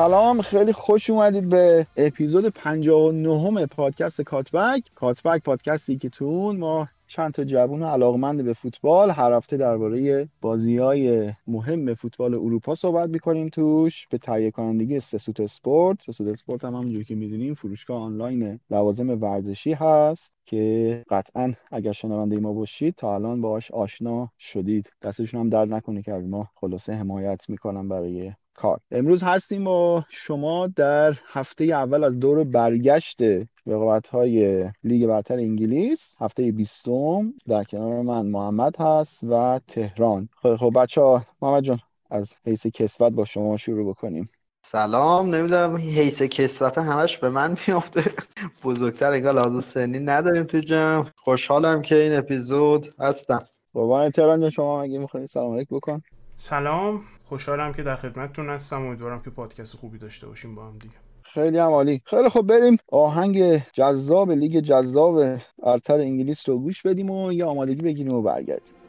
سلام خیلی خوش اومدید به اپیزود 59 پادکست کاتبک. کاتبک پادکستی که تون ما چند تا جوون علاقمند به فوتبال هر هفته درباره بازی های مهم فوتبال اروپا صحبت می‌کنیم توش. به تهیه کنندگی سسوت اسپورت. سسوت اسپورت هم همونجوری که می‌دونیم فروشگاه آنلاین لوازم ورزشی هست که قطعا اگر شنونده ما باشید تا الان باهاش آشنا شدید. دستشون هم درد نکنه که ما خلاصه حمایت می‌کنن برای کار. امروز هستیم با شما در هفته اول از دور برگشت رقابت های لیگ برتر انگلیس. هفته بیستم در کنار من محمد هست و تهران. خب, خب بچه ها محمد جان از حیث کسوت با شما شروع بکنیم. سلام. نمی‌دونم حیث کسوت همش به من میافته. بزرگتر انگار لحاظ سنی نداریم تو جمع. خوشحالم که این اپیزود هستم. بابا تهران شما اگه می‌خواید سلام علیک بکن؟ سلام. خوشحالم که در خدمتتون هستم. امیدوارم که پادکست خوبی داشته باشیم با هم دیگه. خیلی هم عالی. خیلی خب بریم آهنگ جذاب لیگ جذاب ارتر انگلیس رو گوش بدیم و یه آمادگی بگیریم و برگردیم.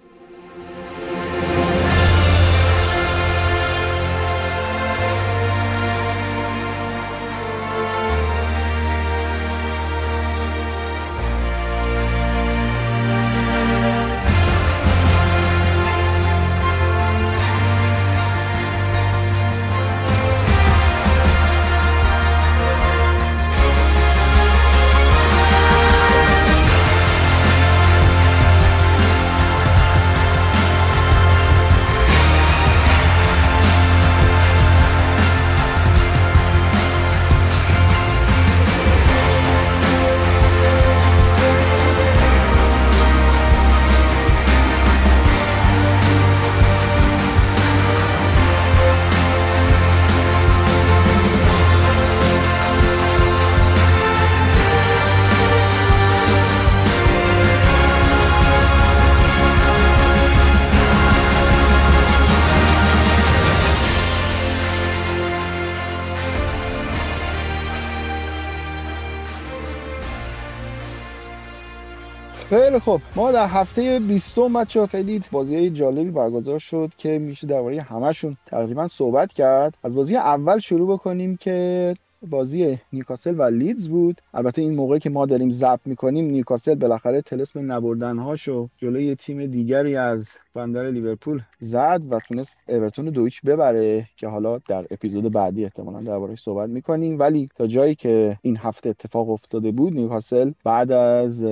در هفته 20 بچه خیلی بازی جالبی برگزار شد که میشه درباره همشون تقریبا صحبت کرد. از بازی اول شروع بکنیم که بازی نیوکاسل و لیدز بود. البته این موقعی که ما داریم ضبط می‌کنیم نیوکاسل بالاخره تلسم نبردنهاشو جلوی تیم دیگری از بندر لیورپول زد و تونست اورتون رو دویچ ببره که حالا در اپیزود بعدی احتمالا دربارهش صحبت می‌کنیم. ولی تا جایی که این هفته اتفاق افتاده بود نیوکاسل بعد از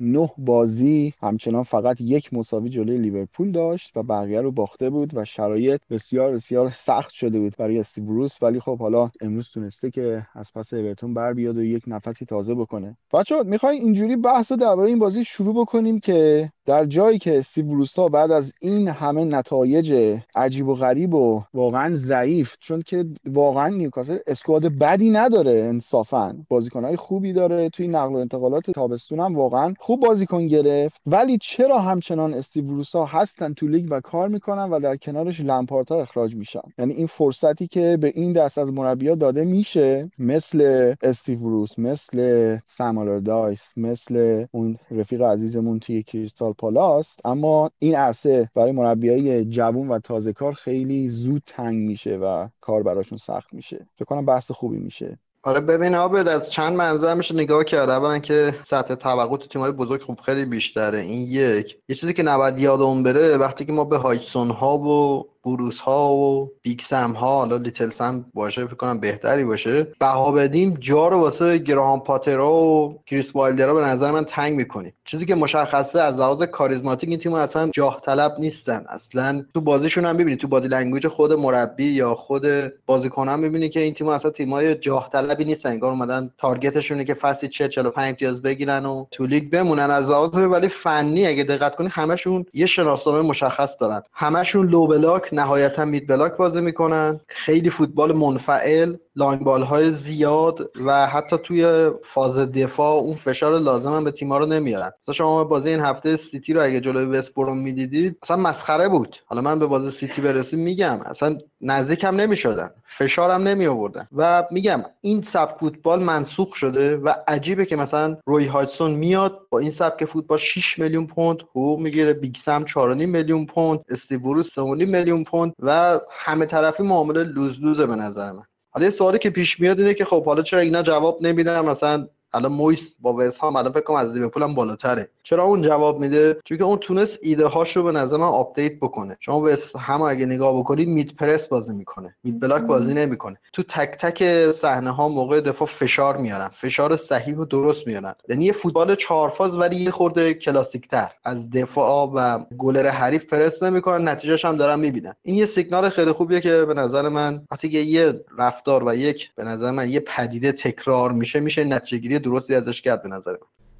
نه بازی همچنان فقط یک مساوی جلوی لیورپول داشت و بقیه رو باخته بود و شرایط بسیار بسیار سخت شده بود برای استیبروس ولی خب حالا امروز تونسته که از پس اورتون بر بیاد و یک نفسی تازه بکنه. بچه می‌خوای اینجوری بحث درباره این بازی شروع بکنیم که در جایی که سیبروستا بعد از این همه نتایج عجیب و غریب و واقعا ضعیف چون که واقعا نیوکاسل اسکواد بدی نداره انصافا. بازیکنهای خوبی داره توی نقل و انتقالات تابستون هم واقعا خوب بازیکن گرفت. ولی چرا همچنان استیوروسا هستن تو لیگ و کار می‌کنن و در کنارش لمپارتا اخراج میشن؟ یعنی این فرصتی که به این دست از مربیا داده میشه مثل استیو بروس مثل سم آلاردایس مثل اون رفیق عزیزمون توی کریستال پالاس اما این عرصه برای مربیای جوون و تازه کار خیلی زود تنگ میشه و کار براشون سخت میشه. فکر کنم بحث خوبی میشه. آره ببین آبد از چند منظر میشه نگاه کرد. اولا که سطح توقع تو تیم‌های بزرگ خوب خیلی بیشتره. این یک. یه چیزی که نباید یادمون بره وقتی که ما به هاجسون ها و بروس ها و بیگ سم ها حالا لیتل سم باشه فکر کنم بهتری باشه. بها بدیم جا رو واسه گراهام پاترا و کریس وایلدرا به نظر من تنگ می‌کنیم چیزی که مشخصه از لحاظ کاریزماتیک این تیم اصلا جاه طلب نیستن. اصلا تو بازیشون هم ببینید تو body language خود مربی یا خود بازیکن هم می‌بینی که این تیم اصلا تیمای جاه طلبی نیستن. انگار اومدن target شونه که فصل چه 45 امتیاز بگیرن و تو لیگ بمونن از لحاظ ولی فنی اگه دقت کنی همشون یه شناسنامه مشخص دارن. همشون low block نهایتا mid block بازی می‌کنن. خیلی فوتبال منفعل. long ball های زیاد و حتی توی فاز دفاع اون فشار لازم هم به تیم‌ها رو نمیارن. مثلا شما بازی این هفته سیتی رو اگه جلوی وست بروم می‌دیدید اصلا مسخره بود. حالا من به بازی سیتی برسیم میگم اصلا نزدیک هم نمی‌شدن. فشار هم نمی آوردن و میگم این سبک فوتبال منسوخ شده و عجیبه که مثلا روی هاجسون میاد با این سبک فوتبال 6 میلیون پوند حقوق می‌گیره بیگ سم 4.5 میلیون پوند استیو بروس 3.5 میلیون پوند و همه طرفی معامله lose lose ه به نظر من. حالا یه سوالی که پیش میاد اینه که خب حالا چرا اینا جواب نمیدن؟ مثلا الان مویس با وست هم الان فکر کنم از لیورپول هم بالاتره. چرا اون جواب میده؟ چون که اون تونست ایده هاشو به نظر من update بکنه. شما وست هم اگه نگاه بکنید mid press بازی می‌کنه. mid block بازی نمی‌کنه. تو تک تک صحنه ها موقع دفاع فشار میارن. فشار صحیح و درست میارن. یعنی یه فوتبال چهار فاز ولی یه خورده کلاسیک تر از دفاع و گلر حریف پرس نمی‌کنن. نتیجهش هم دارن می‌بینن. این یه سیگنال خیلی خوبیه که به نظر من وقتی یه رفتار و یک به نظر من یه پدیده تکرار میشه میشه نتیجه درستی ازش کرد به نظر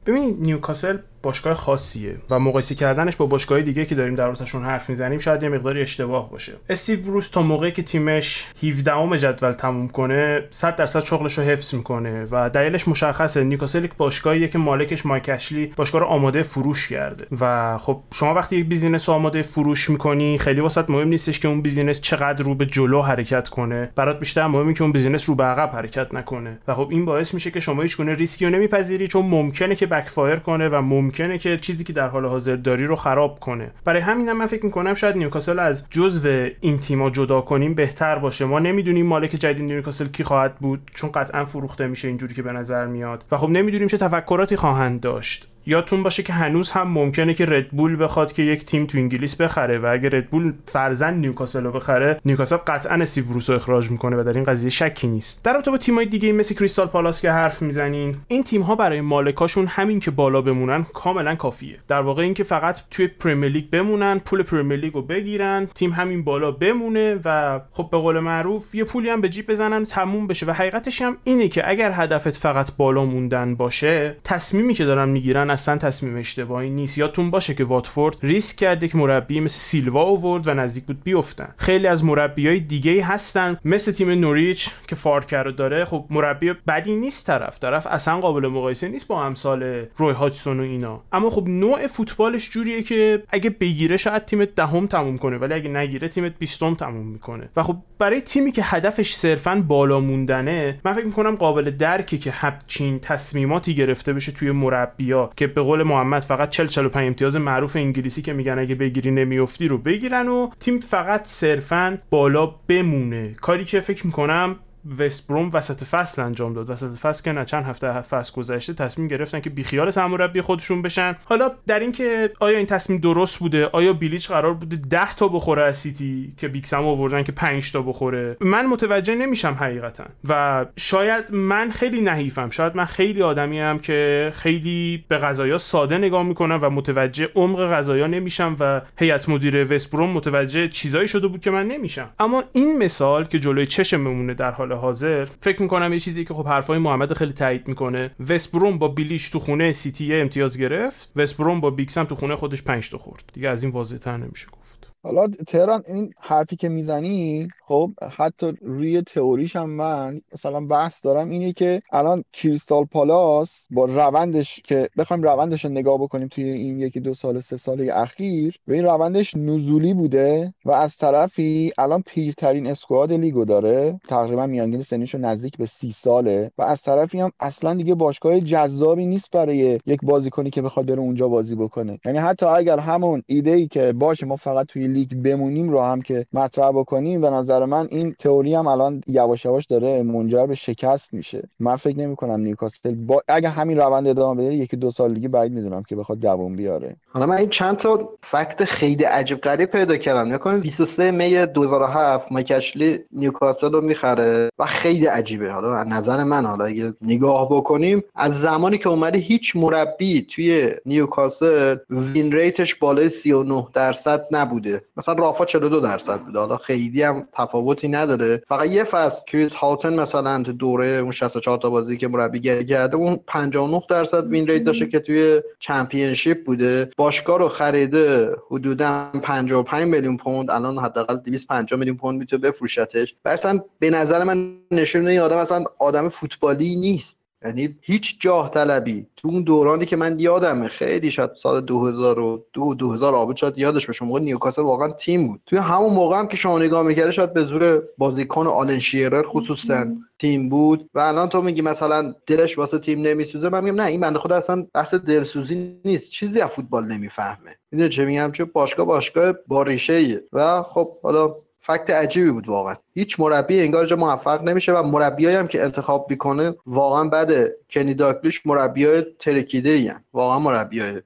من نیوکاسل باشگاه خاصیه و مقایسه کردنش با باشگاه دیگه که داریم در موردشون حرف می‌زنیم شاید یه مقداری اشتباه باشه. استیو بروس تا موقعی که تیمش 17 ام جدول تموم کنه 100 درصد شغلش رو حفظ می‌کنه و دلیلش مشخصه. نیوکاسل یک که مالکش مایک اشلی باشگاه رو آماده فروش کرده و خب شما وقتی یک business رو آماده فروش می‌کنی خیلی واسط مهم نیستش که اون business چقدر رو به جلو حرکت کنه. برات بیشتر مهمه که اون business رو به عقب حرکت نکنه. و خب این باعث میشه که شما هیچ گونه ریسکی رو نمیپذیری چون ممکنه که backfire کنه و ممکنه که چیزی که در حال حاضر داری رو خراب کنه. برای همین هم من فکر می‌کنم شاید نیوکاسل از جزو این تیما جدا کنیم بهتر باشه. ما نمی‌دونیم مالک جدید نیوکاسل کی خواهد بود چون قطعا فروخته میشه اینجوری که به نظر میاد. و خب نمی‌دونیم چه تفکراتی خواهند داشت. یادتون باشه که هنوز هم ممکنه که ردبول بخواد که یک تیم تو انگلیس بخره و اگه ردبول فرضا نیوکاسل رو بخره نیوکاسل قطعا استیو رو اخراج می‌کنه و در این قضیه شکی نیست. در رابطه با تیمای دیگه مثل کریستال پالاس که حرف می‌زنین این تیم ها برای مالکاشون همین که بالا بمونن کاملا کافیه. در واقع اینکه فقط توی پرمیر لیگ بمونن پول پرمیر لیگ رو بگیرن تیم همین بالا بمونه و خب به قول معروف یه پولی هم به جیب بزنن تموم بشه. و حقیقتش هم اینه که اگر هدفت فقط بالا موندن باشه تصمیمی که دارن می‌گیرن اصلا تصمیم اشتباهی نیست. یادتون باشه که واتفورد ریسک کرده که مربی مثل سیلوا آورد و نزدیک بود بیفتن. خیلی از مربیای دیگه هستن مثل تیم نوریچ که فارکر داره. خب مربی بدی نیست طرف. طرف اصلا قابل مقایسه نیست با امثال روی هاچسون و اینا. اما خب نوع فوتبالش جوریه که اگه بگیره شاید تیم دهم تموم کنه ولی اگه نگیره تیمت بیستم تموم می‌کنه. و خب برای تیمی که هدفش صرفا بالا موندنه من فکر می‌کنم قابل درکه که همچین تصمیماتی گرفته بشه توی مربیا که به قول محمد فقط 40 45 امتیاز معروف انگلیسی که میگن اگه بگیری نمیافتی رو بگیرن و تیم فقط صرفا بالا بمونه. کاری که فکر می‌کنم وستبروم وسط فصل انجام داد. وسط فصل که نه چند هفته فصل گذشته تصمیم گرفتن که بیخیال سرمربی خودشون بشن. حالا در اینکه آیا این تصمیم درست بوده؟ آیا بیلیچ قرار بوده 10 تا بخوره از سیتی که بیکسم آوردن که 5 تا بخوره؟ من متوجه نمیشم حقیقتا. و شاید من خیلی نحیفم. شاید من خیلی آدمی هم که خیلی به غذایا ساده نگاه می‌کنم و متوجه عمق غذایا نمیشم و هیئت مدیره وستبروم متوجه چیزایی شده بود که من نمیشم. اما این مثال که جلوی چشم میمونه در حال حاضر فکر می‌کنم یه چیزی که خب حرفای محمد خیلی تایید می‌کنه. وستبروم با بیلیش تو خونه سیتی امتیاز گرفت. وستبروم با بیگ سم تو خونه خودش 5 تا خورد. دیگه از این واضح تر نمیشه گفت. حالا تهران این حرفی که می‌زنی خب حتی روی تئوریش هم من مثلا بحث دارم اینه که الان کریستال پالاس با روندش که بخوایم روندش رو نگاه بکنیم توی این یکی دو سال سه ساله اخیر به این روندش نزولی بوده و از طرفی الان پیرترین squad لیگو داره تقریبا میانگین سنیشو نزدیک به سی ساله و از طرفی هم اصلا دیگه باشگاه جذابی نیست برای یک بازیکنی که بخواد بره اونجا بازی بکنه. یعنی حتی اگر همون ایده ای که باشه ما فقط توی لیگ بمونیم رو هم که مطرح بکنیم به نظر من این تئوری هم الان یواش یواش داره منجر به شکست میشه. من فکر نمی کنم نیوکاسل با اگه همین روند ادامه بده یکی دو سال دیگه بعید می‌دونم که بخواد دووم بیاره. حالا من این چند تا fact خیلی عجیب غریب پیدا کردم. نکنید 23 می 2007 مکشلی نیوکاسل رو می‌خره و خیلی عجیبه. حالا از نظر من حالا اگه نگاه بکنیم از زمانی که اومده هیچ مربی توی نیوکاسل win rate ش بالای 39 درصد نبوده. مثلا رافا 42 درصد بوده. حالا خیلی هم تفاوتی نداره. فقط یه فصل. کریس هاوتن مثلا تو دوره اون 64 تا بازی که مربیگری کرده اون 59 درصد win rate داشته که توی چمپیونشیپ بوده. باشگاه رو خریده حدودا 55 میلیون پوند. الان حداقل 250 میلیون پوند می‌تونه بفروشتش. و اصلا به نظر من نشون این آدم اصلا آدم فوتبالی نیست. یعنی هیچ جاه طلبی. تو اون دورانی که من یادمه خیلی شاید سال 2002 2000 آباد شاید یادش باشه موقع نیوکاسل واقعا تیم بود. توی همون موقع هم که شما نگاه می‌کرده شاید به زور بازیکن آلن شیرر خصوصا تیم بود. و الان تو میگی مثلا دلش واسه تیم نمیسوزه من میگم نه این بنده خدا اصلا بحث دلسوزی نیست. چیزی از فوتبال نمی‌فهمه. می‌دونی چه میگم؟ چه باشگاه باشگاه با ریشه و خب حالا fact عجیبی بود واقعا. هیچ مربی انگار جا موفق نمیشه و مربیایی هم که انتخاب می‌کنه واقعا بعد کنی داکلیش مربیای ترکیده ای واقعا مربیای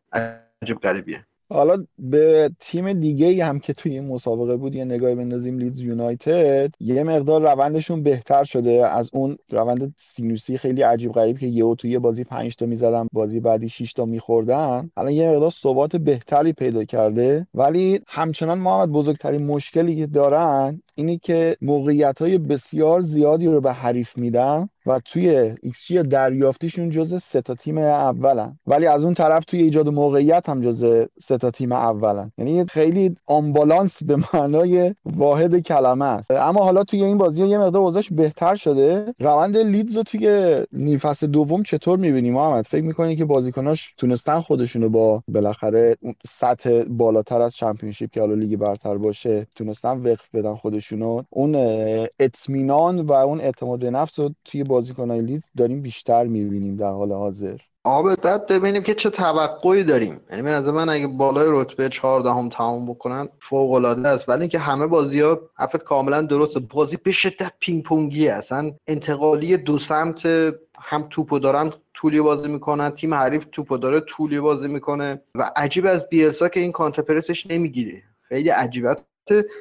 عجیب غریبیه حالا به تیم دیگه ای هم که توی این مسابقه بود یه نگاهی بندازیم لیدز یونایتد یه مقدار روندشون بهتر شده. از اون روند سینوسی خیلی عجیب غریب که یهو توی بازی 5 تا می‌زدن بازی بعدی 6 تا میخوردن. الان یه مقدار ثبات بهتری پیدا کرده. ولی همچنان محمد بزرگترین مشکلی که دارن اینی که موقعیت های بسیار زیادی رو به حریف میدن. و توی ایکس دریافتیشون جز سه تا تیم اولن. ولی از اون طرف توی ایجاد موقعیت هم جز سه تا تیم اولن. یعنی خیلی آمبالانس به معنای واحد کلمه است. اما حالا توی این بازی یه مقدار اوضاعش بهتر شده. روند لیدز رو توی نیم دوم چطور می‌بینی محمد؟ فکر می‌کنی که بازیکناش تونستن خودشونو با بالاخره سطح بالاتر از چمپیونشیپ که حالا لیگ برتر باشه تونستن وقف بدن خودشونو. اون اطمینان و اون اعتماد به نفس رو توی بازیکنان لیدز داریم بیشتر می‌بینیم در حال حاضر. باید ببینیم که چه توقعی داریم. یعنی من از من اگه بالای رتبه 14 هم تمام بکنن فوق العاده است. ولی اینکه همه بازی ها حرفت کاملا درسته بازی به شدت پینگ پونگی اصلا انتقالی دو سمت هم توپو دارن طولی بازی می‌کنن تیم حریف توپو داره طولی بازی می‌کنه. و عجیب از بیلسا که این counterpress ش نمی‌گیره. خیلی عجیبت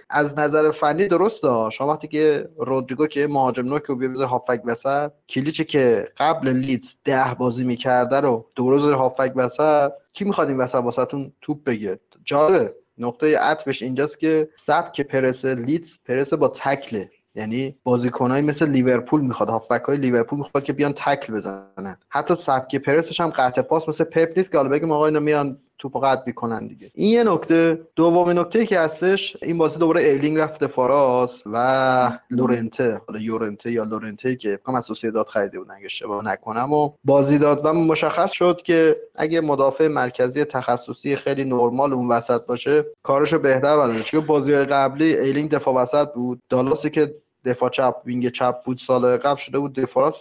از نظر فنی درسته شما وقتی که رودریگو که مهاجم نوک رو میبره هافبک وسط کلیچه که قبل لیدز ده بازی می‌کرده رو میذاره هافبک وسط کی می‌خواد این وسط واسه‌تون توپ بگه؟ جالبه. نقطه عطفش اینجاست که سبک پرس لیدز پرس با تکله. یعنی بازیکنایی مثل لیورپول می‌خواد هافبک های لیورپول می‌خواد که بیان تکل بزنن. حتی سبک پرسش هم قطع پاس مثل پپ نیست که حالا بگیم آقا اینا میان توپ قطع می‌کنن دیگه. این یه نکته. دومین نکته که هستش این بازی دوباره ایلینگ رفته فاراس و لورنته حالا یورنته یا لورنته که از سوسیداد خریده بودن اگه اشتباه نکنم و بازی داد و مشخص شد که اگه مدافع مرکزی تخصصی خیلی نرمال اون وسط باشه کارشو بهتر بلده چون بازی قبلی ایلینگ دفاع وسط بود. دالاسی که دفاع چپ وینگ چپ بود سال قبل شده بود دفاع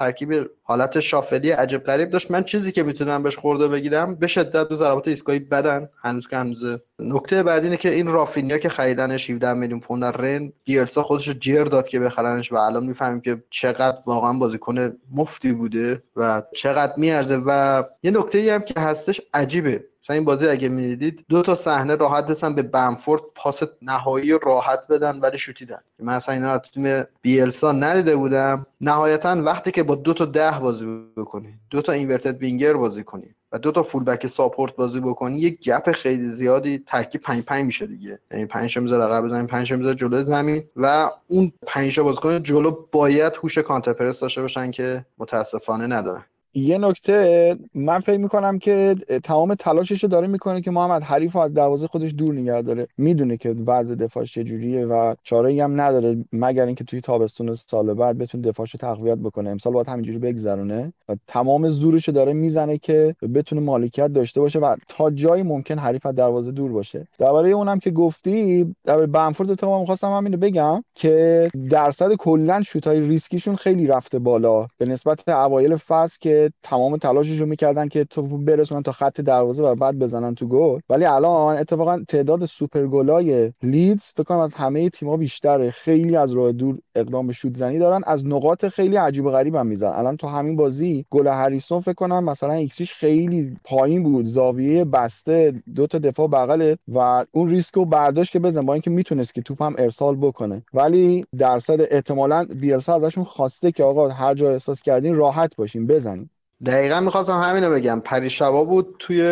ترکیب حالت shuffle ی عجب غریب داشت. من چیزی که می‌تونم بهش خرده بگیرم به شدت تو ضربات ایستگاهی بدن. هنوز که هنوزه نکته بعدی اینه که این رافینیا که خریدنش 17 میلیون پوند رن بیلسا خودش رو جر داد که بخرنش و الان می‌فهمیم که چقدر واقعا بازیکن مفتی بوده و چقدر میارزه. و یه نکته ای هم که هستش عجیبه. مثلا این بازی اگه می‌دیدید دو تا صحنه راحت تونستن به بنفورد پاس نهایی راحت بدن ولی شوتیدن. من اصلا اینا رو تو تیم بیلسا ندیده بودم. نهایتا وقتی که با دو تا ده بازی بکنی دو تا inverted winger بازی کنی و دو تا full back support بازی بکنی یه gap خیلی زیادی ترکیب 5 5 میشه دیگه. یعنی 5 تا می‌ذاره عقب بزنیم 5 تا می‌ذاره جلو زمین و اون 5 تا بازیکن جلو باید هوش کانتر پرس داشته باشن که متاسفانه ندارن. یه نکته من فکر می‌کنم که تمام تلاشش رو داره می‌کنه که محمد حریف از دروازه خودش دور نگه داره. می‌دونه که وضع دفاعش چجوریه و چاره هم نداره مگر اینکه توی تابستون سال بعد بتونه دفاعش رو تقویت بکنه. امسال باید همینجوری بگذرونه و تمام زورش رو داره می‌زنه که بتونه مالکیت داشته باشه و تا جایی ممکن حریف از دروازه دور باشه. درباره اونم که گفتی در بنفورد تو می‌خواستم همینو بگم که درصد کلا شوتای ریسکیشون خیلی رفته بالا. به نسبت اوایل فصل که تمام تلاششون می‌کردن که توپو برسونن تا خط دروازه و بعد بزنن تو گل. ولی الان اتفاقا تعداد سوپر گلای لیدز فکر کنم از همه تیم‌ها بیشتره. خیلی از راه دور اقدام به شوت زنی دارن. از نقاط خیلی عجیب و غریب هم الان تو همین بازی گل هریسون فکر کنم مثلا ایکسیش خیلی پایین بود. زاویه بسته دو تا دفاع بغله و اون ریسک رو برداشت که بزن با اینکه می‌تونست که توپ هم ارسال بکنه. ولی درصد احتمالا بیلسا ازشون خواسته که آقا هر جا احساس کردین راحت باشین بزنین. دقیقا می‌خواستم همینو بگم. پریشبا بود توی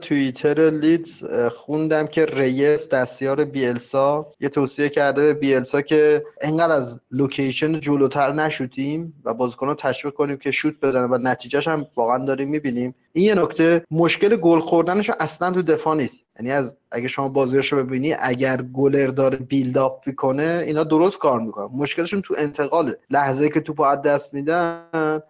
توییتر لیدز خوندم که ریس دستیار بیلسا یه توصیه کرده به بیلسا که انقدر از location جلوتر نشوتیم و بازیکنان تشویق کنیم که شوت بزنه و نتیجهش هم واقعا داریم می‌بینیم. این یه نکته مشکل گل خوردنش اصلا تو دفاع نیست. یعنی از اگه شما بازیاشو ببینی اگر گلر داره buildup می‌کنه اینا درست کار می‌کنن. مشکلشون تو انتقاله. لحظه که توپو از دست میدن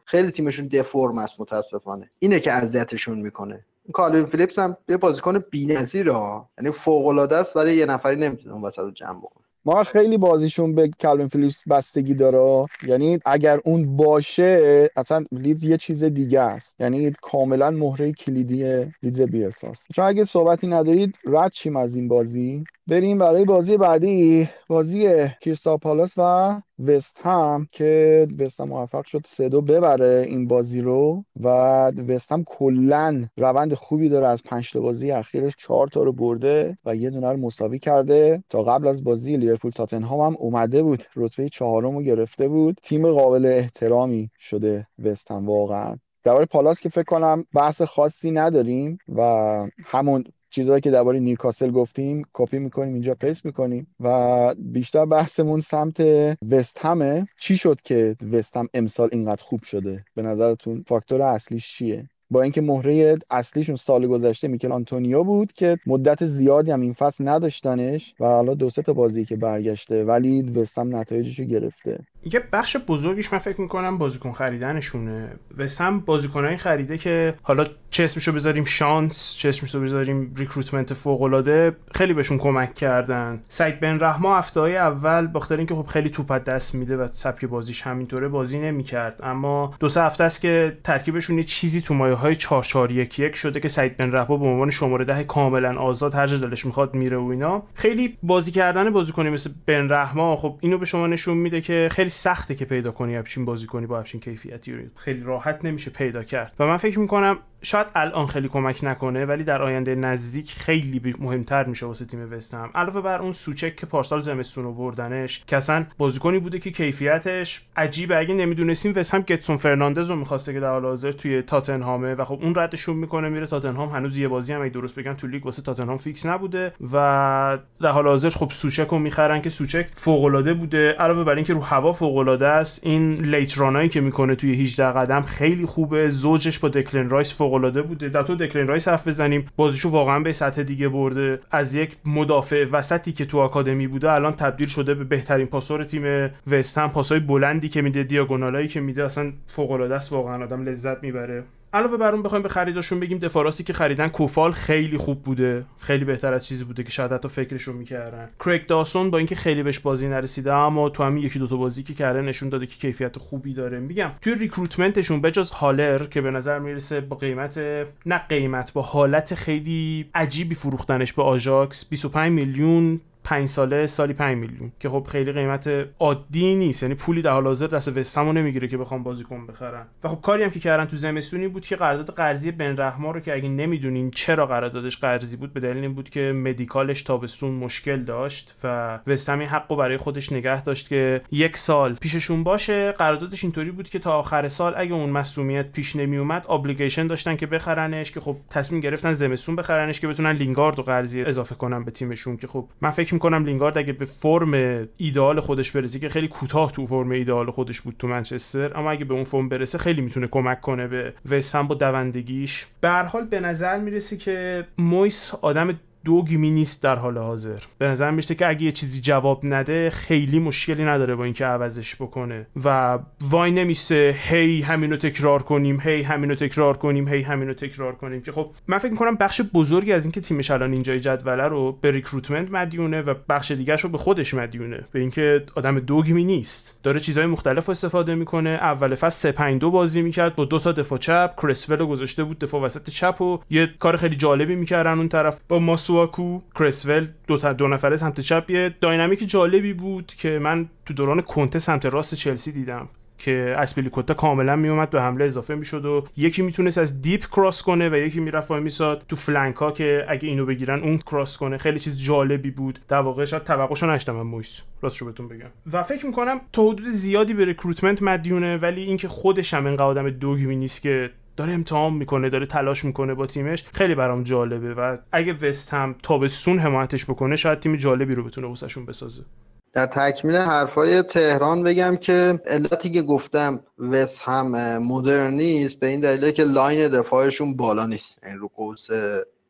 خیلی تیمشون deform است متاسفانه. اینه که اذیتشون می‌کنه. کالوین فیلیپس هم یه بازیکن بی‌نظیره یعنی فوق العاده است ولی یه نفری نمی‌تونه اون وسط جمع بکنه. ما خیلی بازیشون به کلوین فیلیپس بستگی داره یعنی اگر اون باشه اصلا لیدز یه چیز دیگه است. یعنی کاملا مهره کلیدی لیدز بیلساست چون اگه صحبتی ندارید رد شیم از این بازی. بریم برای بازی بعدی بازی کریستال پالاس و وست هم که وست هم موفق شد سه دو ببره این بازی رو و وست هم کلا روند خوبی داره. از پنج تا بازی اخیرش چهار تا رو برده و یه دونه رو مساوی کرده. تا قبل از بازی لیورپول تاتنهام هم اومده بود. رتبه چهارم رو گرفته بود. تیم قابل احترامی شده وست هم واقعا. درباره پالاس که فکر کنم بحث خاصی نداریم و همون چیزهایی که درباره نیوکاسل گفتیم کپی می‌کنیم اینجا paste می‌کنیم و بیشتر بحثمون سمت وست همه. چی شد که وست هم امسال اینقدر خوب شده؟ به نظرتون فاکتور اصلیش چیه؟ با اینکه مهره اصلیشون سال گذشته میکل آنتونیو بود که مدت زیادی هم این فصل نداشتنش و حالا دو سه تا بازی که برگشته ولی وستهم نتایجش رو گرفته. یه بخش بزرگیش من فکر می‌کنم بازیکن خریدنشونه وستم بازیکنایی خریده که حالا چه اسمشو بذاریم شانس چه اسمشو بذاریم ریکروتمنت فوق العاده خیلی بهشون کمک کردن. سعید بن رحما هفته اول باختر اینکه خب خیلی توپ دست میده و سبک بازیش همینطوره بازی نمی‌کرد. اما دو سه هفته است که ترکیبشون یه چیزی تو مایه های 4 4 1 1 شده که سعید بن رحما به عنوان شماره ده کاملا آزاد هر دلش می‌خواد میره و اینا. خیلی بازی کردن بازیکنی مثل بن رحما خب اینو به شما نشون میده که خیلی سخته که پیدا کنی همچین بازیکنی با همچین کیفیتی. خیلی راحت نمیشه پیدا کرد. و من فکر می‌کنم شاید الان خیلی کمک نکنه ولی در آینده نزدیک خیلی مهمتر میشه واسه تیم وستهم علاوه بر اون سوچک که پارسال زمستون آوردنش که اصلا بازیکنی بوده که کیفیتش عجیبه. اگه نمی‌دونستیم وستهم گدسون فرناندز رو می‌خواسته که در حال حاضر توی تاتنهامه و خب اون ردشون می‌کنه میره تاتنهام. هنوز یه بازی هم اگه درست بگم تو لیگ واسه تاتنهام فیکس نبوده و در حال حاضر خب سوچک رو می‌خرن که سوچک فوق بوده. علاوه بر اینکه رو هوا فوق است این late run هایی که می‌کنه توی 18 قدم خیلی خوبه. زوجش با دکلن رایس فوق‌العاده بوده. در تو دکلین رایس حرف بزنیم. بازیشو واقعا به سطح دیگه برده. از یک مدافع وسطی که تو آکادمی بوده الان تبدیل شده به بهترین پاسور تیم وستهم. پاسای بلندی که میده diagonal هایی که میده اصلا فوق العاده است. واقعا آدم لذت می‌بره. علاوه بر اون بخوایم به خریداشون بگیم دفاراسی که خریدن کوفال خیلی خوب بوده. خیلی بهتر از چیزی بوده که شاید حتی فکرشون می‌کردن. کریک داسون با اینکه خیلی بهش بازی نرسیده اما تو همین یکی دو تا بازی که کرده نشون داده که کیفیت خوبی داره. میگم توی ریکروتمنتشون بجز هالر که به نظر می‌رسه با قیمت نه قیمت با حالت خیلی عجیبی فروختنش به آژاکس. 25 میلیون 5 ساله سالی 5 میلیون که خب خیلی قیمت عادی نیست. یعنی پولی در حال حاضر دست وستهمو نمی‌گیره که بخوام بازیکن بخرن. و خب کاری هم که کردن تو زمستونی بود که قرارداد قرضی بن رحما رو که اگه نمی‌دونین چرا قراردادش قرضی بود به دلیل این بود که مدیکالش تابستون مشکل داشت و وستهم این حقو برای خودش نگه داشت که یک سال پیششون باشه. قراردادش اینطوری بود که تا آخر سال اگه اون مسئولیت پیش نمیومد obligation داشتن که بخرنش که خب تصمیم گرفتن زمستون بخرنش که بتونن لینگارد و قرضی اضافه کنن به تیمشون. که خب من فکر می‌کنم لینگارد اگه به فرم ایدئال خودش برسه که خیلی کوتاه تو فرم ایدئال خودش بود تو منچستر اما اگه به اون فرم برسه خیلی می‌تونه کمک کنه به وستهم با دوندگیش. به حال به نظر می‌رسه که مویس آدم دگمی نیست در حال حاضر. به نظر میشه که اگه یه چیزی جواب نده خیلی مشکلی نداره با اینکه عوضش بکنه. و وای نمیسه هی همینو تکرار کنیم هی همینو تکرار کنیم هی همینو تکرار کنیم. که خب من فکر می‌کنم بخش بزرگی از اینکه تیمش الان اینجای جدوله رو به recruitment مدیونه و بخش دیگرش رو به خودش مدیونه. به اینکه آدم دگمی نیست. داره چیزهای مختلف استفاده می‌کنه. اول فصل 3 بازی می‌کرد. با دو تا دفاع چپ. کرسول گذاشته بود دفاع وسط چپ و یه کار خیلی جالبی می‌کردن اون طرف. با ماسواکو کرسول دو, تا دو نفره سمت چپ. یه داینامیک جالبی بود که من تو دوران کنته سمت راست چلسی دیدم که آزپیلیکوئتا کاملا میومد به حمله اضافه می‌شد و یکی می‌تونست از deep cross کنه و یکی می‌رفت وای میساد تو flank ها که اگه اینو بگیرن اون cross کنه. خیلی چیز جالبی بود. در واقع شاید توقعشو نداشتم من از مویس. راستشو بهتون بگم. و فکر می‌کنم تا حدود زیادی به recruitment مدیونه ولی اینکه خودش هم اینقدر آدم دگمی نیست که داره امتحان می‌کنه داره تلاش می‌کنه با تیمش خیلی برام جالبه و اگه وست هم تابستون حمایتش بکنه شاید تیم جالبی رو بتونه واسهشون بسازه. در تکمیل حرفای تهران بگم که علتی که گفتم وست هم مدرن نیست به این دلیل که line دفاعشون بالا نیست. این یعنی رو قوس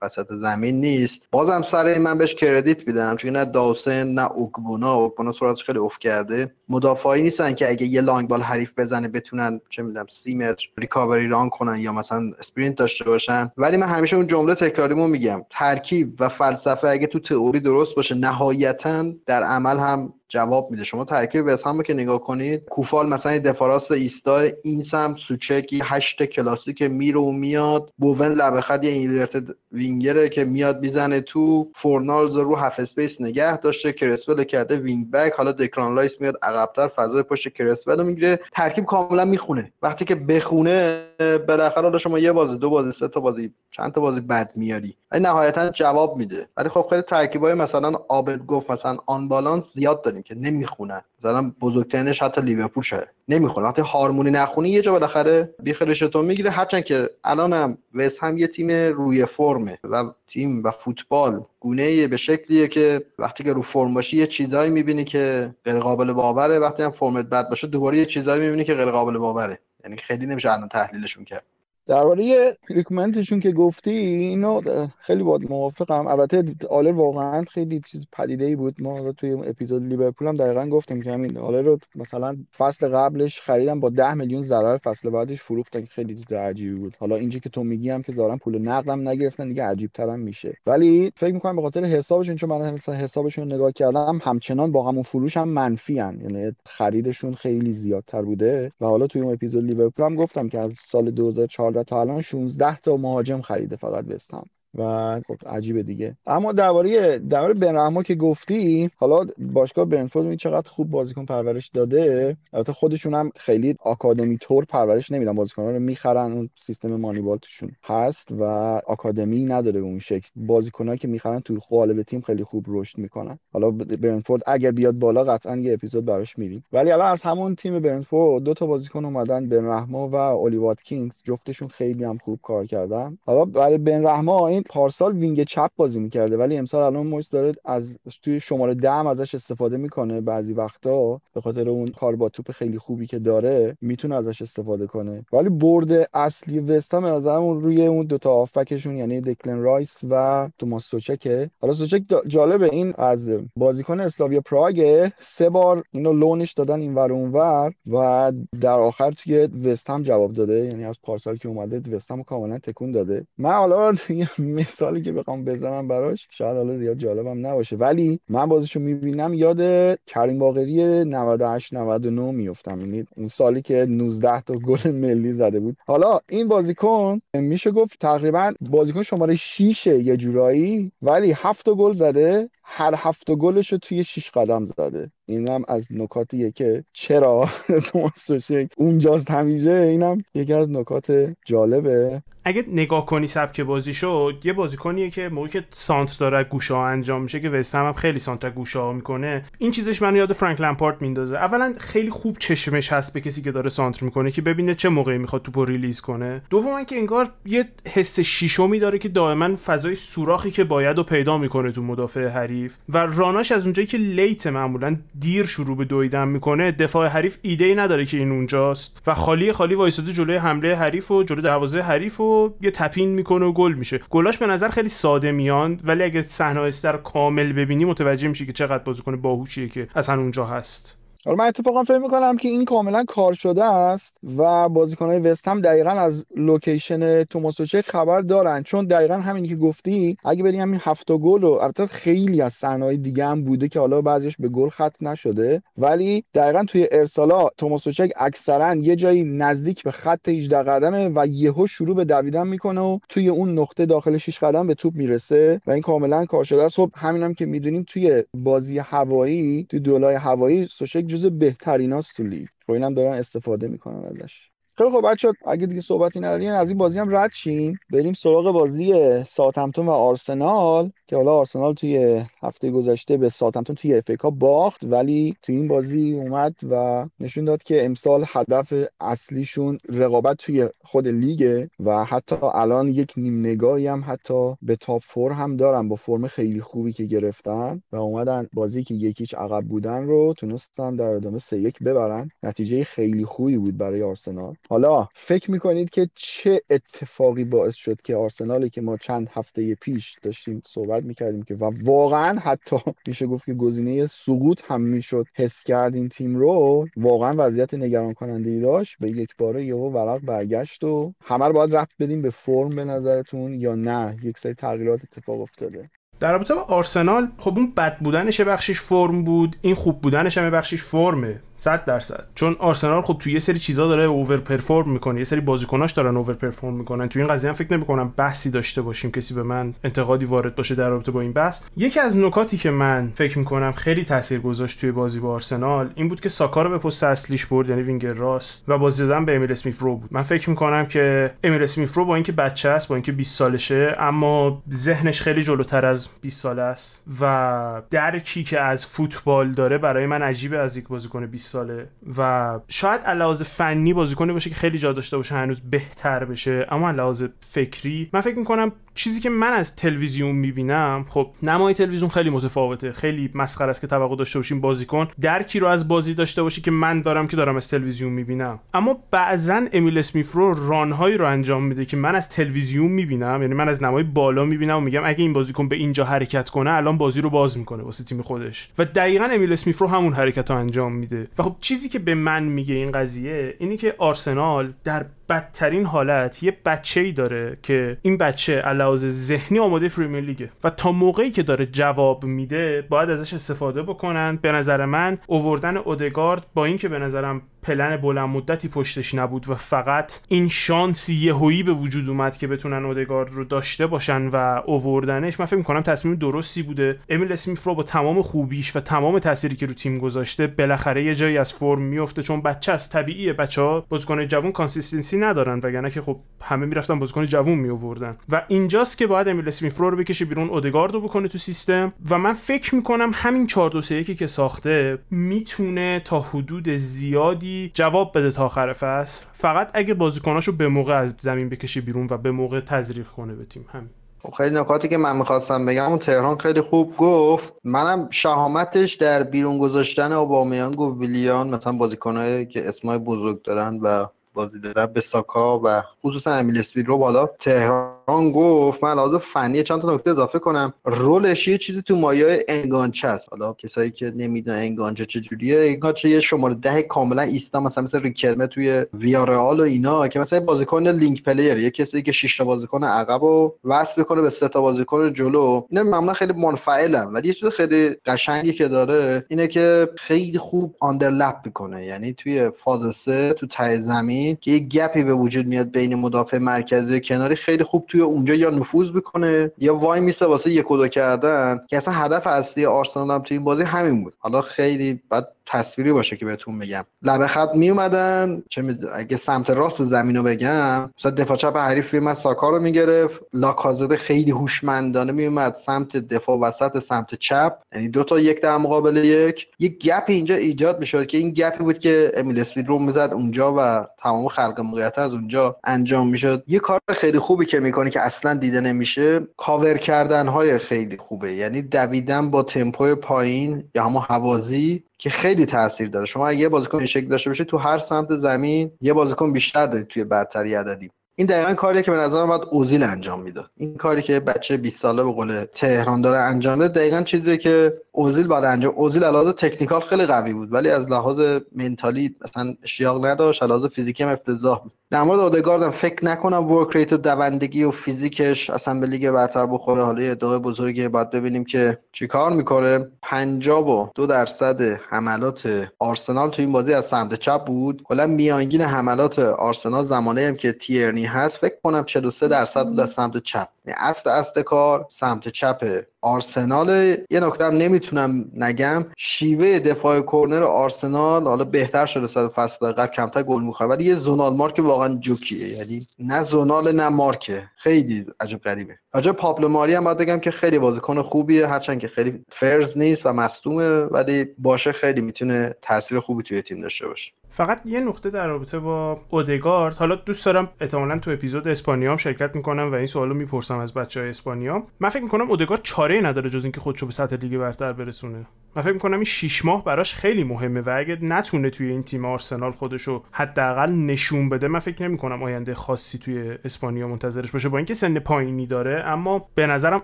وسط زمین نیست. بازم سر من بهش credit میدم چون نه داوسن نه اوکبونا. اوکبونا سرعتش خیلی افت کرده. مدافعی نیستن که اگه یه long ball حریف بزنه بتونن چه می‌دونم سی متر recovery run کنن یا مثلا sprint داشته باشن. ولی من همیشه اون جمله تکراریمو میگم. ترکیب و فلسفه اگه تو تئوری درست باشه نهایتا در عمل هم جواب میده. شما ترکیب وست هم که نگاه کنید کوفال مثلا دفاع راست ایستا این سمت سوچک یه هشت کلاسیک میره و میاد. بوون لبه خط یه inverted winger ه که میاد می‌زنه تو. فورنالز رو half space نگه داشته. کرسول کرده wing back. حالا دکلن رایس میاد عقبتر فضای پشت کرسول رو می‌گیره. ترکیب کاملا می‌خونه. وقتی که بخونه بالاخره شما یه بازی دو بازی سه تا بازی چند تا بازی بد میاری؟ ولی نهایتا جواب میده. ولی خب خیلی ترکیبای مثلا عابد گفت مثلا unbalance زیاد داریم که نمی‌خونن. مثلا بزرگترینش حتی لیورپول شده نمی‌خونه وقتی هارمونی نخونی یه جا بالاخره بیخ می‌گیره. هرچند که الانم وست هم یه تیم روی فرمه و تیم و فوتبال گونه به شکلیه که وقتی که رو فرم باشی یه چیزایی می‌بینی که غیر قابل باوره. وقتی هم فرمت بد باشه دوباره یه چیزایی می‌بینی که غیر قابل باوره. یعنی خیلی نمیشه الان تحلیلشون کرد. درباره recruitment شون که گفتی اینو خیلی باید موافقم. البته هالر واقعا خیلی چیز پدیده ای بود. ما توی اپیزود لیورپول هم دقیقا گفتیم که همین هالر رو مثلا فصل قبلش خریدم با 10 میلیون ضرر فصل بعدش فروختن. خیلی چیز عجیبی بود. حالا اینجا که تو میگی هم که ظاهرا پول نقدم نگرفتن دیگه عجیب ترم میشه. ولی فکر می‌کنم به خاطر حسابشون چون من مثلا حسابشون نگاه کردم همچنان با همون فروش هم منفی هن. یعنی خریدشون خیلی زیادتر بوده. و حالا توی اون اپیزود لیورپول هم گفتم که از سال 2014 تا الان 16 تا مهاجم خریده فقط وست هم و خب عجیبه دیگه. اما درباره درباره بنرحما که گفتی حالا باشگاه برنتفورد این چقدر خوب بازیکن پرورش داده؟ البته خودشون هم خیلی آکادمی طور پرورش نمیدن. بازیکن‌ها رو می‌خرن اون سیستم moneyball توشون هست و آکادمی نداره به اون شکل. بازیکنایی که می‌خرن توی قالب تیم خیلی خوب رشد می‌کنن. حالا برنتفورد اگه بیاد بالا قطعا یه اپیزود براش میریم ولی الان از همون تیم برنتفورد دو تا بازیکن اومدن بنرحما و اولی واتکینز. جفتشون خیلی هم خوب کار کردن. حالا برای بنرحما این پارسال wing چپ بازی می‌کرده ولی امسال الان مویس داره از توی شماره دم ازش استفاده می‌کنه بعضی وقتا. به خاطر اون کار با توپ خیلی خوبی که داره می‌تونه ازش استفاده کنه. ولی برد اصلی وستام از همون روی اون دوتا آفکشون یعنی دکلن رایس و توماس سوچکه حالا سوچک جالبه این از بازیکن اسلاویا پراگ سه بار اینو لونش دادن این ور اونور و در آخر توی وستام جواب داده. یعنی از پارسال که اومده وستام کاملا تکون داده. من حالا مثالی که بخوام بزنم براش شاید حالا زیاد جالبم نباشه. ولی من بازیشو می‌بینم یاد کریم باقری 98 99 میفتم یعنی اون سالی که 19 تا گل ملی زده بود. حالا این بازیکن میشه گفت تقریبا بازیکن شماره 6 یه جورایی ولی 7 گل زده. هر هفت گلش رو توی 6 قدم زده. این هم از نکاتیه که چرا؟ توماس اونجاست همیشه. اینم یکی از نکات جالبه. اگه نگاه کنی سبک بازیش یه بازیکنیه که موقعی که سانتر از گوشه ها انجام میشه که وست هم, خیلی سانتر از گوشه ها می‌کنه این چیزش منو یاد فرانک لمپارد میندازه. اولا خیلی خوب چشمش هست به کسی که داره سانتر می‌کنه که ببینه چه موقعی می‌خواد توپو release کنه. دوم که انگار یه حس شیشمی داره که دائما فضای سوراخی که باید رو پیدا می‌کنه تو مدافع حریف. و run اش از اونجایی که late معمولا دیر شروع به دویدن می‌کنه دفاع حریف ایده ای نداره که این اونجاست. و خالی خالی وایساده جلوی حمله حریف و جلوی دروازه حریف و یه tap-in می‌کنه و گل میشه. گلاش به نظر خیلی ساده میان ولی اگه صحنه کامل ببینی متوجه میشی که چقدر بازیکن باهوشیه که اصلا اونجا هست. حالا من اتفاقا فکر می‌کنم که این کاملا کار شده است و بازیکنهای وست هم دقیقا از location توماس سوچک خبر دارن. چون دقیقا همین که گفتی اگه بریم همین هفت گل و البته خیلی از صحنه‌های دیگه هم بوده که حالا بعضیش به گل ختم نشده. ولی دقیقا توی ارسالا توماس سوچک اکثرا یه جایی نزدیک به خط 18 قدمه و یهو شروع به دویدن می‌کنه و توی اون نقطه داخل 6 قدم به توپ می‌رسه و این کاملا کار شده است. خب همینم که می‌دونیم توی بازی هوایی توی duel های هوایی سوچک جز بهتریناست تو لیگ. خب اینم دارن استفاده می‌کنن ازش. خیلی خب بچه اگه دیگه صحبتی نداریم از این بازی هم رد شیم. بریم سراغ بازی ساتمتون و آرسنال که حالا آرسنال توی هفته گذشته به ساتمتون توی افیکا باخت ولی توی این بازی اومد و نشون داد که امسال هدف اصلیشون رقابت توی خود لیگه و حتی الان یک نیم نگاهی هم حتی به تاپ فور هم دارن با فرم خیلی خوبی که گرفتن و اومدن بازی که یکیچ عقب بودن رو تونستن در ادامه سه یک ببرن. نتیجه خیلی خوبی بود برای آرسنال. حالا فکر می‌کنید که چه اتفاقی باعث شد که آرسنالی که ما چند هفته پیش داشتیم صحبت می‌کردیم که و واقعا حتی میشه گفت که گزینه سقوط هم می‌شد حس کرد این تیم رو واقعا وضعیت نگران کننده ای داشت. به یک باره یهو ورق برگشت و همه رو باید رفت بدیم به فرم به نظرتون یا نه؟ یک سری تغییرات اتفاق افتاده. در رابطه با آرسنال خب اون بد بودنش بخشش فرم بود این خوب بودنش هم بخشش فرمه. 100 درصد. چون آرسنال خب توی یه سری چیزا داره اوور پرفورم می‌کنه یه سری بازیکناش دارن اوور پرفورم می‌کنن. توی این قضیه هم فکر نمی‌کنم بحثی داشته باشیم کسی به من انتقادی وارد باشه در رابطه با این بحث. یکی از نکاتی که من فکر می‌کنم خیلی تاثیر گذاشت توی بازی با آرسنال این بود که ساکا رو به پست اصلیش برد یعنی وینگر راست و بازی دادن به امیل اسمیت رو بود. من فکر می‌کنم که امیل اسمیت رو با اینکه بچه است با اینکه 20 سالشه اما ذهنش خیلی جلوتر از 20 ساله است. و درکی که از فوتبال داره برای من عجیبه از یک بازیکن 20 ساله و شاید علاوه فنی بازیکنی باشه که خیلی جا داشته باشه هنوز بهتر بشه اما علاوه فکری من فکر می‌کنم چیزی که من از تلویزیون می‌بینم خب نمای تلویزیون خیلی متفاوته خیلی مسخره است که توقع داشته باشیم بازیکن درکی رو از بازی داشته باشی که من دارم که دارم از تلویزیون می‌بینم. اما بعضا امیل اسمیفرو رانهایی رو انجام میده که من از تلویزیون می‌بینم یعنی من از نمای بالا می‌بینم و میگم اگه این بازیکن به اینجا حرکت کنه الان بازی رو باز می‌کنه واسه تیم خودش. و دقیقا امیل اسمیفرو همون حرکت رو انجام میده. و خب چیزی که به من میگه این قضیه اینی که آرسنال در بدترین حالت یه بچه ای داره که این بچه از لحاظ ذهنی آماده پریمیر لیگه و تا موقعی که داره جواب میده باید ازش استفاده بکنن. به نظر من اووردن اودگارد با اینکه به نظرم پلن بلند مدتی پشتش نبود و فقط این شانسی یهویی به وجود اومد که بتونن اودگارد رو داشته باشن و اووردنش من فکر می‌کنم تصمیم درستی بوده. امیل اسمیث رو با تمام خوبیش و تمام تأثیری که رو تیم گذاشته بالاخره یه جایی از فرم میفته چون بچه است طبیعیه. بچه ها بازیکن جوون consistency ندارن وگرنه که خب همه می‌رفتن بازیکن جوون می آوردن و اینجاست که باید امیل اسمیث رو بکشه بیرون اودگارد رو بکنه تو سیستم. و من فکر می‌کنم همین 4 2 3 که ساخته می‌تونه تا حدود زیادی جواب بده تا آخر فصل. فقط اگه بازیکناشو به موقع از زمین بکشه بیرون و به موقع تزریق کنه به تیم. همین. خب خیلی نکاتی که من می‌خواستم بگم اون تهران خیلی خوب گفت. منم شهامتش در بیرون گذاشتن اوبامیانگ و ویلیان مثلا بازیکنایی که اسمای بزرگ دارن و بازی دادن به ساکا و خصوصا امیل رو بالا تهران گفت من لحاظ فنی چند تا نکته اضافه کنم. role ش یه چیزی تو مایه enganche است. حالا کسایی که نمی‌دونن enganche چجوریه enganche یه شماره ده کاملا ایستا مثلا مثل ریکلمه توی ویارال و اینا که مثلا بازیکن link player یه کسی که 6 تا بازیکن عقب و وصل بکنه به سه تا بازیکن جلو. اینا معمولا خیلی منفعلن ولی یه چیز خیلی قشنگی که داره اینه که خیلی خوب آندرلپ می‌کنه. یعنی توی فاز 3 تو ته زمین که یه گپی به وجود میاد بین مدافع مرکزی و کناری خیلی خوب توی اونجا یا نفوذ می‌کنه یا وای میسه واسه یک کردن که اصلا هدف اصلی آرسنال هم توی این بازی همین بود. حالا خیلی بعد تصویری باشه که بهتون بگم لبه خط می اومدن چه می... اگه سمت راست زمین رو بگم مثلا دفاع چپ حریف من ساکا رو می‌گرفت. لاکازده خیلی هوشمندانه می اومد سمت دفاع وسط سمت چپ. یعنی دو تا یک در مقابل یک. یک گپ اینجا ایجاد می‌شد که این گپی بود که امیل اسپید رو می‌زد اونجا و تمام خلق موقعیت از اونجا انجام می‌شد. یه کار خیلی خوبی که می‌کنه که اصلا دیده نمیشه کاور کردن های خیلی خوبه. یعنی دویدن با تمپوی پایین یا همون هوازی که خیلی تاثیر داره. شما یه بازیکن این شکل داشته باشه تو هر سمت زمین یه بازیکن بیشتر دارید توی برتری عددی. این دقیقا کاریه که به نظر باید اوزیل انجام میده این کاری که بچه 20 ساله به قول تهران داره انجام میده دقیقا چیزیه که اوزیل باید انجام اوزیل از لحاظ technical خیلی قوی بود ولی از لحاظ mental ی مثلا اشتیاق نداشت از لحاظ فیزیکی هم افتضاح بود. در مورد اودگارد فکر نکنم work rate و دوندگی و فیزیکش اصلا به لیگ برتر بخوره. حالا ادعای بزرگی باید ببینیم که چیکار می‌کنه. 50 و دو درصد حملات آرسنال تو این بازی از سمت چپ بود. کلا میانگین حملات آرسنال زمانه هم که تیرنی هست فکر کنم 43 درصد بود از سمت چپ. اصل اصل کار سمت چپ آرسنال. یه نکته هم نمی‌تونم نگم شیوه دفاع کرنر آرسنال حالا بهتر شده سال فصل قبل کمتر گل می‌خوره ولی یه زونال مارک واقعا جوکیه. یعنی نه زونال نه مارکه. خیلی عجب غریبه. راجع پابلو ماری هم باید بگم که خیلی بازیکن خوبیه هرچند که خیلی فرز نیست و مصدومه ولی باشه خیلی می‌تونه تاثیر خوبی توی تیم داشته باشه. فقط یه نقطه در رابطه با اودگارد. حالا دوست دارم احتمالا تو اپیزود اسپانیا هم شرکت می‌کنم و این سوالو می‌پرسم از بچه های اسپانیا. من فکر می‌کنم اودگارد چاره نداره جز اینکه خودشو به سطح لیگ برتر برسونه. من فکر می‌کنم این 6 ماه براش خیلی مهمه و اگه نتونه توی این تیم آرسنال خودشو حداقل نشون بده من فکر نمی‌کنم آینده خاصی توی اسپانیا منتظرش باشه با اینکه سن پایینی داره. اما به نظرم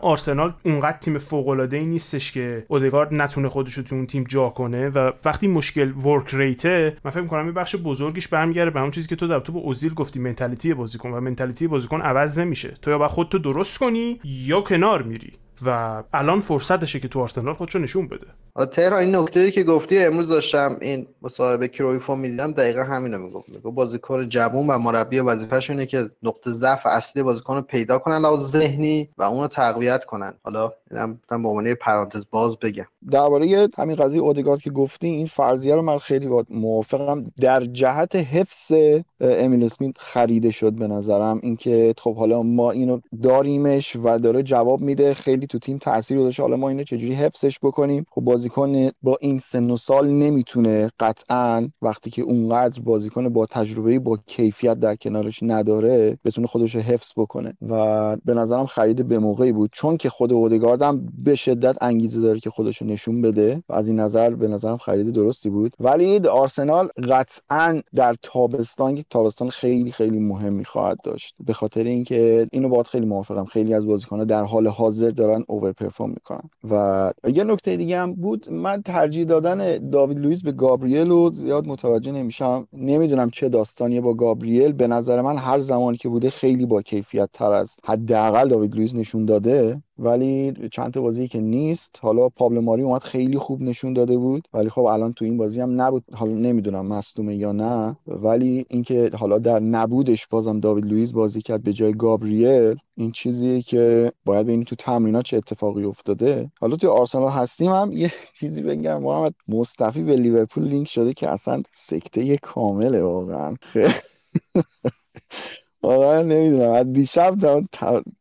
آرسنال اونقدر تیم فوق العاده ای نیستش که اودگارد نتونه خودشو تو اون تیم جا کنه و وقتی مشکل ورک ریته من فکر می‌کنم. این بخش بزرگیش برمیگرده به اون چیزی که تو در تو با اوزیل گفتی منتالیتی بازیکن. و منتالیتی بازیکن عوض نمیشه. تو یا با خودتو درست کنی یا کنار میری. و الان فرصتشه که تو آرسنال خودشو نشون بده. تهران این نکته که گفتی امروز داشتم این مصاحبه کرویفو می‌دیدم دقیقا همینو می‌گفت. میگه بازیکن جوون و مربی وظیفهش اینه که نقطه ضعف اصلی بازیکن رو پیدا کنن لحاظ ذهنی و اونو تقویت کنن. حالا اینم به عنوان پرانتز باز بگم. درباره همین قضیه اودگارد که گفتی این فرضیه رو من خیلی موافقم. در جهت حفظ امیل اسمیت خریده شد به نظرم. اینکه خب حالا ما اینو داریمش و داره جواب میده. خیلی تو تیم تاثیر گذاشته. حالا ما اینو چجوری حفظش بکنیم؟ خب بازیکن با این سن و سال نمی‌تونه قطعا وقتی که اونقدر بازیکن با تجربه با کیفیت در کنارش نداره بتونه خودش حفظ بکنه. و به نظرم خرید به موقعی بود. چون که خود اودگارد هم به شدت انگیزه داره که خودش نشون بده و از این نظر به نظرم خرید درستی بود. ولی آرسنال قطعا در تابستان که تابستان خیلی خیلی مهمی خواهد داشت. به خاطر اینکه اینو باید خیلی موافقم. خیلی از بازیکن‌ها در حال حاضر دارن over perform می‌کنن. و یه نکته دیگه هم بود. من ترجیح دادن داوید لوئیس به گابریل رو زیاد متوجه نمیشم. نمی‌دونم چه داستانیه با گابریل. به نظر من هر زمانی که بوده خیلی با کیفیت تر از حداقل داوید لوئیس نشون داده. ولی چند تا بازی که نیست حالا پابلو ماری اومد خیلی خوب نشون داده بود. ولی خب الان تو این بازی هم نبود. حالا نمی‌دونم مصدومه یا نه. ولی اینکه حالا در نبودش بازم داوید لوئیس بازی کرد به جای گابریل این چیزیه که باید ببینیم تو تمرینات چه اتفاقی افتاده. حالا توی آرسنال هستیم هم یه چیزی بگم. محمد مصطفی به لیورپول لینک شده که اصلا سکته کامله واقعا. واقعا نمی‌دونم. از دیشب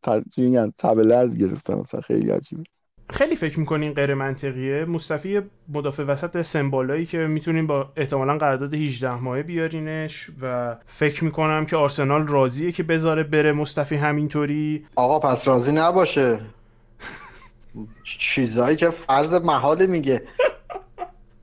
تا تبلرز گرفتم مثلا خیلی عجیبه. خیلی فکر می‌کنین غیر منطقیه؟ مصطفی مدافع وسط سمبالایی که می‌تونیم با احتمالا قرارداد 18 ماهه بیارینش و فکر می‌کنم که آرسنال راضیه که بذاره بره. مصطفی همینطوری. آقا پس راضی نباشه. چیزایی که فرض محال میگه.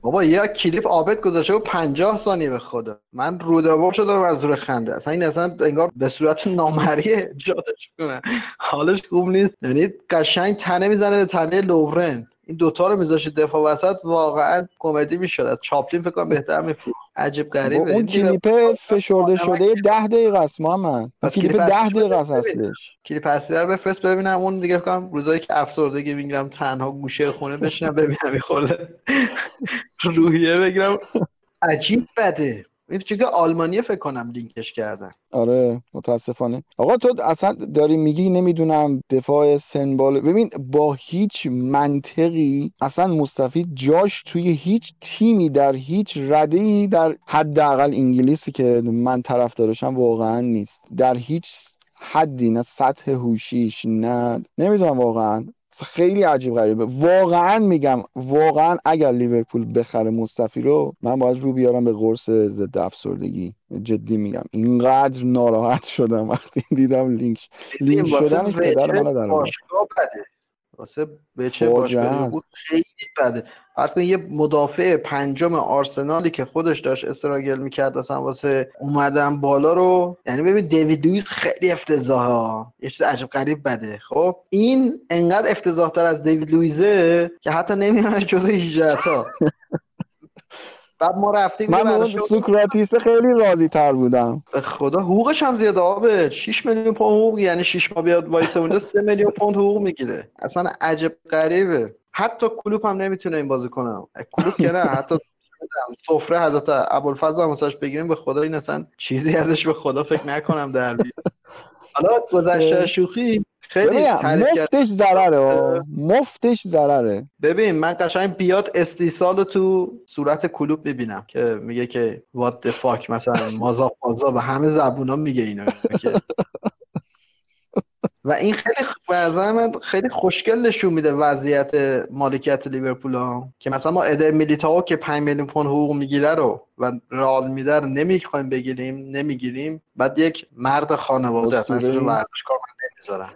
بابا یه کلیپ آبد گذاشته و 50 ثانیه به خدا. من رودابار شدم از زور خنده. اصلا این اصلا انگار به صورت نامری جادش کنه حالش خوب نیست. یعنی قشنگ تنه می‌زنه به تنه لورن. این دوتا رو میذاشت دفاع وسط واقعا کمدی می‌شد. چاپلین فکر کنم بهتر میفروخت عجیب غریبه. اون کلیپ فشرده شده ده دقیقه است محمد. کلیپ ده دقیقه است اصلش کلیپ اصلی رو بفرست ببینم اون دیگه کنم روزایی که افسردگی می‌گیرم تنها گوشه خونه بشینم ببینم میخورده. روحیه بگیرم. عجیب بده. چون که آلمانی فکر کنم لینکش کردن. آره متاسفانه. آقا تو اصلا داری میگی نمی‌دونم دفاع سنبال ببین با هیچ منطقی اصلا مستفید جاش توی هیچ تیمی در هیچ رده ای در حداقل انگلیسی که من طرف دارشم واقعا نیست. در هیچ حدی نه سطح هوشیش نه نمی‌دونم واقعا. خیلی عجیب غریبه واقعا میگم واقعا اگر لیورپول بخره موستافی رو من باید رو بیارم به قرص ضد افسردگی. جدی میگم. اینقدر ناراحت شدم وقتی دیدم link link شدنش پدر من در واسه بچه بود خیلی بده. فرض یه مدافع پنجم آرسنالی که خودش داشت struggle می‌کرد مثلا واسه اومدن بالا رو یعنی ببین دیوید لوئیس خیلی افتضاح ها یه چیز عجب غریب بده. خب این انقدر افتضاح تر از دیوید لوئیزه که حتی نمیانش جزو 18 تا بعد ما رفتیم من اون سوکراتیس خیلی راضی تر بودم. خدا حقوقش هم زیاده آبه. 6 میلیون پوند حقوق یعنی 6 ماه بیاد وایس اونجا 3 میلیون پوند حقوق می‌گیره. اصلا عجب غریبه. حتی کلوب هم نمی‌تونه این بازی کنه. کلوب که نه حتی سفره حضرت ابوالفضل هم بگیریم به خدا این اصلا چیزی ازش به خدا فکر نکنم در بیاد. حالا گذشته شوخی خیلی مفتش ضرره مفتش ضرره. ببین من قشنگ بیاد استیصال تو صورت کلوب می‌بینم که میگه که وات فاک مثلا مازا مازا و همه زبونا میگه اینو و این خیلی به من خیلی خوشگل نشون میده وضعیت مالکیت لیورپول ها که مثلا ما ادر میلیتاو که 5 میلیون پوند حقوق می‌گیره رو و رئال میده رو نمی‌خوایم بگیریم نمی‌گیریم. بعد یک مرد خانواده اصلا ورزشکار می‌ذارن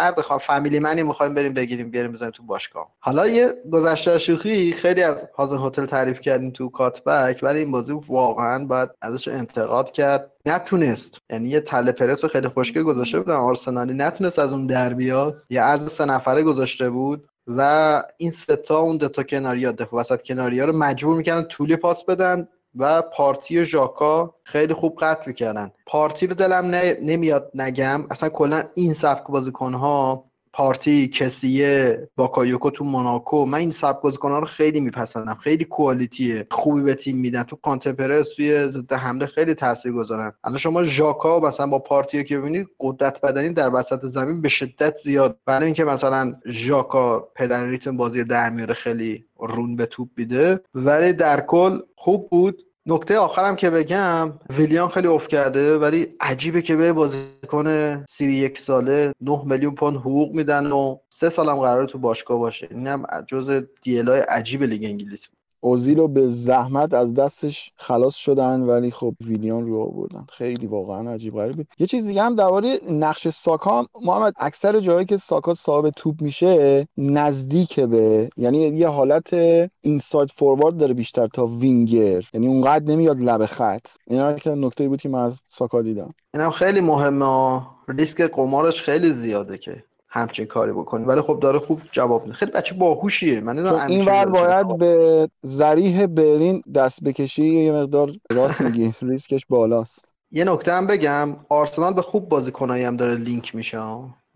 مرد خواه فامیلی منی می‌خوایم بریم بگیریم بیاریم بزنیم تو باشگاه. حالا یه گذشته شوخی خیلی از هازن هتل تعریف کردیم تو کاتبک ولی این بازی واقعا باید ازش انتقاد کرد. نتونست. یعنی یه تله پرس خیلی خوشگل گذاشته بودن آرسنالی. نتونست از اون در بیاد. یه ارز سه نفره گذاشته بود و این ستا اون دوتا کناریا دفاع وسط کناریا رو مجبور می‌کنن طولی پاس بدن. و پارتی ژاکا خیلی خوب قطع می‌کردن. پارتی رو دلم نمیاد نگم. اصلا کلا این سبک بازیکنها پارتی کسیه باکایوکو تو موناکو من این سبک بازیکن‌ها رو خیلی میپسندم. خیلی quality ی خوبی به تیم میدن. تو counter press توی ضد حمله خیلی تاثیر گذارن. الان شما ژاکا مثلا با پارتی که ببینید قدرت بدنی در وسط زمین به شدت زیاد. برای اینکه مثلا ژاکا پدر ریتم بازی در میاره خیلی رون به توپ بیده. ولی در کل خوب بود. نکته آخرم که بگم ویلیان خیلی افت کرده ولی عجیبه که به بازیکن سی یک ساله 9 میلیون پوند حقوق میدن و سه سالم قراره تو باشگاه باشه. اینم جز deal ای عجیب لیگ انگلیس بود. اوزیل رو به زحمت از دستش خلاص شدن ولی خب ویلیان رو آوردن. خیلی واقعا عجیب غریب بود. یه چیز دیگه هم درباره نقش ساکا محمد اکثر جایی که ساکا صاحب توپ میشه نزدیک به یعنی یه حالت اینساید فوروارد داره بیشتر تا وینگر. یعنی اونقدر نمیاد لب خط. اینا که نکته بود که من از ساکا دیدم. اینم خیلی مهمه ریسک قمارش خیلی زیاده که. همچین کاری بکنی. ولی خب داره خوب جواب میده. خیلی بچه باهوشیه. من چون این ور باید به ضریح برلین دست بکشی یه مقدار راست میگی. ریسکش بالاست. یه نکته هم بگم. آرسنال به خوب بازیکنایی هم داره لینک میشه.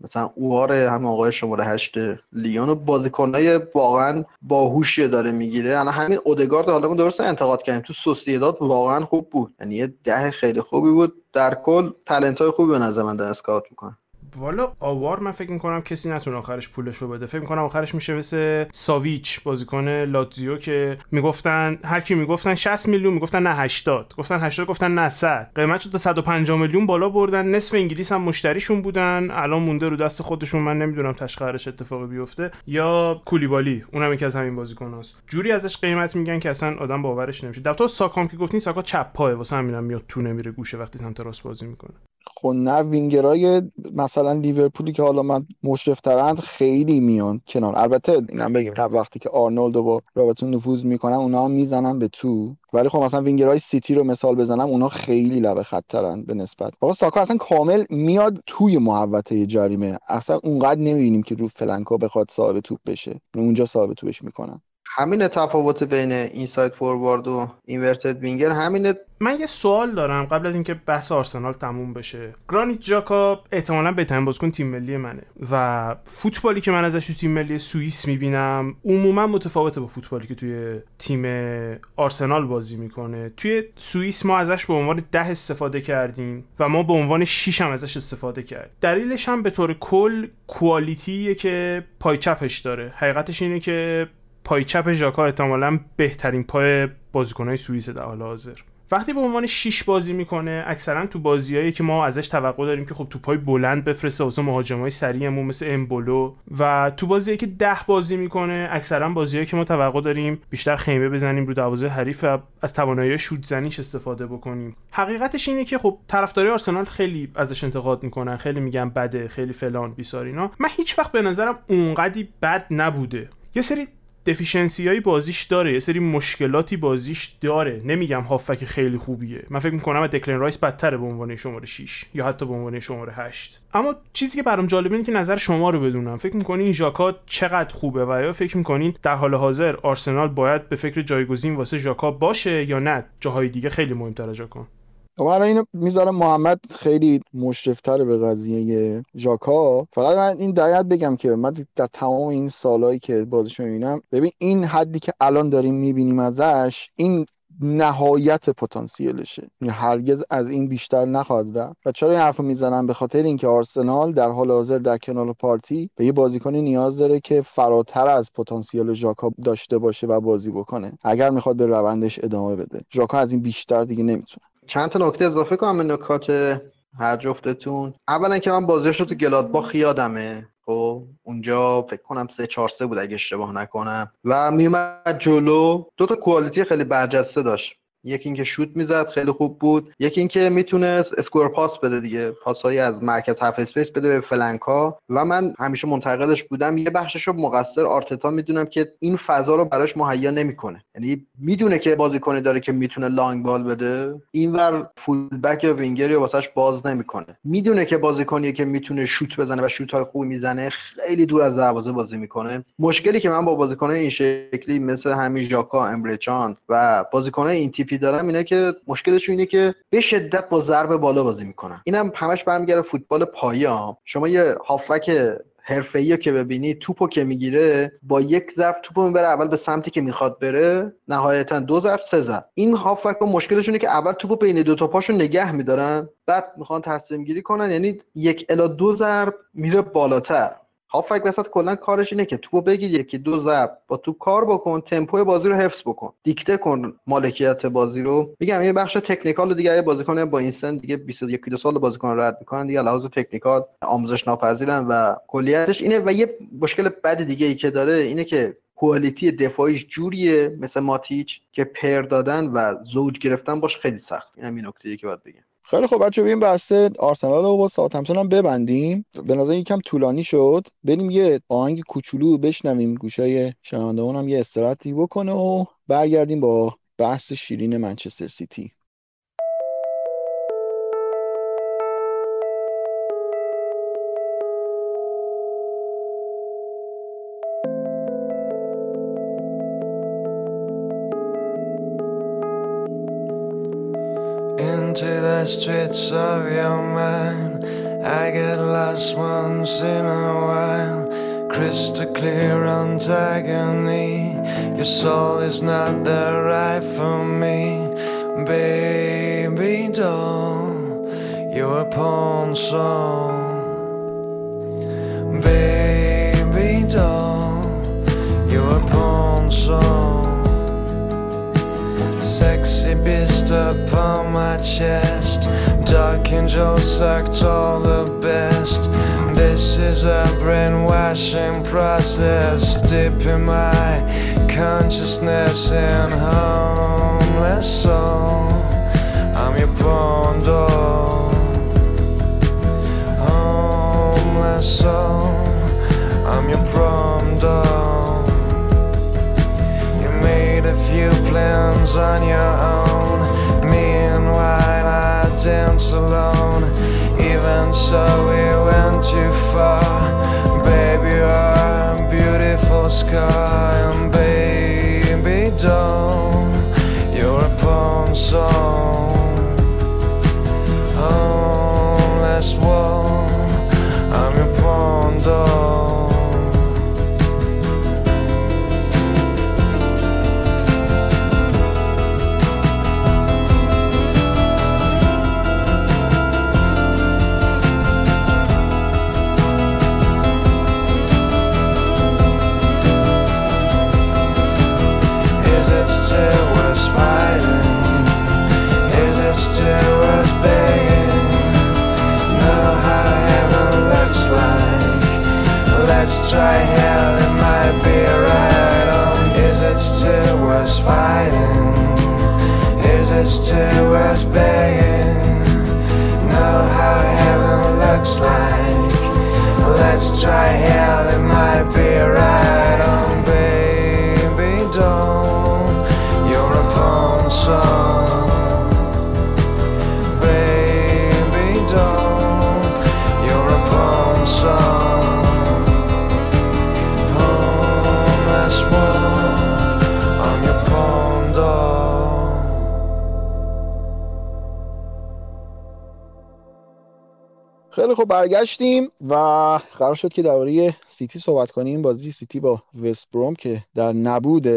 مثلا اوار هم آقای شماره هشت لیون و بازیکنای واقعا باهوشی داره می‌گیره. الان همین اودگارد حالا درست انتقاد کردیم. تو سوسیداد واقعا خوب بود. یعنی یه ده خیلی خوبی بود. در کل talent های خوبی به نظر من در scout می‌کنه. والا آوار من فکر می‌کنم کسی نتونه آخرش پولش رو بده. فکر می‌کنم آخرش میشه مثل ساویچ بازیکن لاتزیو که می‌گفتن هر کی می‌گفتن 60 میلیون می‌گفتن نه 80 گفتن 80 گفتن نه 100 قیمت شد تا 150 میلیون بالا بردن. نصف انگلیس هم مشتریشون بودن. الان مونده رو دست خودشون. من نمی‌دونم تشخرش اتفاقی بیفته. یا کولیبالی. اونم یکی از همین بازیکناست جوری ازش قیمت میگن که اصلا آدم باورش نمیشه. در تو ساکام که گفتین ساکا چپ پای واسه همینم میاد تو نمیره گوشه وقتی سمت راست بازی می‌کنه. خب نه وینگرای مثلا لیورپولی که حالا من مشرف خیلی میان کنار. البته اینم بگیم وقتی که آرنولد با رابرتسون نفوذ می‌کنن اونا هم می‌زنن به تو. ولی خب مثلا وینگرای سیتی رو مثال بزنم اونا خیلی لب خطن به نسبت. آقا ساکا اصلا کامل میاد توی محوطه جریمه. اصلا اونقدر نمی‌بینیم که رو flank ا بخواد صاحب توپ بشه. اونجا صاحب توپش می‌کنن. همین تفاوت بین اینساید فوروارد و اینورتد وینگر همینه. من یه سوال دارم قبل از اینکه بحث آرسنال تموم بشه. گرانیت جاکا احتمالا بهترین بازیکن تیم ملی منه و فوتبالی که من ازش تو تیم ملی سوئیس می‌بینم عموما متفاوته با فوتبالی که توی تیم آرسنال بازی می‌کنه. توی سوئیس ما ازش به عنوان ده استفاده کردیم و ما به عنوان 6 هم ازش استفاده کرد دلیلش هم به طور کل کوالیتیه که پای چپش داره. حقیقتش اینه که پای چپ ژاکا احتمالا بهترین پای بازیکنهای سوئیس در حال حاضر. وقتی به عنوان 6 بازی می‌کنه اکثرا تو بازیایی که ما ازش توقع داریم که خب توپای بلند بفرسته واسه مهاجمای سریعمون مثل امبولو و تو بازیایی که 10 بازی می‌کنه اکثرا بازیایی که ما توقع داریم بیشتر خیمه بزنیم رو دروازه حریف و از توانایی شوت زنیش استفاده بکنیم. حقیقتش اینه که خب طرفدارای آرسنال خیلی ازش انتقاد می‌کنن خیلی میگن بده خیلی فلان بیسارینا من هیچ وقت به نظرم اونقدی بد نبوده. یه سری دفیشنسی های بازیش داره یه سری مشکلاتی بازیش داره. نمیگم هافک خیلی خوبیه. من فکر می‌کنم دکلن رایس بدتره به عنوان شماره 6 یا حتی به عنوان شماره 8 اما چیزی که برام جالبه اینه که نظر شما رو بدونم. فکر می‌کنین ژاکا چقدر خوبه و یا فکر می‌کنین در حال حاضر آرسنال باید به فکر جایگزین واسه ژاکا باشه یا نه؟ جاهای دیگه خیلی مهمتره ژاکا. من اینو می‌ذارم محمد خیلی مشرفتر به قضیه ژاکا. فقط من این دقیقت بگم که من در تمام این سالهایی که بازیشو می‌بینم ببین این حدی که الان داریم می‌بینیم ازش این نهایت پتانسیلشه. یعنی هرگز از این بیشتر نخواهد رفت. و چرا این حرفو می‌زنم؟ به خاطر اینکه آرسنال در حال حاضر در کنال پارتی به یه بازیکنی نیاز داره که فراتر از پتانسیل ژاکا داشته باشه و بازی بکنه. اگر می‌خواد به روندش ادامه بده. ژاکا از این بیشتر دیگه نمی‌تونه. چند تا نکته اضافه کنم به نکات هر جفتتون. اولا که من بازیش رو تو گلادباخ یادمه. خب اونجا فکر کنم سه چهار سه بود اگه اشتباه نکنم. و میومد جلو. دو تا کوالیتی خیلی برجسته داشت. یکی اینکه شوت می‌زد خیلی خوب بود یکی اینکه می‌تونست square pass بده دیگه پاسهایی از مرکز half space بده به flank ا و من همیشه منتقدش بودم یه بخشش رو مقصر آرتتا می‌دونم که این فضا رو براش مهیا نمی‌کنه. یعنی می‌دونه که بازیکنی داره که می‌تونه long ball بده اینور full back یا وینگر یا واسش باز نمی‌کنه. می‌دونه که بازیکنیه که می‌تونه شوت بزنه و شوت های خوبی می‌زنه خیلی دور از دروازه بازی می‌کنه. مشکلی که من با بازیکن این شکلی مثل همین ژاکا امره جان و بازیکن این تیپی دارم اینه که مشکلشون اینه که به شدت با ضرب بالا بازی می‌کنن. اینم همش برمیگرده فوتبال پایه شما یه هافبک حرفه‌ای که ببینی توپو که می‌گیره با یک ضرب توپو می‌بره اول به سمتی که می‌خواد بره نهایتا دو ضرب سه ضرب. این هافک مشکلشونه که اول توپو بین دو تا پاشو نگه میدارن بعد می‌خوان تصمیم گیری کنن. یعنی یک الا دو ضرب میره بالاتر. هافک وسط کلا کارش اینه که تو بگیر یکی دو ضرب با تو کار بکن تمپو بازی رو حفظ بکن. دیکته کن مالکیت بازی رو. میگم این بخش تکنیکال دیگه بازیکن با این سن دیگه 21 دو سال بازیکن رد می‌کنن دیگه. لحاظ تکنیکال آموزش ناپذیرن و کلیتش اینه. و یه مشکل بد دیگه ای که داره اینه که کوالیتی دفاعیش جوریه مثل ماتیچ که پر دادن و زوج گرفتن باش خیلی سخت. این همین نکته که باید بگم. خیلی خب بچه این بحث آرسنال رو با ساوثهمپتون هم ببندیم. به نظر یکم طولانی شد. بریم یه آهنگ کوچولو بشنویم گوشای شنوندهمون هم یه استراحتی بکنه و برگردیم با بحث شیرین منچستر سیتی. Streets of your mind. I get lost once in a while, crystal clear antagony. Your soul is not the right for me, baby doll. You're a pawn song, baby doll. You're a pawn song. Sexy beast upon my chest. Dark angel sucked all the best. This is a brainwashing process. Deep in my consciousness and homeless soul. I'm your pawn doll. Homeless soul. I'm your prom doll. Few plans on your own. Meanwhile, I dance alone. Even so, we went too far. Baby, you're a beautiful scar. And baby, doll, you're a pawn song. Oh, Homeless wall, try hell, it might be right. برگشتیم و قرار شد که درباره سیتی صحبت کنیم. بازی سیتی با وست بروم که در نبود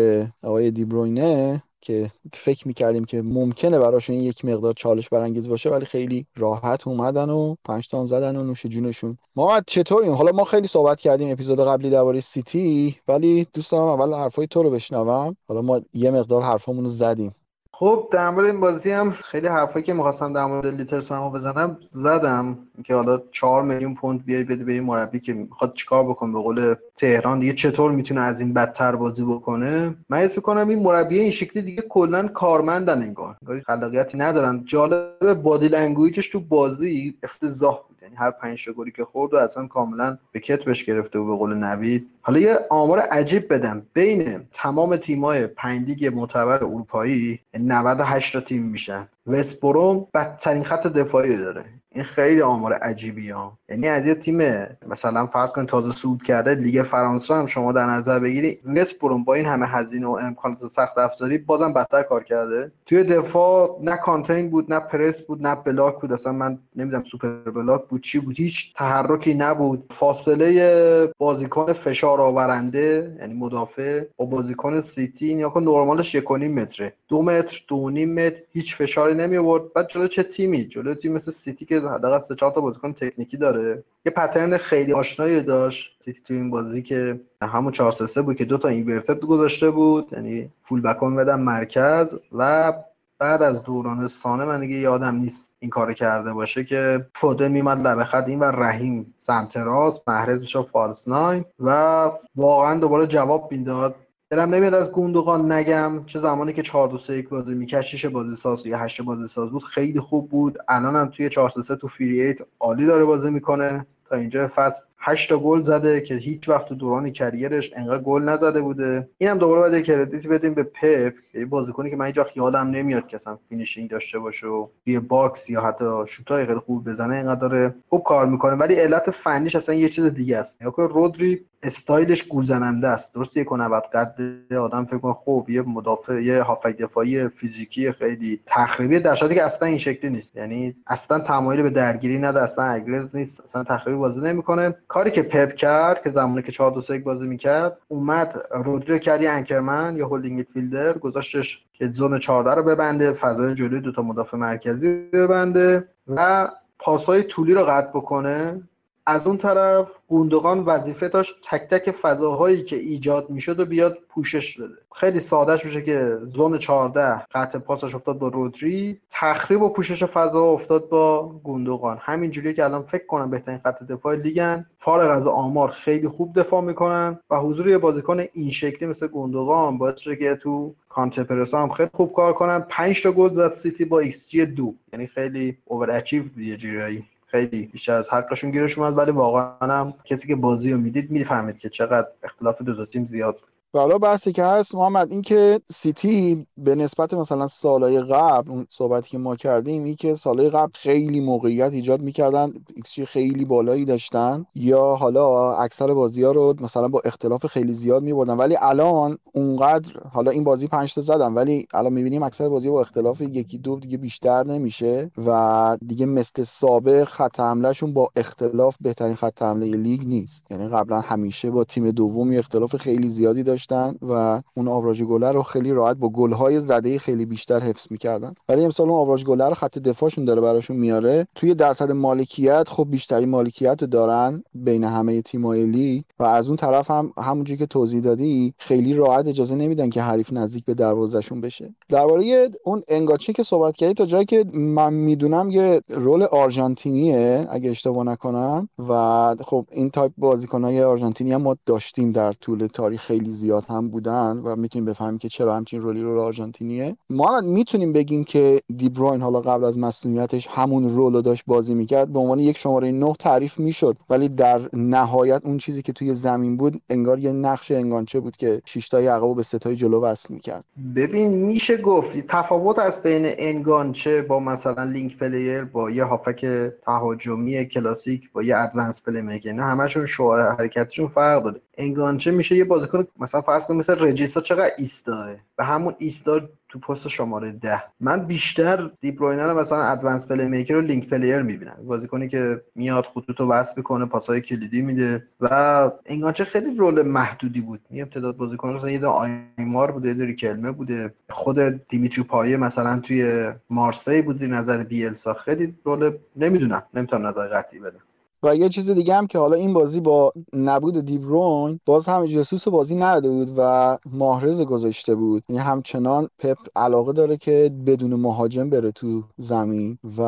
آقای دیبروینه که فکر می‌کردیم که ممکنه براشون یک مقدار چالش برانگیز باشه ولی خیلی راحت اومدن و پنج تا زدن و نوش جونشون. محمد چطوریم؟ حالا ما خیلی صحبت کردیم اپیزود قبلی درباره سیتی ولی دوست دارم اول حرفای تو رو بشنوم. حالا ما یه مقدار حرفامون زدیم. خب در مورد این بازی هم خیلی حرفایی که می‌خواستم در مورد لیتر سما بزنم زدم که حالا چهار میلیون پوند بیای بده به این مربی که می‌خواد چیکار بکنه به قول تهران دیگه چطور می‌تونه از این بدتر بازی بکنه؟ من حس می‌کنم این مربی این شکلی دیگه کلا کارمندن انگار انگار خلاقیتی ندارن. جالب body language ش تو بازی افتضاح یعنی هر پنج گلی که خورد و اصلا کاملا به کتفش گرفته و به قول نوید. حالا یه آمار عجیب بدم. بین تمام تیمای پنج لیگ معتبر اروپایی 98 تا تیم میشن. وستبروم بدترین خط دفاعی داره. این خیلی آمار عجیبی ها یعنی از یه تیم مثلا فرض کن تازه صعود کرده لیگ فرانسه هم شما در نظر بگیری وست بروم با این همه هزینه و امکانات سخت افزاری بازم بدتر کار کرده. توی دفاع نه contain بود نه پرس بود نه block بود. اصلا من نمی‌دونم super block بود چی بود. هیچ تحرکی نبود. فاصله بازیکن فشار آورنده یعنی مدافع با بازیکن سیتی یا کن نرمالش یک متره. دو متر دو نیم متر هیچ فشاری نمی آورد بعد جلو چه تیمی؟ جلو تیم مثل سیتی که حداقل سه چهار تا بازیکن تکنیکی داره. یه پترن خیلی آشنایی داشت. سیتی تو این بازی که همون 4 3 بود که دو تا اینورتد گذاشته بود. یعنی فول بکن بدم مرکز و بعد از دوران سانه من دیگه یادم نیست این کارو کرده باشه که فوده میمد لبه خط این و رحیم سمت راست محرز میشه فالس ناین و واقعا دوباره جواب می‌داد. دلم نمیاد از گوندوغان نگم. چه زمانی که 4 2 3 1 بازی می‌کرد 6 بازی ساز یا 8 بازی ساز بود خیلی خوب بود. الان هم توی 4 3 تو فری عالی داره بازی می‌کنه. تا اینجا فصل 8 تا گل زده که هیچ وقت تو دوران career ش انقدر گل نزده بوده. اینم دوباره باید credit بدیم به پپ. یه بازیکنی که من هیچ وقت یادم نمیاد که اصلا finishing داشته باشه و یه box یا حتی شوتای خیلی خوب بزنه اینقدر داره خوب کار می‌کنه. ولی علت فنیش اصلا یه چیز دیگه است. یا که رودری استایلش گول زننده است. درست یک بعد قد. آدم فکر کنه خوب یه مدافع یه هافبک دفاعی فیزیکی خیلی تخریبی. در که اصلا این شکلی نیست. یعنی اصلا تمایل به درگیری نداره اصلا aggressive نیست اصلا تخریبی بازی نمی‌کنه. کاری که پپ کرد که زمانی که 4 2 بازی می‌کرد اومد رودری کرد یه anchor man یا holding midfielder گذاشتش که zone 14 رو ببنده فضای جلوی دو تا مدافع مرکزی ببنده و پاسهای طولی رو قطع بکنه. از اون طرف گوندوغان وظیفه داشت تک تک فضاهایی که ایجاد می‌شد و بیاد پوشش بده. خیلی سادهش میشه که zone 14 قطع پاسش افتاد با رودری. تخریب و پوشش فضا افتاد با گوندوغان. همینجوری که الان فکر کنم بهترین خط دفاع لیگن. فارغ از آمار خیلی خوب دفاع می‌کنن و حضور یه بازیکن این شکلی مثل گوندوغان باعث شده که تو کانتر هم خیلی خوب کار کنن. 5 تا گل زد سیتی با ایکس جی دو. یعنی خیلی overachieve یه جورایی خیلی بیشتر از حقشون گیرش اومد ولی واقعا هم کسی که بازی رو می‌دید می‌فهمید که چقدر اختلاف دو, دو تیم زیاد بود و حالا بحثی که هست محمد این که سیتی به نسبت مثلا سالهای قبل اون صحبتی که ما کردیم این که سالهای قبل خیلی موقعیت ایجاد می‌کردن ایکس خیلی بالایی داشتن یا حالا اکثر بازی ها رو مثلا با اختلاف خیلی زیاد میبردن. ولی الان اونقدر حالا این بازی پنج تا زدن ولی الان می‌بینیم اکثر بازی با اختلاف یکی دو دیگه بیشتر نمیشه و دیگه مثل سابق خط حملهشون با اختلاف بهترین خط حمله لیگ نیست. یعنی قبلا همیشه با تیم دومی اختلاف خیلی زیادی داشت. داشتن و اون آوراژ گله رو خیلی راحت با گل‌های زده خیلی بیشتر حفظ می‌کردن. ولی امسال اون آوراژ گله رو خط دفاعشون داره براشون میاره. توی درصد مالکیت خب بیشتری مالکیت دارن بین همه تیم‌های لیگ و از اون طرف هم همونجوری که توضیح دادی خیلی راحت اجازه نمیدن که حریف نزدیک به دروازهشون بشه. درباره اون enganche ای که صحبت کردی تا جایی که من می‌دونم یه role آرژانتینیه اگه اشتباه نکنم. و خب این تایپ بازیکن‌های آرژانتینی هم ما داشتیم در طول تاریخ خیلی زیاد. هم بودن و می‌تونیم بفهمیم که چرا همچین role ی رو آرژانتینیه. ما می‌تونیم بگیم که دیبروین حالا قبل از مصونیتش همون role رو داشت بازی می‌کرد. به عنوان یک شماره نه تعریف می‌شد ولی در نهایت اون چیزی که توی زمین بود انگار یه نقش enganche بود که شیشتای عقب به ستای جلو وصل می‌کرد. ببین میشه گفت تفاوت از بین enganche با مثلا link player با یه هافبک تهاجمی کلاسیک با یه advanced playmaker همشون شو حرکتشون فرق داره enganche میشه یه بازیکن مثلا فرض کن مثل regista چقدر ایستاه و همون ایستا تو پست شماره ده. من بیشتر دیبروینه رو مثلا advanced playmaker و link player می‌بینم. بازیکنی که میاد خطوط رو وصل می‌کنه پاسای کلیدی میده و enganche خیلی role محدودی بود. می تعداد بازیکن مثلا یه آیمار بوده ریکلمه بوده. خود دیمیتری پایه مثلا توی مارسی بود زیر نظر بیلسا. خیلی role نمی‌دونم. نمی‌تونم نظر قطعی بدم. و یه چیز دیگه هم که حالا این بازی با نبود دیبروین باز هم جسوس بازی نداده بود و ماهرز گذاشته بود. یعنی همچنان پپ علاقه داره که بدون مهاجم بره تو زمین و,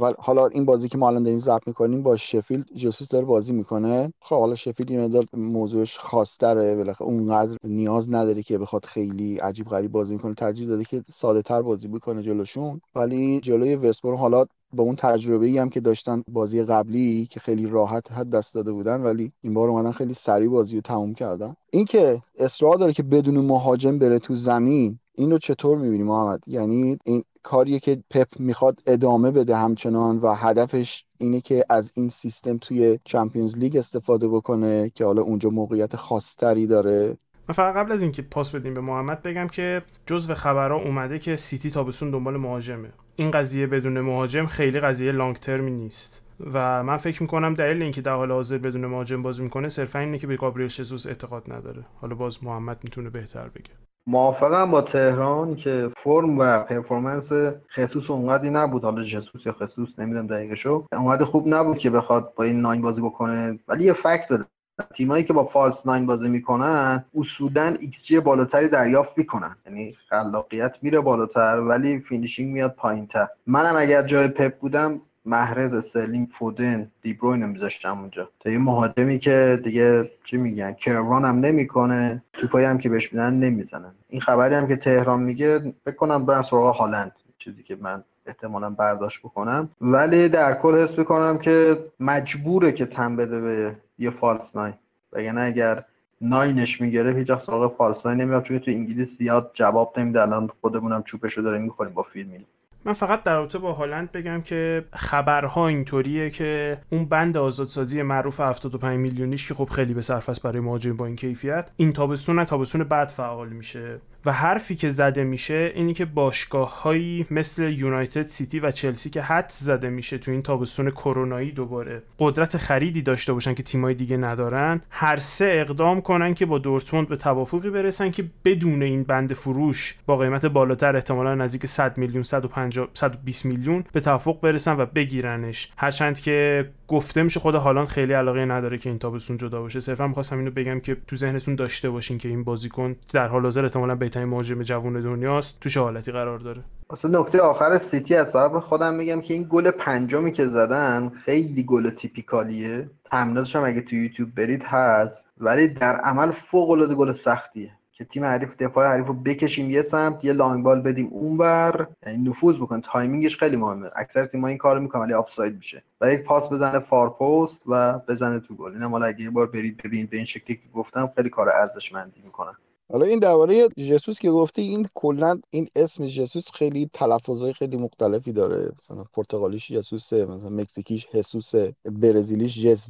و حالا این بازی که ما الان داریم ضبط می‌کنیم با شفیلد جسوس داره بازی می‌کنه. خب حالا شفیلد این مقدار موضوعش خاصتره بالاخره اونقدر نیاز نداره که بخواد خیلی عجیب غریب بازی می‌کنه ترجیح داده که ساده تر بازی بکنه جلوشون. ولی جلوی وستبروم حالا با اون تجربه ای هم که داشتن بازی قبلی که خیلی راحت حد دست داده بودن ولی این بار اومدن خیلی سریع بازی رو تموم کردن. اینکه اصرار داره که بدون مهاجم بره تو زمین این رو چطور می‌بینی محمد؟ یعنی این کاریه که پپ می‌خواد ادامه بده همچنان و هدفش اینه که از این سیستم توی چمپیونز لیگ استفاده بکنه که حالا اونجا موقعیت خاصتری داره. من فقط قبل از اینکه پاس بدیم به محمد بگم که جزو خبرها اومده که سیتی تابستون دنبال مهاجمه. این قضیه بدون مهاجم خیلی قضیه long term ی نیست. و من فکر می‌کنم دلیل اینکه در حال حاضر بدون مهاجم بازی می‌کنه صرفا اینه که به گابریل ژسوس اعتقاد نداره. حالا باز محمد می‌تونه بهتر بگه. موافقم با تهران که فرم و performance ژسوس اونقدی نبود. حالا جسوس یا ژسوس نمی‌دونم دقیقشو. اونقدر خوب نبود که بخواد با این nine بازی بکنه. ولی یه fact تیمایی که با false nine بازی می‌کنن اصولا ایکس جی بالاتری دریافت می‌کنن. یعنی خلاقیت میره بالاتر ولی finishing میاد پایینتر. منم اگر جای پپ بودم محرز استرلینگ فودن دیبروین میذاشتم اونجا. تا یه مهاجمی که دیگه چی میگن convert هم نمی‌کنه توپایی هم که بهش میدن نمی‌زنن. این خبری هم که تهران میگه فکر کنم برن سراغ هالند. چیزی که من احتمالا برداشت بکنم. ولی در کل حس بکنم که مجبوره که تن بده به یه فالس ناین. وگرنه اگر ناینش می‌گرفت هیچ وقت سراغ فالس ناین نمی‌رفت چون تو انگلیس زیاد جواب نمیده. الان خودمونم چوبشو داریم می‌خوریم با فیلم. من فقط در رابطه با هالند بگم که خبرها اینطوریه که اون بند آزادسازی معروف 75 میلیونیش که خب خیلی به صرف است برای مهاجم با این کیفیت این تابستون تابستون بعد فعال میشه. و حرفی که زده میشه اینی که باشگاه هایی مثل یونایتد سیتی و چلسی که حد زده میشه تو این تابستون کرونایی دوباره قدرت خریدی داشته باشن که تیمای دیگه ندارن هر سه اقدام کنن که با دورتموند به توافقی برسن که بدون این بند فروش با قیمت بالاتر احتمالا نزدیک 100 میلیون 150 120 میلیون به توافق برسن و بگیرنش. هرچند که گفته میشه خود هالند خیلی علاقه نداره که این تابستون جدا باشه. صرفا می‌خواستم اینو بگم که تو ذهنتون داشته باشین که این بازیکن در حال حاضر احتمالاً بهترین مهاجم جوون دنیاست تو چه حالتی قرار داره. اصلا نکته آخر سیتی از طرف خودم میگم که این گل پنجمی که زدن خیلی گل typical یه. تمریناتش هم اگه تو یوتیوب برید هست ولی در عمل فوق العاده گل سختیه. که تیم حریف دفاع حریف رو بکشیم یه سمت یه long ball بدیم اونور. یعنی نفوذ بکن timing ش خیلی مهمه. اکثر تیم‌ها این کارو می‌کنن ولی آفساید میشه. و یک پاس بزنه far post و بزنه تو گل. اینم حالا اگه یه بار برید ببینید به این شکلی که گفتم خیلی کار ارزشمندی می‌کنن حالا این درباره جسوس که گفتی این کلا این اسم جسوس خیلی تلفظهای خیلی مختلفی داره. مثلا پرتغالیش جسوسه مثلا مکزیکیش هسوسه برزیلیش جس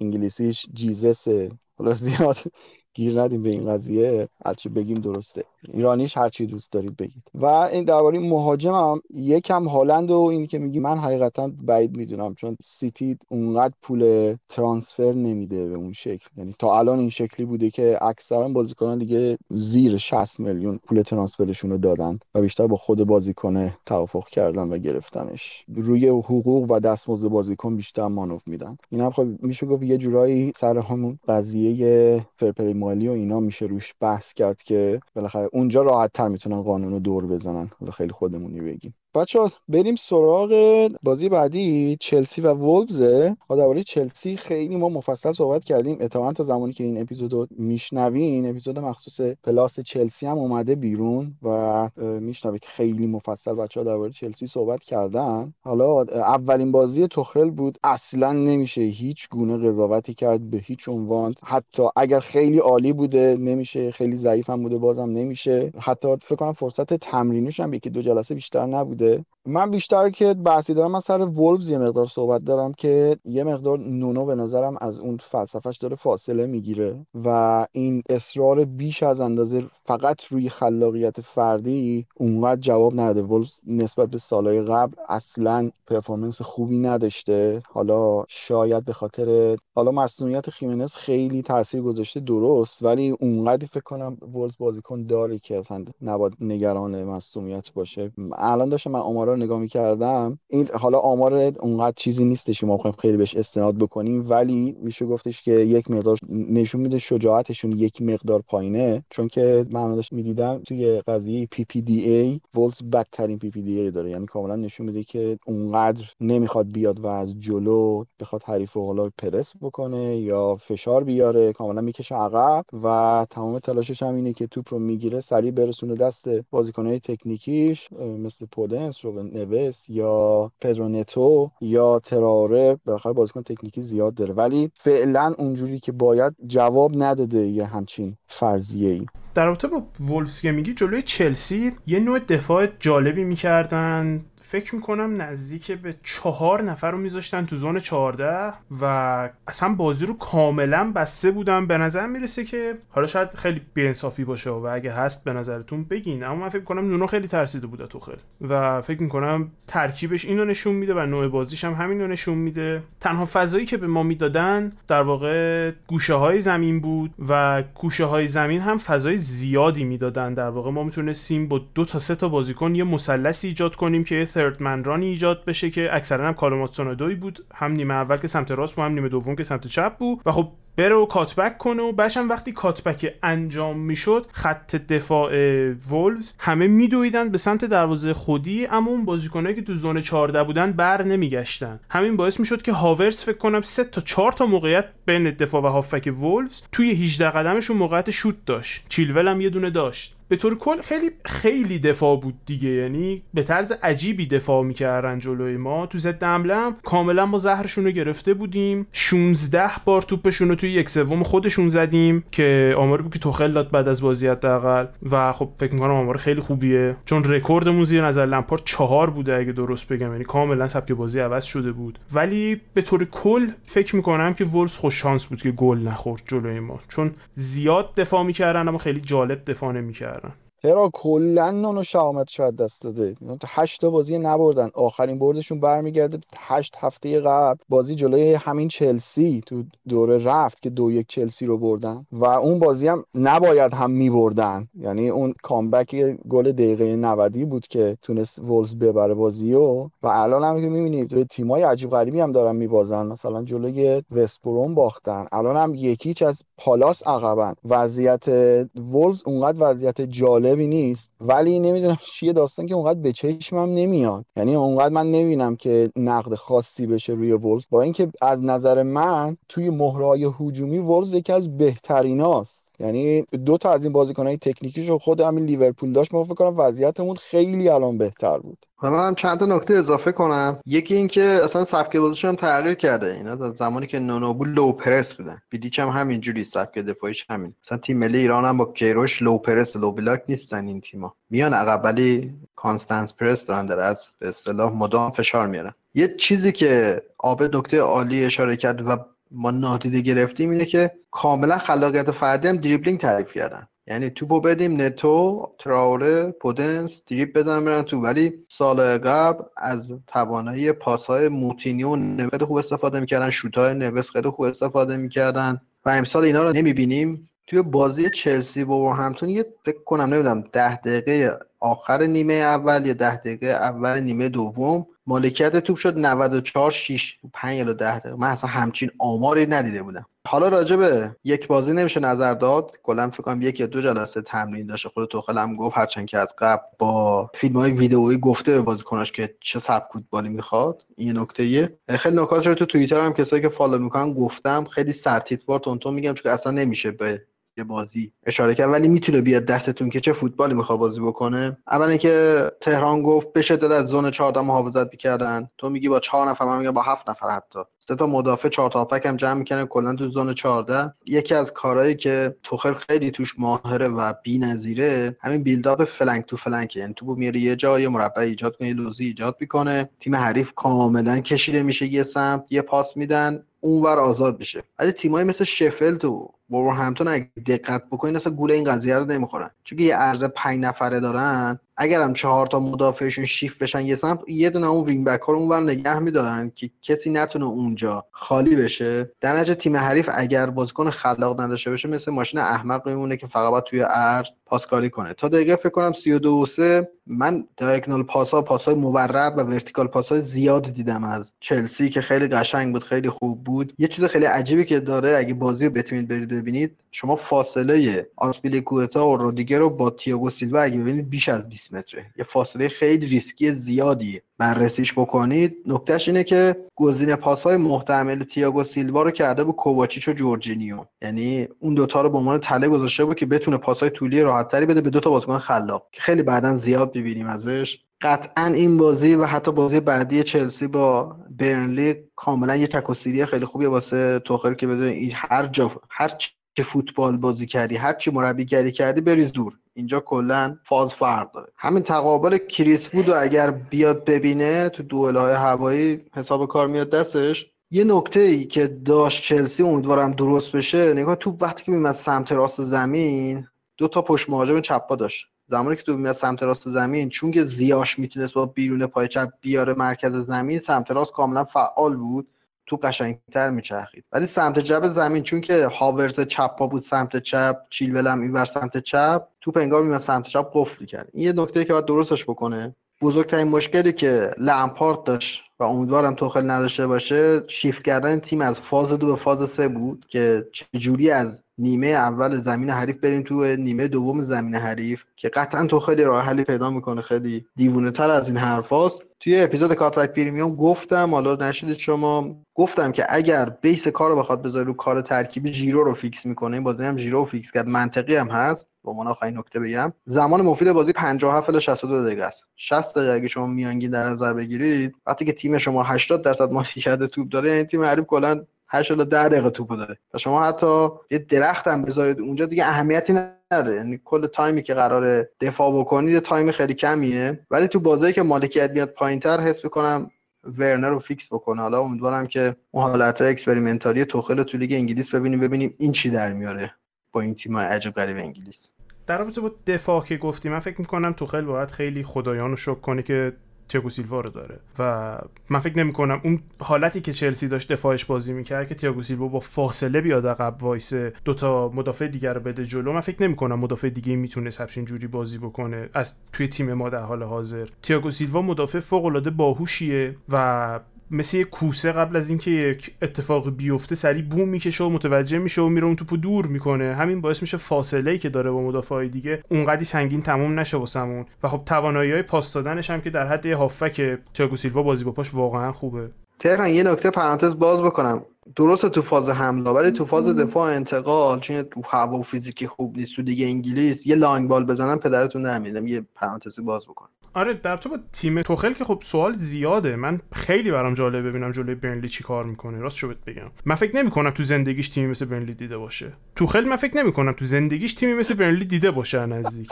انگلیسیش جیزسه. حالا زیاد گیر ندیم به این قضیه هرچی بگیم درسته. ایرانیش هرچی دوست دارید بگید. و این درباره مهاجم هم یکم هالند و این که میگی من حقیقتا بعید می‌دونم چون سیتی اونقدر پول ترانسفر نمیده به اون شکل. یعنی تا الان این شکلی بوده که اکثرا بازیکنان دیگه زیر 60 میلیون پول ترانسفرشون رو دادن و بیشتر با خود بازیکن توافق کردن و گرفتنش. روی حقوق و دستمزد بازیکن بیشتر مانوف میدن. این هم خب میشه گفت یه جورایی سر همون قضیه فرپری مالی و اینا میشه روش بحث کرد که بالاخره اونجا راحت تر می‌تونن قانون رو دور بزنن. حالا خیلی خودمونی بگیم. بچه بریم سراغ بازی بعدی چلسی و وولفزه درباره چلسی خیلی ما مفصل صحبت کردیم. اتفاقا تا زمانی که این اپیزود رو میشنوین اپیزود مخصوص پلاس چلسی هم اومده بیرون و میشنوید که خیلی مفصل بچه ها درباره چلسی صحبت کردن. حالا اولین بازی توخل بود. اصلا نمیشه هیچ گونه قضاوتی کرد به هیچ عنوان. حتی اگر خیلی عالی بوده نمیشه. خیلی ضعیف هم بوده بازم نمیشه. حتی فکر کنم فرصت تمرینیش هم یکی دو جلسه بیشتر نبود من بیشتر که بحثی دارم من سر وولفز یه مقدار صحبت دارم که یه مقدار نونو به نظرم از اون فلسفهش داره فاصله می‌گیره و این اصرار بیش از اندازه فقط روی خلاقیت فردی اونقدر جواب نده وولفز نسبت به سالهای قبل اصلا پرفورمنس خوبی نداشته. حالا شاید به خاطر حالا مسئولیت خیمنز خیلی تاثیر گذاشته درست ولی اونقدر فکر کنم وولز بازیکن داره که اصلا نباید نگران مسئولیت باشه. الان داشتم داشتم من آمارا نگاه می‌کردم این حالا آمار اونقدر چیزی نیستش که ما خیلی بهش استناد بکنیم ولی میشه گفتش که یک مقدار نشون میده شجاعتشون یک مقدار پایینه. چون که من داشت می‌دیدم توی قضیه PPDA ولز بدترین پی پی دی ای داره. یعنی کاملا نشون میده که اونقدر نمی‌خواد بیاد و از جلو بخواد حریف حالا پرس بکنه یا فشار بیاره کاملا می‌کشه عقب. و تمام تلاشش هم اینه که توپ رو می‌گیره سریع برسونه دست بازیکنهای تکنیکیش مثل پودنس رو نوس یا پدرونتو یا تراره بالاخره بازیکن تکنیکی زیاد داره. ولی فعلا اونجوری که باید جواب نداده یه همچین فرضیه ای در رابطه با وولفز که میگی جلوی چلسی یه نوع دفاع جالبی می‌کردن. فکر می‌کنم نزدیک به چهار نفر رو میذاشتن تو زون چهارده و اصلا بازی رو کاملا بسته بودن. به نظر می‌رسه که حالا شاید خیلی بیانصافی باشه و اگه هست به نظرتون بگین. اما من فکر می‌کنم نونو خیلی ترسیده بوده تو خیلی و فکر می‌کنم ترکیبش اینو نشون میده و نوع بازیش هم همین رو نشون میده. تنها فضایی که به ما می‌دادن در واقع گوشه های زمین بود و گوشه های زمین هم فضای زیادی می‌دادن. در واقع ما می‌تونستیم با دو تا سه تا بازیکن یه مثلثی ایجاد کنیم که ثرد من رانی ایجاد بشه که اکثرا هم کالوماتسونادوی بود هم نیمه اول که سمت راست بود هم نیمه دوم که سمت چپ بود و خب بره و کاتبک کنه و بعدش وقتی کاتبک انجام می‌شد خط دفاع وولفز همه میدویدن به سمت دروازه خودی اما اون بازیکنایی که تو زون 14 بودن بر نمیگشتن. همین باعث می‌شد که هاورس فکر کنم سه تا 4 تا موقعیت بین دفاع و هافک وولفز توی 18 قدمشون موقعیت شوت داشت. چیلول هم یه دونه داشت. به طور کل خیلی خیلی دفاع بود دیگه. یعنی به طرز عجیبی دفاع می‌کردن جلوی ما. تو ضد حمله کاملا با زهرشون رو گرفته بودیم. 16 بار توپشون رو توی یک سوم خودشون زدیم که آماری بود که توخل داد بعد از بازی حداقل. و خب فکر می‌کنم آمار خیلی خوبیه. چون رکوردمون زیر نظر لمپارد چهار بوده اگه درست بگم. یعنی کاملا سبک بازی عوض شده بود. ولی به طور کل فکر می‌کنم که ولز خوش شانس بود که گل نخورد جلوی ما. چون زیاد دفاع می‌کردن اما خیلی جالب دفاع نمی‌کردن. چرا کلا نونو شهامت شاید دست داده. تا هشت بازی نبردن. آخرین بردشون برمیگرده هشت هفته قبل. بازی جلوی همین چلسی تو دوره رفت که دو یک چلسی رو بردن. و اون بازی هم نباید هم میبردن. یعنی اون کامبک گل دقیقه 90 بود که تونست ولز ببره بازی و و الان هم که می‌بینید به تیمای عجیب غریبی هم دارن میبازن. مثلا جلوی وستبروم باختن. الان هم یکیچ از پالاس عقبن. وضعیت ولوز اونقدر وضعیت جالب جالبی نیست. ولی نمی‌دونم چیه داستان که اونقدر به چشمم نمیاد. یعنی اونقدر من نمی‌بینم که نقد خاصی بشه روی ولوز با اینکه از نظر من توی مهرهای هجومی ولوز یکی از بهتریناست. یعنی دو تا از این بازیکنهای تکنیکیش رو خود همین لیورپول داشت من فکر کنم وضعیتمون خیلی الان بهتر بود. من هم چند تا نکته اضافه کنم. یکی اینکه اصلا سبک بازیش هم تغییر کرده. اینا از زمانی که نونو بود low press بودن. بیدیچ هم همینجوری سبک دفاعیش همین. مثلا تیم ملی ایران هم با کیروش low press low block نیستن این تیما میان عقب ولی constant press دارن در از به اصطلاح مدام فشار میارن. یه چیزی که آب نکته عالی اشاره کرد و ما نادیده گرفتیم اینه که کاملا خلاقیت فردی هم دریبلینگ تعریف کردن. یعنی توپو بدیم نتو تراوره پودنس دریب بزنن برن تو. ولی سال قبل از توانایی پاس های موتینیو و خوب استفاده می‌کردن شوت های نوس خیلی خوب استفاده می‌کردن و امسال اینا رو نمی‌بینیم. توی بازی چلسی با همتون یه فکر کنم نمی‌دونم ده دقیقه آخر نیمه اول یا ده دقیقه اول نیمه دوم. مالکیت توپ شد 94 6 5 یا 10 دقیقه. من اصلا همچین آماری ندیده بودم. حالا راجع به یک بازی نمیشه نظر داد. کلا فکر کنم یک یا دو جلسه تمرین داشته. خود توخل هم گفت هرچند که از قبل با فیلم های ویدئویی گفته به بازیکناش که چه سبک فوتبالی می‌خواد. این نکته یه خیلی نکات رو تو توییتر هم کسایی که follow می‌کنن گفتم خیلی سرتیتوار تونتون میگم چون اصلا نمیشه به بازی اشاره کرد. ولی می‌تونه بیاد دستتون که چه فوتبالی می‌خواد بازی بکنه. اولا که تهران گفت به شدت از zone 14 محافظت می‌کردن. تو میگی با چهار نفر من میگم با هفت نفر حتی. سه تا مدافع چهار تا بک هم جمع می‌کنن کلا تو zone 14 یکی از کارهایی که توخل خیلی توش ماهره و بی‌نظیره همین build up flank to flank. یعنی تو میاره یه جای مربع ایجاد کنه لوزی ایجاد می‌کنه. تیم حریف کاملا کشیده میشه یه سمت یه پاس میدن. اونور آزاد میشه ولی تیمایی مثل شفیلد و همتون اگه دقت بکنین اصلا گول این قضیه رو نمی‌خورن. چون یه عرض پنج نفره دارن اگرم چهار تا مدافعشون شیفت بشن یه سمت یه دونه اون wing back ها رو اونور نگه میدارن که کسی نتونه اونجا خالی بشه. در نتیجه تیم حریف اگر بازیکن خلاق نداشته باشه مثل ماشین احمق میمونه که فقط باید توی عرض پاسکاری کنه. تا دقیقه فکر کنم 32 و 3 من diagonal pass ها پاس های مورب و vertical pass های زیاد دیدم از چلسی که خیلی قشنگ بود خیلی خوب بود. یه چیز خیلی عجیبی که داره اگه بازی رو بتونید برید ببینید شما فاصله آسپیلیکوتا و رودیگر رو با تییاگو سیلوا اگه ببینید بیش از 20 متره. یه فاصله خیلی ریسکی زیادی بررسیش بکنید. نکتهش اینه که گزینه پاس های محتمل تییاگو سیلوا رو کرده بود کوواچیچ و جورجینیو. یعنی اون دوتا رو به عنوان تله گذاشته بود که بتونه پاس های طولی راحتتری بده به دو تا بازیکن خلاق. که خیلی بعدا زیاد ببینیم ازش. قطعا این بازی و حتی بازی بعدی چلسی با برنلی کاملا یه تکوسیری خیلی خوبی واسه توخل که بدون هر جا هر چه فوتبال بازی کردی هر چی مربیگری کردی بریز دور اینجا کلا فاز فرق داره. همین تقابل کریس بود و اگر بیاد ببینه تو دوئل های هوایی حساب کار میاد دستش. یه نکته ای که داشت چلسی امیدوارم درست بشه نگاه تو وقتی که از سمت راست زمین دو تا پشت مهاجم چپا داشت. زمانی که تو میاد سمت راست زمین چون که زیاش می‌تونست با بیرون پای چپ بیاره مرکز زمین سمت راست کاملا فعال بود. تو قشنگتر میچرخید. ولی سمت چپ زمین چون که هاورز چپ پا بود سمت چپ چیلول اینور سمت چپ توپ انگار میاد سمت چپ قفل کرد. این یه نکته که باید درستش بکنه. بزرگترین مشکلی که لامپارت داشت و امیدوارم توخل نداشته باشه شیفت کردن تیم از فاز دو به فاز سه بود که چجوری از نیمه اول زمین حریف بریم تو نیمه دوم زمین حریف که قطعا تو خیلی راه حلی پیدا می‌کنه. خیلی دیوونه تر از این حرفاست توی اپیزود کاتبک پریمیوم گفتم حالا نشیدید شما. گفتم که اگر بیس کار رو بخواد بذاره رو کار ترکیبی جیرو رو فیکس می‌کنه. این بازی هم جیرو رو فیکس کرد. منطقی هم هست. با من آخرین نکته بگم. زمان مفید بازی 57 الی 62 دقیقه است. 60 دقیقه اگه شما میانگین در نظر بگیرید وقتی که تیم شما 80 درصد مالکیت توپ داره یعنی تیم حریف کلا 8 الی 10 دقیقه توپ داره. و شما حتی یه درخت هم بذارید اونجا دیگه اهمیتی نداره یعنی کل تایمی که قرار دفاع بکنید تایم خیلی کمیه. ولی تو بازی که مالکیت میاد پایینتر حس می‌کنم ورنر رو فیکس بکنه. حالا امیدوارم که اون حالت experimental ی توخل تو لیگ انگلیس ببینیم ببینیم این چی در میاره با این تیم عجب غریب انگلیس. در رابطه با دفاع که گفتی من فکر می‌کنم توخل باید خیلی خدا رو شکر کنه که تیاگو سیلوا رو داره. و من فکر نمی کنم اون حالتی که چلسی داشت دفاعش بازی می‌کرد که تیاگو سیلوا با فاصله بیاد عقب وایسه دوتا مدافع دیگر رو بده جلو. من فکر نمی کنم مدافع دیگه می‌تونه همچین جوری بازی بکنه از توی تیم ما در حال حاضر. تیاگو سیلوا مدافع فوق العاده باهوشیه و مثل یه کوسه قبل از اینکه یک اتفاق بیفته سری بوم می‌کشه و متوجه میشه و میره اون توپو دور می‌کنه. همین باعث میشه فاصله ای که داره با مدافعای دیگه اونقدی سنگین تموم نشه واسمون. و خب توانایی های پاس دادنش هم که در حد هافک تیاگو سیلوا بازی با پاش واقعا خوبه. تهران یه نکته پرانتز باز بکنم. درسته تو فاز حمله ولی تو فاز دفاع انتقال چون تو هوا و فیزیکی خوب نیست تو دیگه انگلیس یه لانگ بال بزنن پدرتون نمیدم یه پرانتزی باز بکنم. آره در تو با تیم توخل که خب سوال زیاده. من خیلی برام جالب ببینم جلوی برنلی چی کار می‌کنه. راست شو بگم. من فکر نمی کنم تو زندگیش تیمی مثل برنلی دیده باشه. توخل من فکر نمی کنم تو زندگیش تیمی مثل برنلی دیده باشه نزدیک.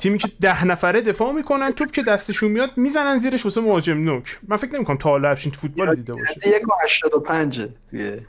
تیمی که ده نفره دفاع می‌کنن توپ که دستشون میاد می‌زنن زیرش واسه مهاجم نوک. من فکر نمی کنم تا حالا تو فوتبال دیده باشه. 1.85 توی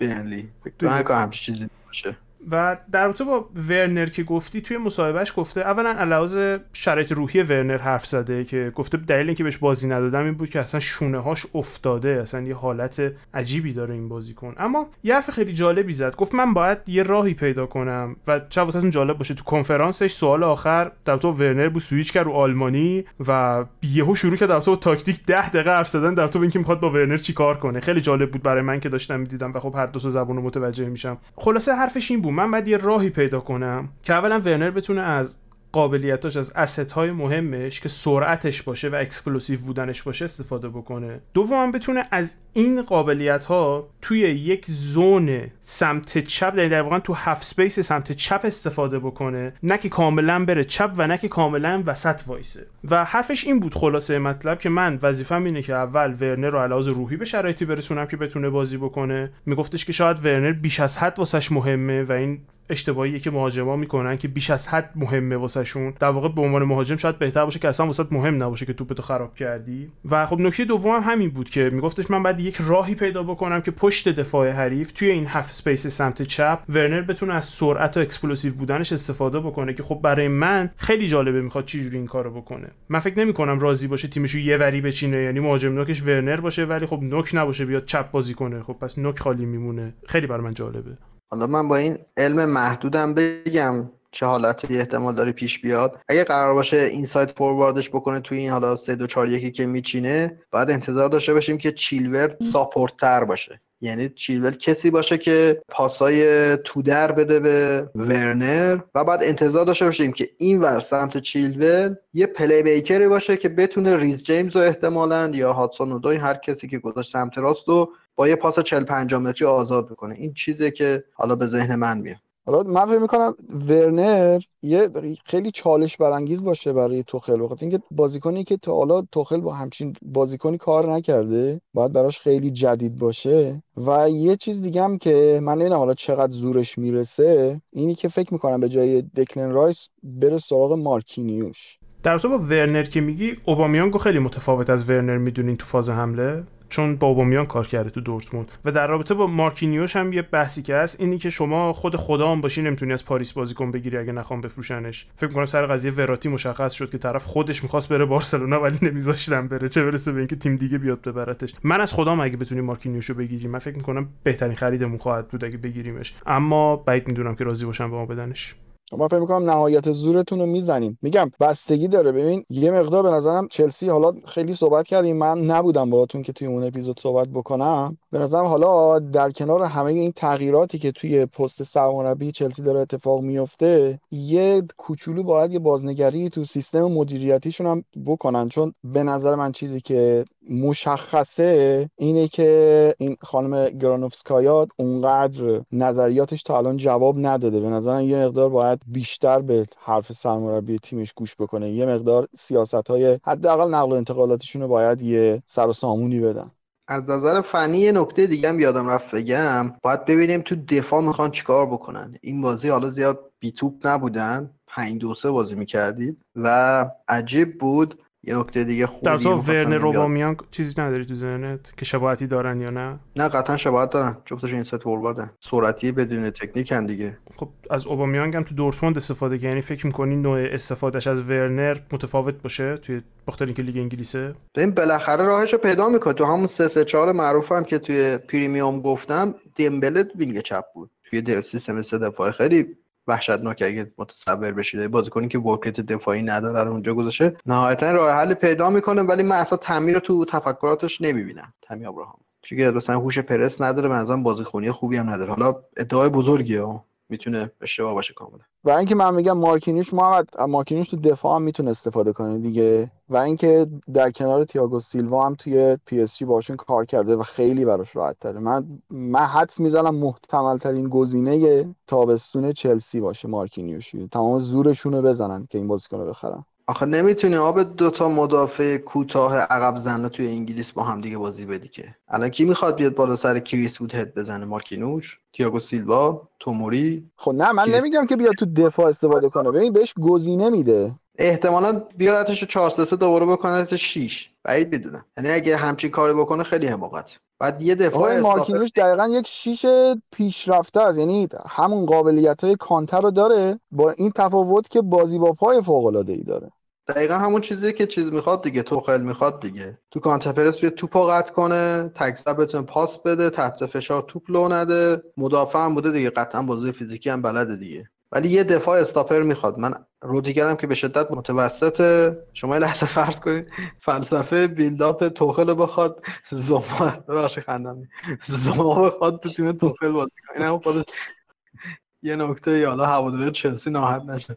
برنلی. فکر کنم چیزی باشه. و در رابطه با ورنر که گفتی توی مصاحبهش گفته اولا علاوه شرایط روحی ورنر حرف زده که گفته دلیل اینکه بهش بازی ندادم این بود که اصلا شونه هاش افتاده اصلا یه حالت عجیبی داره این بازیکن. اما یه حرف خیلی جالبی زد. گفت من باید یه راهی پیدا کنم و چه واسهتون جالب باشه؟ تو کنفرانسش سوال آخر در تو ورنر بود سویچ کرد رو آلمانی و یهو شروع کرد در تو تاکتیک 10 دقیقه حرف زدن در تو اینکه می‌خواد با ورنر چیکار کنه. خیلی جالب بود برای من که داشتم می‌دیدم و خب هر دو تا زبون متوجه میشم. خلاصه حرفش این بود. من باید یه راهی پیدا کنم که اولا ورنر بتونه از قابلیتاش از asset های مهمش که سرعتش باشه و explosive بودنش باشه استفاده بکنه. دوم بتونه از این قابلیت ها توی یک zone سمت چپ یعنی در واقع تو half space سمت چپ استفاده بکنه. نه که کاملا بره چپ و نه که کاملا وسط وایسه. و حرفش این بود خلاصه مطلب که من وظیفم اینه که اول ورنر رو از لحاظ روحی به شرایطی برسونم که بتونه بازی بکنه. میگفتش که شاید ورنر بیش از حد واسش مهمه و این اشتباهی که مهاجما می‌کنن که بیش از حد مهمه واسهشون. در واقع به عنوان مهاجم شاید بهتر باشه که اصلا واسه مهم نباشه که توپتو خراب کردی. و خب نکته دوم هم همین بود که میگفتش من بعد یک راهی پیدا بکنم که پشت دفاع حریف توی این half-space سمت چپ ورنر بتونه از سرعت و explosive بودنش استفاده بکنه که خب برای من خیلی جالبه می‌خواد چجوری این کارو بکنه. من فکر نمی کنم راضی باشه تیمشو یه وری بچینه یعنی مهاجم نوکش ورنر باشه ولی خب نوک نباشه بیاد چپ بازی کنه. خب پس نوک خالی میمونه. خیلی برای من جالبه. حالا من با این علم محدودم بگم چه حالتی احتمال داره پیش بیاد. اگه قرار باشه این side forwardش بکنه توی این حالا 3 2 4 1 که میچینه بعد انتظار داشته باشیم که چیلول support تر باشه. یعنی چیلول کسی باشه که پاسای تو در بده به ورنر و بعد انتظار داشته باشیم که این ور سمت چیلول یه playmakerی باشه که بتونه ریز جیمز رو احتمالا یا هادسون اودوی هر کسی که گذاشت سمت راست رو با یه پاس 40 50 متری آزاد بکنه. این چیزی که حالا به ذهن من میاد. حالا من فکر می‌کنم ورنر یه خیلی چالش برانگیز باشه برای توخل. بخاطر اینکه بازیکنی که تا حالا توخل با همچین بازیکنی کار نکرده باید براش خیلی جدید باشه. و یه چیز دیگه هم که من نمی‌دونم حالا چقدر زورش می‌رسه اینی که فکر می‌کنم به جای دکلن رایس بره سراغ مارکینیوش. در رابطه با ورنر که میگی اوبامیانگو خیلی متفاوت از ورنر می‌دونین تو فاز حمله؟ چون با اوبامیانگ کار کرده تو دورتموند. و در رابطه با مارکینیوش هم یه بحثی که هست اینی که شما خود خدا هم باشی نمی‌تونی از پاریس بازیکن بگیری اگه نخوام بفروشنش. فکر می‌کنم سر قضیه وراتی مشخص شد که طرف خودش می‌خواست بره بارسلونا ولی نمیذاشتن بره. چه برسه به اینکه تیم دیگه بیاد ببرتش. من از خدام اگه بتونی مارکینیوشو بگیری من فکر می‌کنم بهترین خریدمون خواهد بود اگه بگیریمش. اما بعید می‌دونم که راضی باشم به ما بدنش. ما فکر می‌کنم نهایت زورتون رو می‌زنیم. میگم بستگی داره. ببین یه مقدار به نظرم چلسی حالا خیلی صحبت کردیم. من نبودم باهاتون که توی اون اپیزود صحبت بکنم. به نظرم حالا در کنار همه این تغییراتی که توی پست سرمربی چلسی داره اتفاق میفته یه کوچولو باید یه بازنگری تو سیستم مدیریتیشون هم بکنن. چون به نظر من چیزی که مشخصه اینه که این خانم گرانوفسکایا اونقدر نظریاتش تا الان جواب نداده. به نظرم یه مقدار باید بیشتر به حرف سرمربی تیمش گوش بکنه. یه مقدار سیاست های حداقل نقل و انتقالاتشون رو باید یه سر و سامونی بدن. از نظر فنی یه نکته دیگه هم یادم رفت بگم. باید ببینیم تو دفاع می‌خوان چیکار بکنن. این بازی حالا زیاد بیتوپ نبودن. 5 دو سه بازی می‌کردید و عجیب بود. یه نکته دیگه خوبی در تو ورنر اوبامیانگ چیزی نداری تو ذهنت که شباهتی دارن یا نه؟ نه قطعا شباهت دارن جفتشون این فورواردن سرعتی بدون تکنیک هم دیگه. خب از اوبامیانگ هم تو دورتموند استفاده کنی یعنی فکر می‌کنی نوع استفادهش از ورنر متفاوت باشه توی بخاطر اینکه لیگ انگلیسه؟ ببین بالاخره راهشو پیدا می‌کنه تو همون 3 3 4 معروف هم که توی پریویوم گفتم دمبله wing چپ بود. توی سیستم سه دفاعی خیلی وحشتناک اگه متصور بشید بازیکنی که work rate دفاعی نداره رو اونجا گذاشته نهایتا راه حل پیدا می‌کنه ولی من اصلا تامی رو تو تفکراتش نمی‌بینم. تامی ابراهام. چون مثلا هوش پرس نداره من بازیکنی خوبی هم نداره. حالا ادعای بزرگیه می‌تونه اشتباه باشه کاملا. و اینکه من میگم مارکینیوش محمد مارکینیوش تو دفاع هم می‌تونه استفاده کنه دیگه. و اینکه در کنار تییاگو سیلوا هم توی پی اس جی باشون کار کرده و خیلی براش راحت تره. من من حدس می‌زنم محتمل ترین گزینه تابستون چلسی باشه مارکینیوش. تمام زورشون رو بزنن که این بازیکن رو بخرن. آخه نمی‌تونی با دوتا مدافع کوتاه عقب زنه توی انگلیس با هم دیگه بازی بدی که. الان کی می‌خواد بیاد بالا سر کریس وود هد بزنه؟ مارکینیوش تییاگو سیلوا توموری؟ خب نه من نمیگم که بیاد تو دفاع استفاده کنه. ببین بهش گزینه میده. احتمالا بیارتش 4 3 دوباره بکنه 6 بعید می‌دونم. یعنی اگه همچین کاری بکنه خیلی حماقت. بعد یه دفاع مارکینوش دقیقا یک شیش پیشرفته است. یعنی همون قابلیت های کانتر رو داره با این تفاوت که بازی با پای فوق العاده ای داره. دقیقا همون چیزی که چیز می‌خواد دیگه توخل می‌خواد دیگه. تو کانتر پرس بیاد توپ قطع کنه تکسر بتونه پاس بده تحت فشار توپ لو نده. مدافع هم بوده دیگه قطعا بازی فیزیکی هم بلده دیگه. ولی یه دفاع استاپر می‌خواد. من رودیگرم که به شدت متوسط شما لحظه فرض کنید فلسفه بیلداپ توخل بخواد زما بخش خندم. زما بخواد تو تیم توخل بازی کنه. این خودش یه نکته یالا هواداری چلسی ناراحت نشه.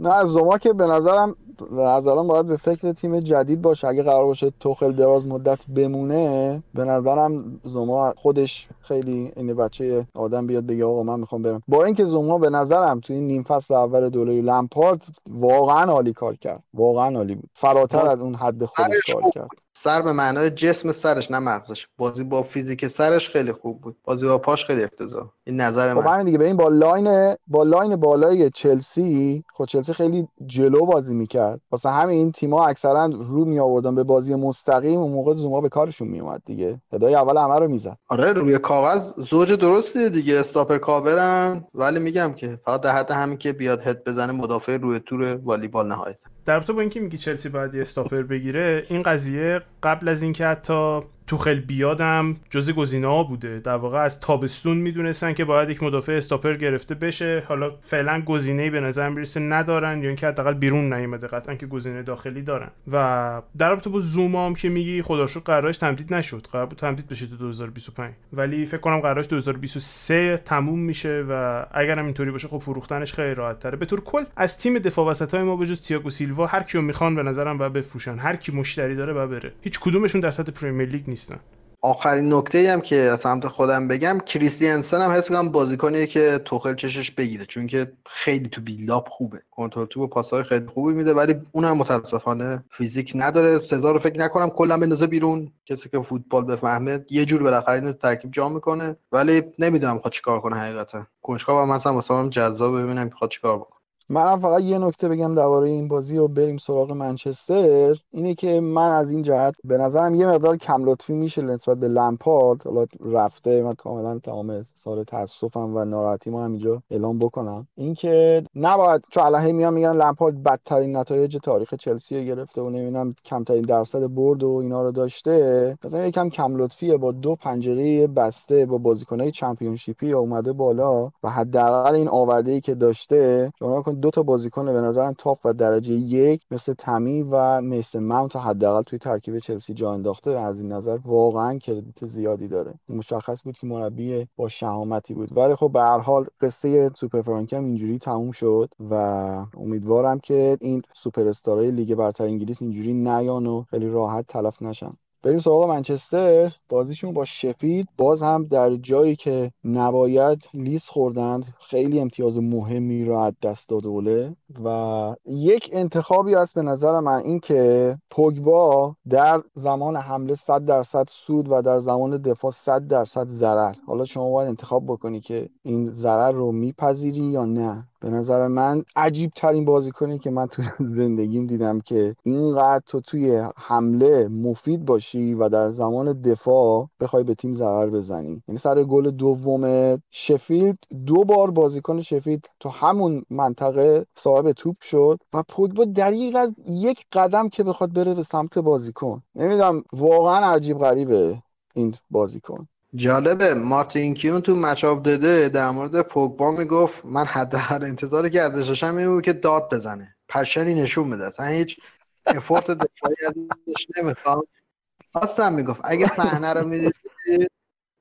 نه از زما که به نظرم از الان باید به فکر تیم جدید باشه. اگه قرار باشه توخل دراز مدت بمونه به نظرم زما خودش خیلی این بچه آدم بیاد بگه آقا من می‌خوام برم. با اینکه زما به نظرم تو این نیم فصل اول دوره لمپارت واقعا عالی کار کرد. واقعا عالی بود. فراتر از اون حد خودش کار کرد. سر به معنای جسم سرش نه مغزش. بازی با فیزیک سرش خیلی خوب بود. بازی با پاش خیلی افتضاح. این نظر خب من. همین دیگه. ببین با line با line بالای چلسی خب چلسی خیلی جلو بازی می‌کرد. واسه همین تیم‌ها اکثرا رو می آوردن به بازی مستقیم. اون موقع زوما به کارشون میومد دیگه. هدای اول همه رو می‌زد. آره روی کاغذ زوج درستیه دیگه. stopper coverن ولی میگم که فقط در حد همین که بیاد هد بزنه مدافع روی تور والیبال نهایت. در رابطه با اینکه میگی چلسی باید یه استاپر بگیره این قضیه قبل از اینکه حتی توخل بیادم. جز گزینه ها بوده. در واقع از تابستون می‌دونستن که باید یک مدافع استاپر گرفته بشه. حالا فعلا گزینه به نظر می‌رسه ندارن یا اینکه حداقل بیرون نیومده. قطعا که گزینه داخلی دارن. و در رابطه با زوما هم که میگی خدا شکر قراردادش تمدید نشد. قرار بود تمدید بشه تا 2025 ولی فکر کنم قراردادش 2023 تموم میشه و اگر هم اینطوری باشه خب فروختنش خیلی راحت تره. به طور کل از تیم دفاع وسط های ما بجز تییاگو سیلوا هر کیو می‌خوان به نظرم باید بفروشن. هر کی مشتری داره باید بره. هیچ کدومشون در سطح پرمیر لیگ نیستن. آخرین نکته هم که از سمت خودم بگم کریستیانسن هم حس می‌کنم بازیکنیه که توخل چشش بگیره چون که خیلی تو بیلداپ خوبه. کنترل تو پاسهای خیلی خوبی میده ولی اونم متاسفانه فیزیک نداره. سزار رو فکر نکنم کلا بندازه بیرون. کسی که فوتبال بفهمه یه جور بالاخره اینو ترکیب جا می‌کنه. ولی نمی‌دونم خواهد چیکار کنه حقیقتا. کنجکاو هم مثلا واسه جذاب ببینم می‌خواد چیکار بکنه. منم فقط یه نکته بگم درباره این بازی و بریم سراغ منچستر. اینه که من از این جهت به نظرم یه مقدار کم لطفی میشه نسبت به لمپارد. حالا رفته من کاملا تمام سال تاسفم و ناراحتی ما همینجا اعلام بکنم. اینکه نباید چون الهی میان میگن لمپارد بدترین نتایج تاریخ چلسی رو گرفته و نمی‌دونم کمترین درصد برد و اینا رو داشته. مثلا یکم کم لطفیه با دو پنجره بسته با بازیکنای چمپیونشیپی اومده بالا و حداقل این آورده ای که داشته شما دو تا بازیکن به نظرم تاپ و درجه یک مثل تمی و مثل ماونت حداقل توی ترکیب چلسی جا انداخته از این نظر واقعا کردیت زیادی داره. مشخص بود که مربی با شهامتی بود. ولی خب به هر حال قصه سوپر فرانکی هم اینجوری تموم شد و امیدوارم که این superstarای لیگ برتر انگلیس اینجوری نیان و خیلی راحت تلف نشن. بریم سراغ منچستر. بازیشون با شفیلد باز هم در جایی که نباید لیز خوردند خیلی امتیاز مهمی را از دست داده و یک انتخابی هست به نظر من این که پوگبا در زمان حمله 100 درصد سود و در زمان دفاع 100 درصد ضرر. حالا شما باید انتخاب بکنی که این ضرر رو میپذیری یا نه. به نظر من عجیب ترین بازیکنی که من تو زندگیم دیدم که اینقدر تو توی حمله مفید باشی و در زمان دفاع بخوای به تیم ضرر بزنی. یعنی سر گل دوم شفیلد دو بار بازیکن شفیلد تو همون منطقه صاحب توپ شد و پوگبا دقیق از یک قدم که بخواد بره به سمت بازیکن. نمی‌دونم واقعا عجیب غریبه این بازیکن. جالبه. مارتین کیون تو Match of the Day در مورد پوگبا می‌گفت من حداقل انتظاری که ازش داشتم این که داد بزنه. passionی نشون بده اصلا هیچ effort دفاعی ازش نمی‌خوام خواستم می‌گفت اگه صحنه رو می‌دید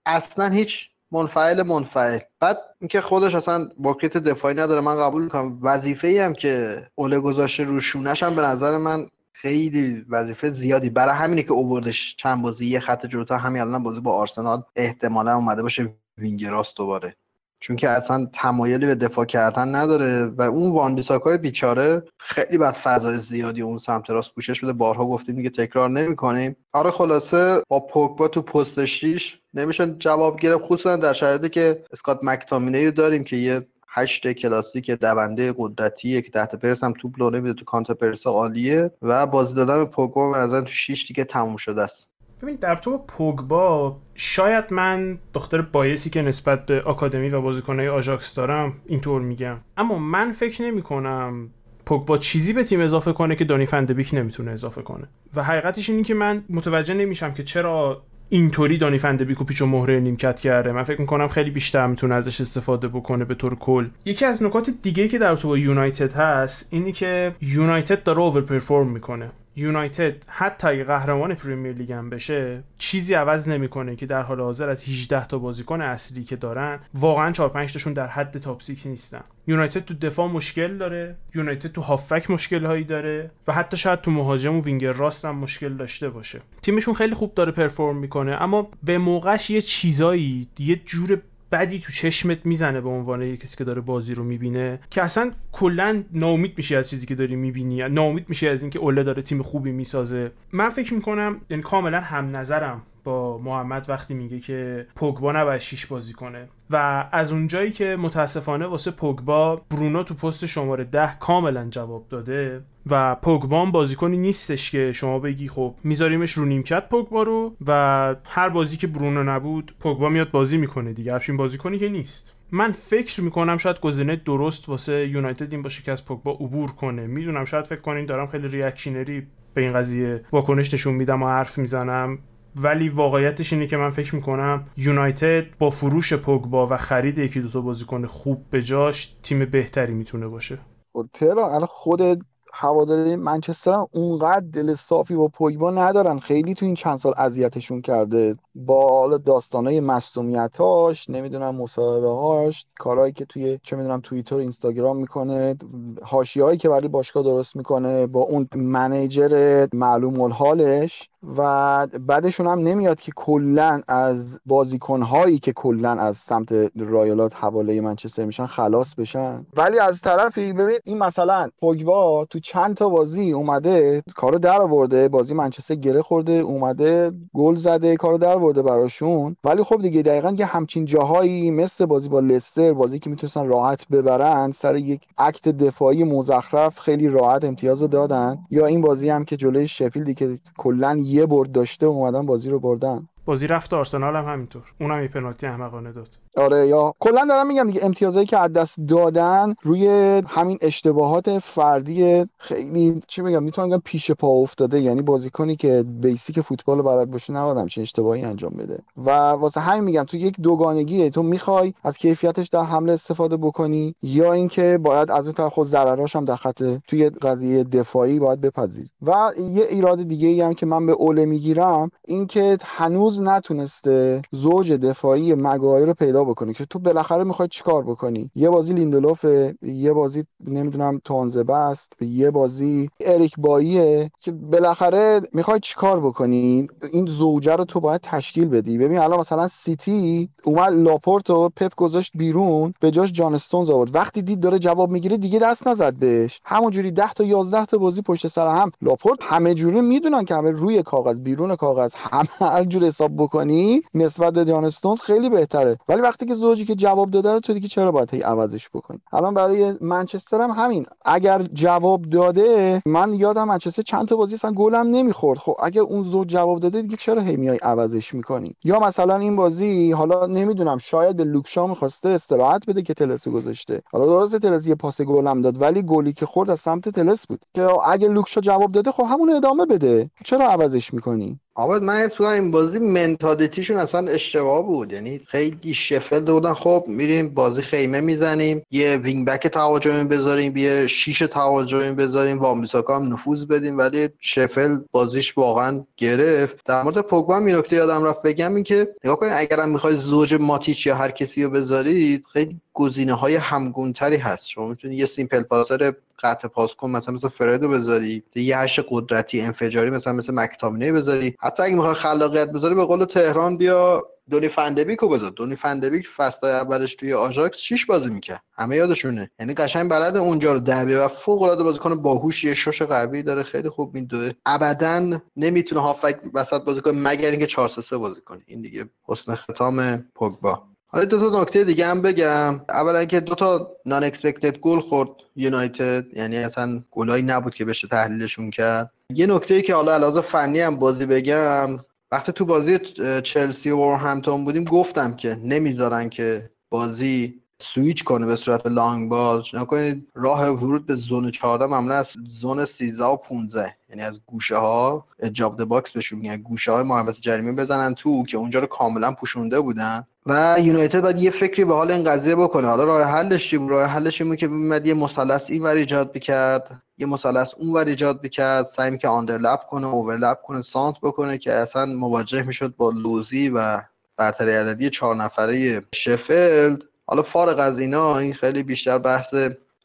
اصلا هیچ منفعل منفعل. بعد اینکه خودش اصلا work rate دفاعی نداره من قبول می‌کنم. وظیفه ای هم که اوله گذاشته رو شونش هم به نظر من خیلی وظیفه زیادی. برای همینه که اووردش چند بازی یه خط جلوتر همین الان بازی با آرسنال احتمالا اومده باشه wing راست دوباره. چون که اصلا تمایلی به دفاع کردن نداره و اون وان‌بیساکای بیچاره خیلی باید فضای زیادی اون سمت راست پوشش بده. بارها گفتیم دیگه تکرار نمی‌کنیم. آره خلاصه با پوگبا تو پست 6 نمیشه جواب گرفت خصوصا در شرایطی که اسکات مک‌تامینی داریم که یه هشت کلاسیک دونده قدرتیه که تحت پرس هم توپ لو نمیده تو counter press عالیه و بازی دادن پوگبا به نظر تو 6 دیگه تموم شده است. ببین در تو پوگبا شاید من به خاطر bias ی که نسبت به آکادمی و بازیکنهای آژاکس دارم اینطور میگم. اما من فکر نمی کنم پوگبا چیزی به تیم اضافه کنه که دانی فندبیک نمی‌تونه اضافه کنه. و حقیقتش اینه که من متوجه نمیشم که چرا اینطوری دانی فندبیک و پیچ و مهره نیمکت کرده. من فکر می‌کنم خیلی بیشتر می‌تونه ازش استفاده بکنه به طور کل. یکی از نکات دیگه که در تو با یونایتد هست اینی که یونایتد داره over perform می‌کنه. یونایتد حتی اگه قهرمان پریمیر لیگ هم بشه چیزی عوض نمی‌کنه که در حال حاضر از 18 تا بازیکن اصلی که دارن واقعا 4 5 تاشون در حد تاپ 6 نیستن. یونایتد تو دفاع مشکل داره یونایتد تو هافک مشکل هایی داره و حتی شاید تو مهاجم و وینگر راست هم مشکل داشته باشه. تیمشون خیلی خوب داره پرفورم می‌کنه اما به موقعش یه چیزایی یه جور بدی تو چشمت می‌زنه به عنوان کسی که داره بازی رو می‌بینه که اصلا کلا ناامید میشی از چیزی که داری می‌بینی ناامید میشی از اینکه اوله داره تیم خوبی می‌سازه. من فکر می‌کنم یعنی کاملا هم نظرم با محمد وقتی میگه که پوگبا نباید شیش بازی کنه. و از اونجایی که متاسفانه واسه پوگبا برونو تو پست شماره ده کاملا جواب داده و پوگبا بازیکنی نیستش که شما بگی خب میذاریمش رو نیمکت پوگبا رو و هر بازی که برونو نبود پوگبا میاد بازی می‌کنه دیگه. همچین بازیکنی که نیست. من فکر می‌کنم شاید گزینه درست واسه یونایتد این باشه که از پوگبا عبور کنه. می‌دونم شاید فکر کنین دارم خیلی ریاکشنری به این قضیه واکنش نشون میدم و حرف می‌زنم. ولی واقعیتش اینه که من فکر می‌کنم یونایتد با فروش پوگبا و خرید یکی دوتا بازیکن خوب به جاش تیم بهتری می‌تونه باشه. خب تهران الان خودت هواداری منچستر هم اونقدر دل صافی با پوگبا ندارن. خیلی تو این چند سال اذیتشون کرده. با حالا داستانای مصونیتاش نمی‌دونم مصاحبه هاش کارهایی که توی چه می‌دونم توییتر اینستاگرام می‌کنه هاشیهایی که برای باشگاه درست می‌کنه با اون منیجر معلوم الحالش و بعدشون هم نمیاد که کلا از بازیکنهایی که کلا از سمت رایالات حواله منچستر میشن خلاص بشن. ولی از طرفی ببین این مثلا پوگبا تو چند تا بازی اومده کارو در آورده بازی منچستر گره خورده اومده گل زده کارو در آورده براشون. ولی خب دیگه دقیقا یه همچین جاهایی مثل بازی با لستر بازی که می‌تونستن راحت ببرن سر یک اکت دفاعی مزخرف خیلی راحت امتیاز رو دادن. یا این بازی هم که جلوی شفیلدی که کلا یه برد داشته اومدن بازی رو بردن. بازی رفت آرسنال هم همینطور. اونم یه پنالتی احمقانه داد. آره یا کلا دارم میگم دیگه امتیازایی که از دست دادن روی همین اشتباهات فردی خیلی چی میگم می‌تونم بگم پیش پا افتاده. یعنی بازیکنی که بیسیک فوتبال بلد باشه نباید چه اشتباهی انجام بده. و واسه همین میگم تو یک دوگانگیه. تو می‌خوای از کیفیتش در حمله استفاده بکنی یا اینکه باید از اون طرف خود ضرراش هم در خط توی قضیه دفاعی باید بپذیر و یه ایراد دیگه ای هم که من به اوله می‌گیرم اینکه هنوز نتونسته زوج دفاعی مگایر رو پیدا بکنی؟ که تو بالاخره می‌خوای چیکار بکنی؟ یه بازی لیندلوف یه بازی نمی‌دونم توانزبه است یه بازی اریک باییه که بالاخره می‌خوای چیکار بکنی؟ این زوجه رو تو باید تشکیل بدی. ببین الان مثلا سیتی اومد لاپورت و پپ گذاشت بیرون به جاش جان استونز آورد. وقتی دید داره جواب می‌گیره دیگه دست نزد بهش. همونجوری 10 تا 11 تا بازی پشت سر هم. لاپورت همه جوری می‌دونن که همه روی کاغذ بیرون کاغذ همه هر جور حساب بکنی نسبت به جان استونز خیلی بهتره. ولی که زوجی که جواب داده رو تو دیگه چرا باید هی عوضش بکنی؟ الان برای منچستر هم همین. اگر جواب داده من یادم منچستر چند تا بازی اصلا گلم نمی‌خورد. خب اگر اون زوج جواب داده دیگه چرا هی میای عوضش می‌کنی؟ یا مثلا این بازی حالا نمی‌دونم شاید به لوکشا می‌خواسته استراحت بده که تلسو گذاشته. حالا درسته تلس یه پاس گلم داد ولی گلی که خورد از سمت تلس بود. که اگه لوکشا جواب داده خب همون ادامه بده. چرا عوضش می‌کنی؟ آباد من حس این بازی mentality شون اصلا اشتباه بود. یعنی خیلی شفل بودن. خب میریم بازی خیمه می‌زنیم. یه wing back تهاجمی بذاریم. یه شیش تهاجمی بذاریم. وامیساکا هم نفوذ بدیم. ولی شفیلد بازیش واقعا گرفت. در مورد پوگبا هم نکته یادم رفت بگم این که نگاه کنید اگرم می‌خواید زوج ماتیچ یا هر کسی رو بذارید خیلی گزینه های همگونتری هست. شما می‌تونید یه simple passer قطع پاس کن مثلا مثل فردو بذاری. یه هشت قدرتی انفجاری مثلا مثل مکتامینه بذاری. حتی اگه می‌خوای خلاقیت بذاری به قول تهران بیا دونی فندبیکو بذار. دونی فندبیک فصل اولش توی آژاکس شیش بازی می‌کرد. همه یادشونه. یعنی قشنگ بلد اونجا رو در و فوق العاده بازیکن باهوش یه شش قوی داره. خیلی خوب میدوه ابدا نمی‌تونه هافبک وسط بازی کنه مگر اینکه 4 3 بازی کنه. این دیگه حسن ختام پوگبا. حالا دو تا نکته دیگه هم بگم. اولا که دو تا non expected goal خورد یونایتد یعنی اصلا گلایی نبود که بشه تحلیلشون کرد. یه نکته ای که حالا لحاظ فنی هم بازی بگم وقتی تو بازی چلسی و همتون بودیم گفتم که نمی‌ذارن که بازی سویچ کنه به صورت long ball. نکنید راه ورود به zone 14 معمولا از zone 13 و 15 یعنی از گوشه ها جاب box بهشون میگن. گوشه های محوطه جریمه بزنن تو که اونجا رو کاملا پوشونده بودن. و یونایتد باید یه فکری به حال این قضیه بکنه. حالا راه حلش چی راه حلش این که میمد یه مثلث این ور ایجاد بکرد. یه مثلث اون ور ایجاد بکرد. سعی که underlap کنه overlap کنه سانتر بکنه که اصلا مواجه می‌شد با لوزی و برتری عددی چهار نفره شفلد حالا فارغ از اینا این خیلی بیشتر بحث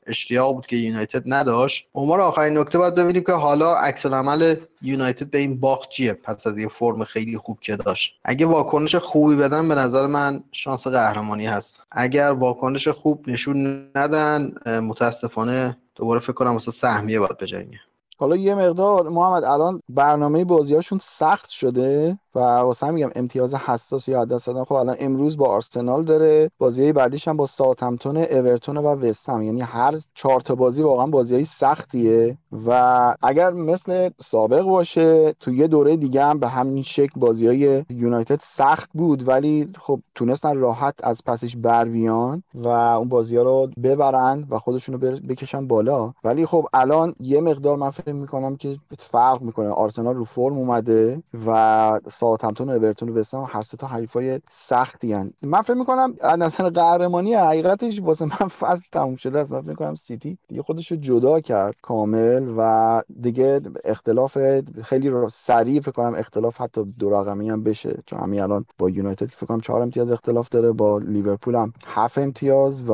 اشتیاق بود که یونایتد نداشت. عنوان آخرین نکته باید ببینیم که حالا عکس عمل یونایتد به این باخت چیه؟ پس از یه فرم خیلی خوب که داشت. اگه واکنش خوبی بدن به نظر من شانس قهرمانی هست. اگر واکنش خوب نشون ندن متاسفانه دوباره فکر کنم واسه سهمیه باید بجنگه. حالا یه مقدار محمد الان برنامه بازیاشون سخت شده. و واسه هم میگم امتیاز حساس یا دست دادن خب الان امروز با آرسنال داره بازی بعدیش هم با ساوثهمپتون اورتون و وستهم یعنی هر چهار تا بازی واقعا بازی سختیه و اگر مثل سابق باشه تو یه دوره دیگه هم به همین شکل بازی های یونایتد سخت بود ولی خب تونستن راحت از پسش بر بیان و اون بازی ها رو ببرن و خودشون رو بکشن بالا. ولی خب الان یه مقدار من فکر می‌کنم که فرق می‌کنه. آرسنال رو فرم اومده و ساوثهمپتون و اورتون و وستهم هر سه تا حریفای سختی هن. من فکر می‌کنم از نظر قهرمانی حقیقتش واسه من فصل تموم شده است. من فکر می‌کنم سیتی دیگه خودش رو جدا کرد کامل و دیگه اختلاف خیلی سریع فکر کنم اختلاف حتی دو رقمی هم بشه. چون همین الان با یونایتد فکر کنم چهار امتیاز اختلاف داره با لیورپول هم هفت امتیاز و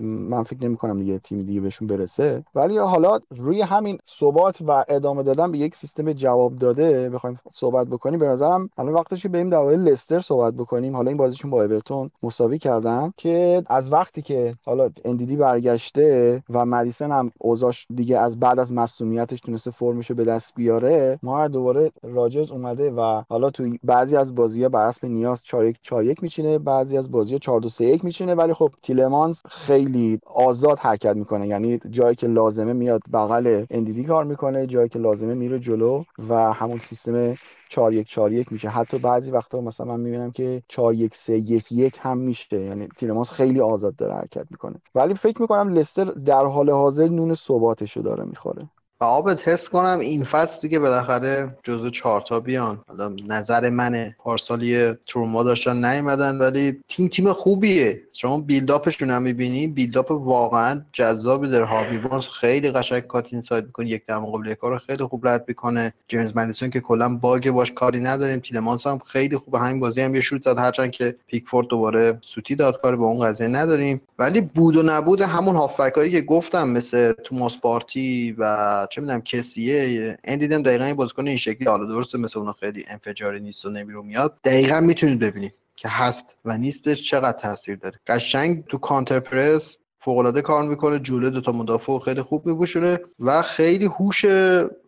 من فکر نمی کنم دیگه تیم دیگه بهشون برسه. ولی حالا روی همین ثبات و ادامه دادن به یک سیستم جواب داده بخوایم صحبت بکنیم. به نظرم الان وقتش که بریم درباره لستر صحبت بکنیم. حالا این بازیشون با اورتون مساوی کردن که از وقتی که حالا اندیدی برگشته و مدیسن هم اوزاش دیگه از بعد از مصونیتش تونسته فرمشو به دست بیاره ما دوباره راجز اومده و حالا تو بعضی از بازی ها بر حسب نیاز 4 1 4 1 میچینه بعضی از بازی ها 4 2 3 1 میچینه ولی خب تیلمانس خیلی آزاد حرکت می‌کنه. یعنی جایی که لازمه میاد بغل اندیدی کار می‌کنه جایی که لازمه میره جلو و همون سیستم 4 1 4 1 میشه. حتی بعضی وقتا مثلا من می‌بینم که 4 1 3 1 1 هم میشه. یعنی تیلمانس خیلی آزاد داره حرکت می‌کنه. ولی فکر می‌کنم لستر در حال حاضر نون ثباتش رو داره می‌خوره. آبت حس کنم این فصل دیگه بالاخره جزو چهارتا بیان. حالا نظر منه. پارسالی تروما داشتن نیومدن ولی تیم تیم خوبیه. شما بیلداپشون هم می‌بینی. بیلداپ واقعا جذابی داره. هاوی بونز خیلی قشنگ کات اینساید می‌کنه. یک در مقابل رو خیلی خوب رد می‌کنه. جیمز مدیسون که کلا باگ باش کاری نداریم. تیلمانس هم خیلی خوبه همین بازی هم یه شوت زد. هرچند که پیکفورد دوباره سوتی داد. کار به اون قضیه نداریم. ولی بود و نبود همون هافبک که گفتم مثل توماس پارتی و چه می‌دونم کسیه این دیدم دقیقا این بازیکن این شکلی حالا درسته مثل اون خیلی انفجاری نیست و نمیرو میاد. دقیقا می‌تونید ببینید که هست و نیستش چقدر تاثیر داره. قشنگ تو کانتر پرس فوق کار می‌کنه جوله دوتا مدافع خیلی خوب میبوشونه و خیلی هوش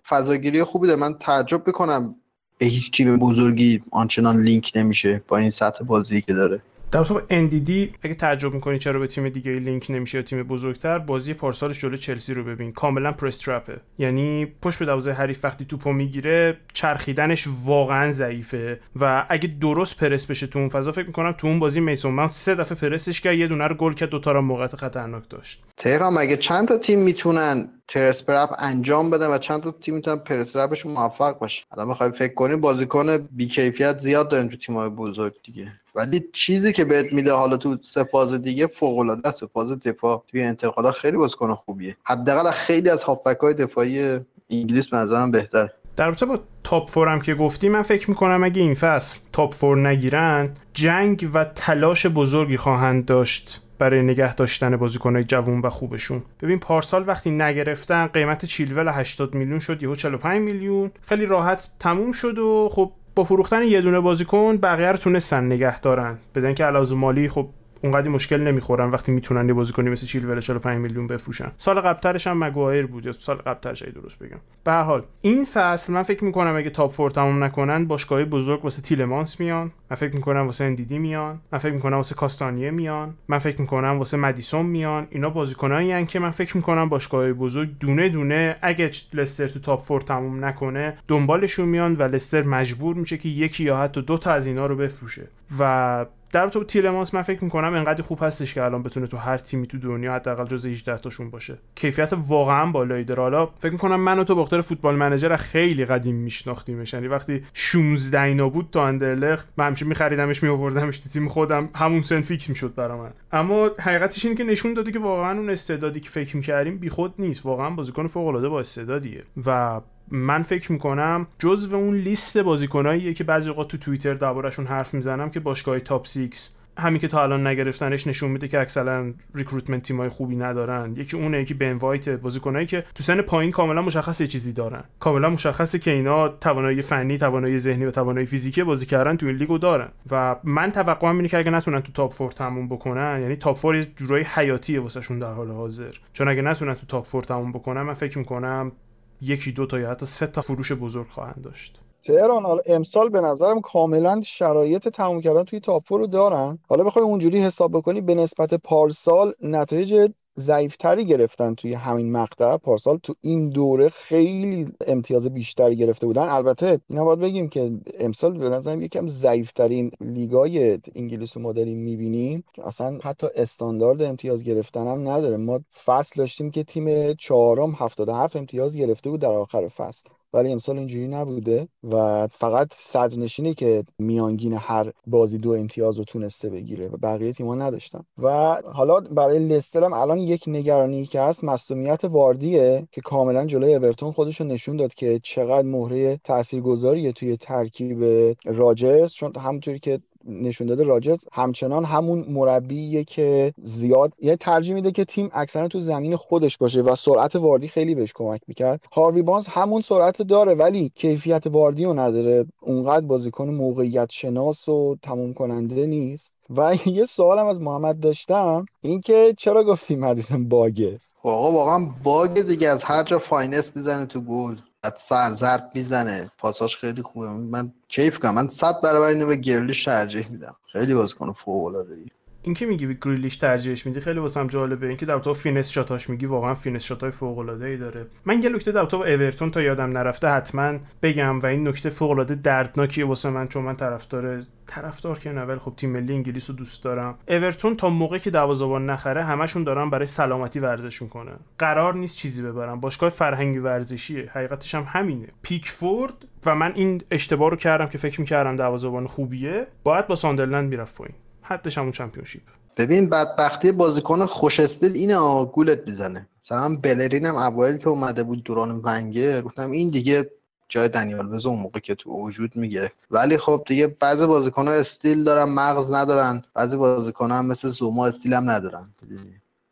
فضاگیری خوبی داره. من تعجب می‌کنم به هیچ تیم بزرگی آنچنان لینک نمیشه با این سطح بازی که داره. در مصابه اندیدی اگه تعجب می‌کنی چرا به تیم دیگه لینک نمیشه یا تیم بزرگتر بازی پارسالش جلو چلسی رو ببین. کاملا پرسترپه یعنی پشت به دروازه حریف وقتی توپو می‌گیره چرخیدنش واقعا ضعیفه. و اگه درست پرس بشه تو اون فضا فکر می‌کنم تو اون بازی میسون ماونت سه دفعه پرسش کرد یه دونه رو گل کرد دو تا رو موقعیت خطرناک داشت. تهران مگه چند تا تیم می‌تونن press trap انجام بدن و چند تا تیم می‌تونن press trap شون موفق باشه الان می‌خوای فکر کنیم بازیکن بیکیفیت زیاد داریم تو تیم‌های بزرگ دیگه. ولی چیزی که بهت میده حالا تو سه فاز دیگه فوق العاده است. فاز دفاع. توی انتقالا خیلی بازیکن خوبیه. حداقل خیلی از هافبک های دفاعی انگلیس به بهتر در رابطه با top four هم که گفتی من فکر می‌کنم اگه این فصل top four نگیرن جنگ و تلاش بزرگی خواهند داشت. برای نگه داشتن بازیکنهای جوون و خوبشون. ببین پارسال وقتی نگرفتن قیمت چیلول 80 میلیون شد یهو 45 میلیون. خیلی راحت تموم شد و خب با فروختن یه دونه بازیکن بقیه رو تونستن نگه دارن. بدن که لحاظ مالی خب اونقدی مشکل نمی‌خورن وقتی می‌تونن یه بازیکنی مثل چیلول 45 میلیون بفروشن. سال قبلترش هم مگوایر بود یا سال قبلترش درست بگم. به هر حال این فصل من فکر می‌کنم اگه top four تموم نکنن باشگاهی بزرگ واسه تیلمانس میان من فکر می‌کنم واسه اندیدی میان من فکر می‌کنم واسه کاستانیه میان من فکر می‌کنم واسه مدیسون میان. اینا بازیکنایی که من فکر می‌کنم باشگاه بزرگ دونه دونه اگه لستر تو top four تموم نکنه دنبالشون میان و لستر مجبور میشه که یکی یا حتی دو تا از اینا رو بفروشه. و در تو تیلمانس من فکر می‌کنم انقدر خوب هستش که الان بتونه تو هر تیمی تو دنیا حداقل جز 18 تاشون باشه. کیفیت واقعا بالایی داره. حالا فکر می‌کنم من و تو بخاطر Football Manager خیلی قدیم میشناختیمش. یعنی وقتی 16 اینا بود تو اندرلخت من همیشه میخریدمش میآوردمش تو تیم خودم همون سن فیکس می‌شد برا من. اما حقیقتش اینه که نشون داده که واقعا اون استعدادی که فکر می‌کردیم بیخود نیست. واقعا بازیکن فوق العاده با استعدادیه. و من فکر می‌کنم جزو اون لیست بازیکناییه که بعضی اوقات تو توییتر دربارهشون حرف می‌زنم که باشگاه top 6 همین که تا الان نگرفتنش نشون میده که اکثرا recruitment تیمای خوبی ندارن. یکی اونه یکی بن وایت بازیکنایی که تو سن پایین کاملا مشخص چیزی دارن. کاملا مشخصه که اینا توانایی فنی توانایی ذهنی و توانایی فیزیکی بازی کردن تو این لیگو دارن. و من توقعم اینه که اگه نتونن تو top four تموم بکنن یعنی top four یه جورایی حیاتیه واسهشون در حال حاضر. چون اگه نتونن تو top four تموم بکنن من فکر می‌کنم یکی دو تا یا حتی سه تا فروش بزرگ خواهند داشت. تهران حالا امسال به نظرم کاملا شرایط تموم کردن توی تاپ رو دارن. حالا بخوای اونجوری حساب بکنی به نسبت پارسال نتایج ضعیفتری گرفتن توی همین مقطع. پارسال تو این دوره خیلی امتیاز بیشتری گرفته بودن. البته اینا باید بگیم که امسال به نظرم یکم ضعیفترین لیگای انگلیس ما داریم می‌بینیم. اصلا حتی استاندارد امتیاز گرفتن هم نداره. ما فصل داشتیم که تیم چهارم 77 امتیاز گرفته بود در آخر فصل. ولی امسال اینجوری نبوده و فقط صدرنشینی که میانگین هر بازی دو امتیاز رو تونسته بگیره و بقیه تیم‌ها نداشتن. و حالا برای لستر هم الان یک نگرانی که هست مصونیت واردیه که کاملا جلوی اورتون خودش رو نشون داد که چقدر مهره تاثیرگذاریه توی ترکیب راجرز چون همونطوری که نشون داده راجرز همچنان همون مربیه که زیاد یه ترجیح میده که تیم اکثرا تو زمین خودش باشه و سرعت واردی خیلی بهش کمک می‌کرد. هاروی بانز همون سرعت داره ولی کیفیت واردی رو نداره. اونقدر بازیکن موقعیت شناس و تموم کننده نیست. و یه سوالم از محمد داشتم اینکه چرا گفتی مدیسن باگه؟ آقا واقعا bug دیگه از هر جا finesse می‌زنه تو گل. سر ضرب می‌زنه. پاساش خیلی خوبه. من کیف کنم. من صد برابر اینو به گرلیش ترجیح میدم. خیلی بازیکن فوق العاده ای این که میگی گرلیش ترجیحش میدی خیلی واسم جالبه. اینکه در تو finesse shot اش میگی واقعا finesse shot ای فوق العاده ای داره. من یه نکته در تو اورتون تا یادم نرفته حتما بگم و این نکته فوق العاده دردناکیه واسه من چون من طرفدار طرفدار که ولی خب تیم ملی انگلیس رو دوست دارم. اورتون تا موقعی که دروازه‌بان نخره همشون دارن برای سلامتی ورزش می‌کنن. قرار نیست چیزی ببرن. باشگاه فرهنگی ورزشیه. حقیقتش هم همینه. پیکفورد و من این اشتباه رو کردم که فکر می‌کردم دروازه‌بان خوبیه. باید با ساندرلند می‌رفت پایین. حدش همون چمپیونشیپ. ببین بدبختی بازیکن خوش استیل اینه گولت می‌زنه. مثلا بلرین هم اوایل که اومده بود دوران ونگر گفتم این دیگه جای دنیال وز اون موقع که تو وجود میگه. ولی خب دیگه بعضی بازیکن ها استیل دارن مغز ندارن. بعضی بازیکن هم مثل زوما استیل هم ندارن.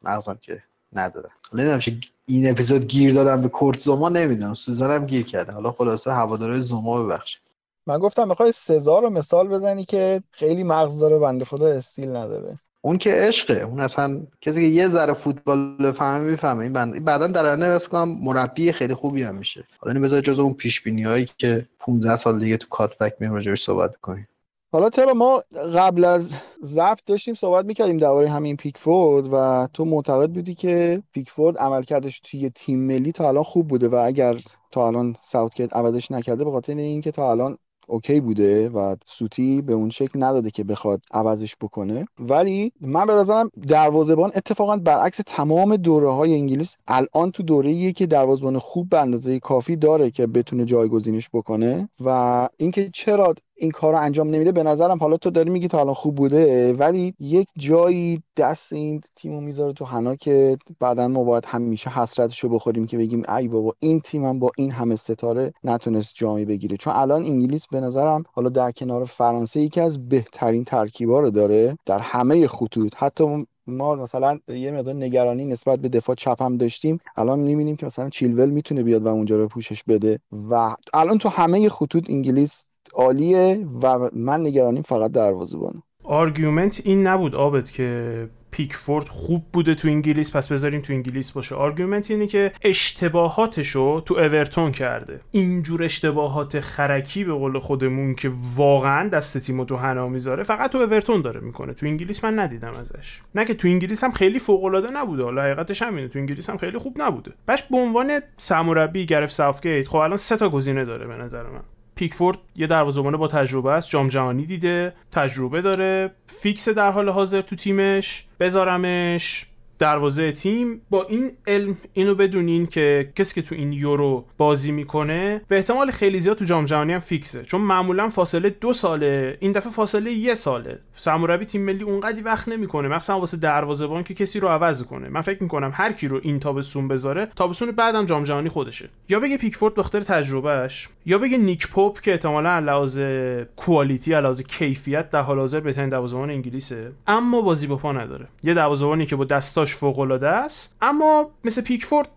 مغز هم که ندارن. نمی‌دونم چه این اپیزود گیر دادم به کورت زوما نمی‌دونم. سوزان هم گیر کرده. حالا خلاصه هواداره زوما ببخشید. من گفتم می‌خوای سزار رو مثال بزنی که خیلی مغز داره بنده خدا استیل نداره. اون که عشقه. اون اصلا کسی که یه ذره فوتبال بفهمه می‌فهمه. این بند بعدا در آینده بس کنم مربی خیلی خوبی هم میشه. حالا این بذار جز اون پیش بینی هایی که 15 سال دیگه تو کاتبک میام راجعش صحبت کنیم. حالا ترا ما قبل از ضبط داشتیم صحبت می‌کردیم درباره همین پیکفورد و تو معتقد بودی که پیکفورد عملکردش توی تیم ملی تا الان خوب بوده و اگر تا الان ساوتگیت عوضش نکرده به خاطر اینکه تا الان OK بوده و سوتی به اون شکل نداده که بخواد عوضش بکنه. ولی من به نظرم دروازه‌بان اتفاقا برعکس تمام دوره های انگلیس الان تو دوره که دروازه‌بان خوب به اندازه کافی داره که بتونه جایگزینش بکنه و اینکه چرا این کار رو انجام نمیده به نظرم حالا تو داری میگی تا الان خوب بوده ولی یک جایی دست این تیمو می‌ذاره تو حنا که بعدا ما باید همیشه حسرتش رو بخوریم که بگیم ای بابا این تیمم با این همه ستاره نتونست جامی بگیره. چون الان انگلیس به نظرم حالا در کنار فرانسه یکی از بهترین ترکیبا رو داره در همه خطوط. حتی ما مثلا یه مقدار نگرانی نسبت به دفاع چپ هم داشتیم. الان می‌بینیم که مثلا چیلول می‌تونه بیاد و اونجا رو پوشش بده. و الان تو همه خطوط انگلیس عالیه و من نگرانیم فقط دروازه‌بانه. argument این نبود آبد که پیکفورد خوب بوده تو انگلیس پس بذاریم تو انگلیس باشه. argument اینه که اشتباهاتشو تو اورتون کرده. اینجور اشتباهات خرکی به قول خودمون که واقعا دست تیمو تو حنا می‌ذاره فقط تو اورتون داره می‌کنه. تو انگلیس من ندیدم ازش. نه که تو انگلیس هم خیلی فوق العاده نبوده. حالا حقیقتش همینه. تو انگلیس هم خیلی خوب نبوده. باش به عنوان سرمربی گرت ساوثگیت خب الان سه تا گزینه داره به نظر من. پیکفورد یه دروازه‌بان با تجربه است. جام جهانی دیده تجربه داره. فیکس در حال حاضر تو تیمش. بذارمش. دروازه تیم با این علم اینو بدونین که کسی که تو این یورو بازی می‌کنه به احتمال خیلی زیاد تو جام جهانی هم فیکسه. چون معمولا فاصله دو ساله این دفعه فاصله یه ساله. سرمربی تیم ملی اونقدی وقت نمی‌کنه مثلا واسه دروازه‌بان که کسی رو عوض کنه. من فکر می‌کنم هر کی رو این تابستون بذاره تابستون بعدم جام جهانی خودشه. یا بگه پیکفورد بخاطر تجربهش یا بگه نیک پاپ که احتمالا علاوه quality علاوه کیفیت در حال حاضر بهترین دروازه‌بان انگلیسه. اما بازی با پا نداره. یه دروازه‌بانی که با دستاش فوق‌العاده است. اما مثل پیکفورد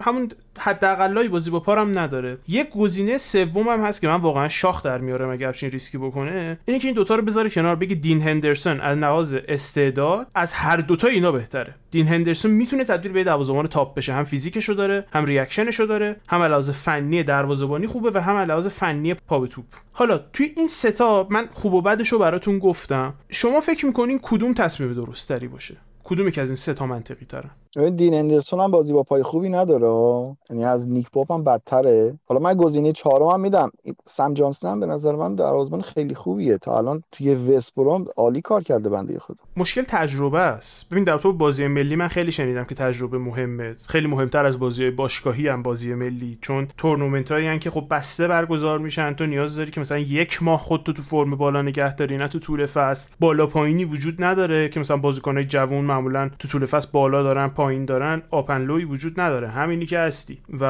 همون حداقلای بازی با پارم نداره. یک گزینه سوم هم هست که من واقعا شاخ در میارم اگه همچین ریسکی بکنه. اینه که این دوتا رو بذاره کنار بگه دین هندرسون از لحاظ استعداد از هر دوتا اینا بهتره. دین هندرسون می‌تونه تبدیل به دروازه‌بان top بشه. هم فیزیکشو داره هم reaction شو داره هم لحاظ فنی دروازه‌بانی خوبه و هم لحاظ فنی پا به توپ. حالا توی این ستا من خوب و بدش رو براتون گفتم. شما فکر می‌کنین کدوم تصمیم درست تری باشه؟ کدومی که از این سه تا منطقی تره؟ دین اندرسون هم بازی با پای خوبی نداره یعنی از نیک پاپ هم بدتره. حالا من گزینه چهارم هم میدم. سم جانسون هم به نظر من دروازه‌بان خیلی خوبیه. تا الان توی وستبروم عالی کار کرده بنده خود مشکل تجربه است. ببین در تو بازی ملی من خیلی شنیدم که تجربه مهمه. خیلی مهمتر از بازی باشگاهی هم بازی ملی چون تورنمنت هایی که خب بسته برگزار میشن. تو نیاز داری که مثلا یک ماه خودتو تو فرم بالا نگه داری نه تو طول فصل. بالا پایینی وجود نداره که مثلا بازیکنای جوون معمولا تو طول فصل بالا دارن پایین دارن آپن لوی وجود نداره. همینی که هستی. و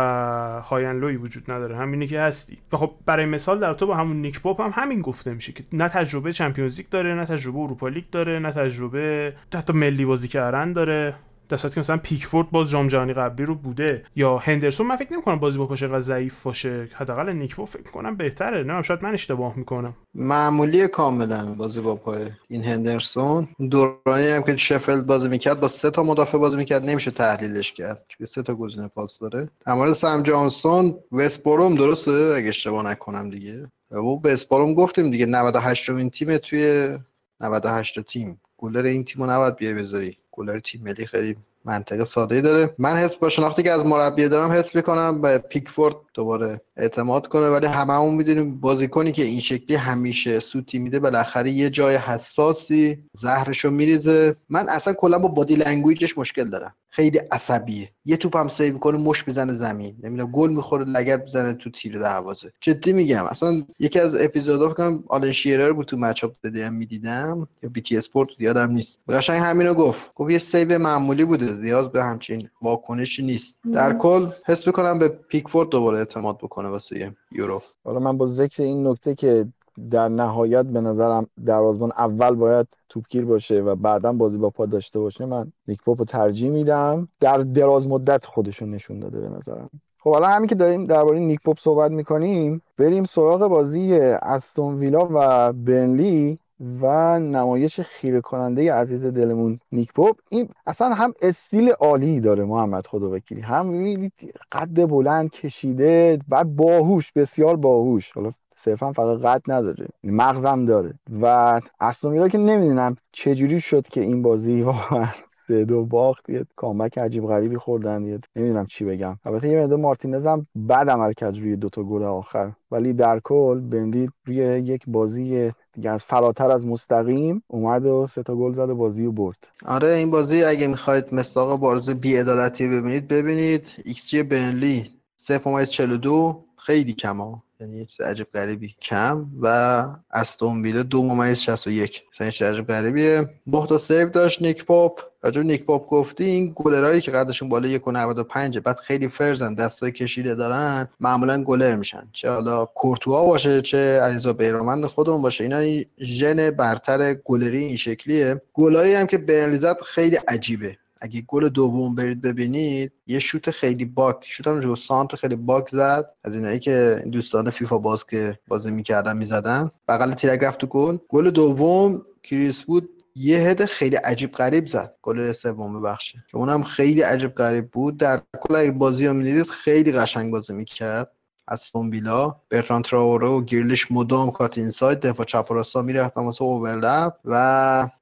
هاین لوی وجود نداره. همینی که هستی. و خب برای مثال در تو با همون نیک پاپ هم همین گفته میشه که نه تجربه Champions League داره نه تجربه Europa League داره نه تجربه حتی ملی بازی کردن داره. در که مثلا پیکفورد باز جام جهانی قبلی رو بوده یا هندرسون من فکر نمی‌کنم بازی با پاش ضعیف باشه. حداقل نیک پاپو فکر کنم بهتره. نه شاید من اشتباه می‌کنم. معمولی کاملا بازی با پای این هندرسون. دورانی هم که شفلد بازی می‌کرد با سه تا مدافع بازی می‌کرد نمیشه تحلیلش کرد. چون سه تا گزینه پاس داره. در سم جانستون وست بروم درسته؟ اگه اشتباه نکنم دیگه. و وست بروم گفتیم دیگه 98 این تیم توی 98 تیم. گلر این تیمو نباید بیای بذاری. گلر تیم ملی خیلی منطق ساده داره. من حس با شناختی که از مربی دارم حس می‌کنم به پیکفورد دوباره اعتماد کنه ولی هممون می‌دونیم بازیکنی که این شکلی همیشه سوتی میده بالاخره یه جای حساسی زهرشو میریزه. من اصلا کلا با body language ش مشکل دارم. خیلی عصبیه. یه توپ هم save کنه مشت می‌زنه زمین. نمی‌دونم گل می‌خوره لگد بزنه تو تیر دروازه. جدی میگم اصلا یکی از اپیزودا فکر آلن شیرر بود تو Match of the Day می‌دیدم. یا BT Sport یادم نیست. قشنگ همینو گفت. گفت یه save معمولی بوده نیاز به همچین واکنشی نیست. در کل حس می‌کنم به پیکفورد دوباره اعتماد بکنه. واسه یورو. حالا من با ذکر این نکته که در نهایت به نظرم دروازبان اول باید توپگیر باشه و بعدا بازی با پا داشته باشه من نیک پاپو ترجیح میدم. در دراز مدت خودشون نشون داده به نظرم. خب حالا همین که داریم درباره نیک پاپ صحبت می‌کنیم بریم سراغ بازی استون ویلا و برنلی و نمایش خیره کننده عزیز دلمون نیک پاپ این اصلا هم استیل عالی داره محمد خدا وکیلی هم قد بلند کشیده بعد باهوش بسیار باهوش. حالا صرفا فقط قد نداره مغزم داره. و اصلا که نمی‌دونم چجوری شد که این بازی واقعا سه دو باخت. یه کامبک عجیب غریبی خوردن. یه نمی‌دونم چی بگم. البته یه مقدار مارتینز هم بد عمل کرد روی دوتا گل آخر. ولی در کل بندی روی یک بازی دیگه از فراتر از مستقیم اومد و سه تا گل زد و بازی و برد. آره این بازی اگه می‌خواید مصداق بارز بی‌عدالتی ببینید ببینید xG برنلی 0.42 خیلی کمه یعنی یه چیز عجیب غریبی. کم و استون ویله دو ممیز 61 مثلا چیز عجیب غریبیه. بخت سیو داشت نیک پاپ. راجع نیک پاپ گفتی این گلرایی که قدشون بالا 1.95 بعد خیلی فرزن دستای کشیده دارن معمولا گلر میشن. چه حالا کورتوا باشه چه علیرضا بیرانوند خودمون باشه. اینا ژن برتر گلری این شکلیه. گلایی هم که برنلی زد خیلی عجیبه. اگه گل دوم برید ببینید یه شوت خیلی باگ شوت هم رو سانتر خیلی باگ زد. از اینایی که دوستان فیفا باز که بازی می‌کردن می‌زدن. بغل تیرک رفت تو گل. گل دوم کریس بود یه هد خیلی عجیب غریب زد. گل سوم ببخشید. که اونم خیلی عجیب غریب بود. در کل اگه بازی رو می‌دیدید خیلی قشنگ بازی می‌کرد. از ویلا برتران تراوره و گریلیش مدام cut inside. دفاع چپ و راستا می‌رفتن واسه overlap. و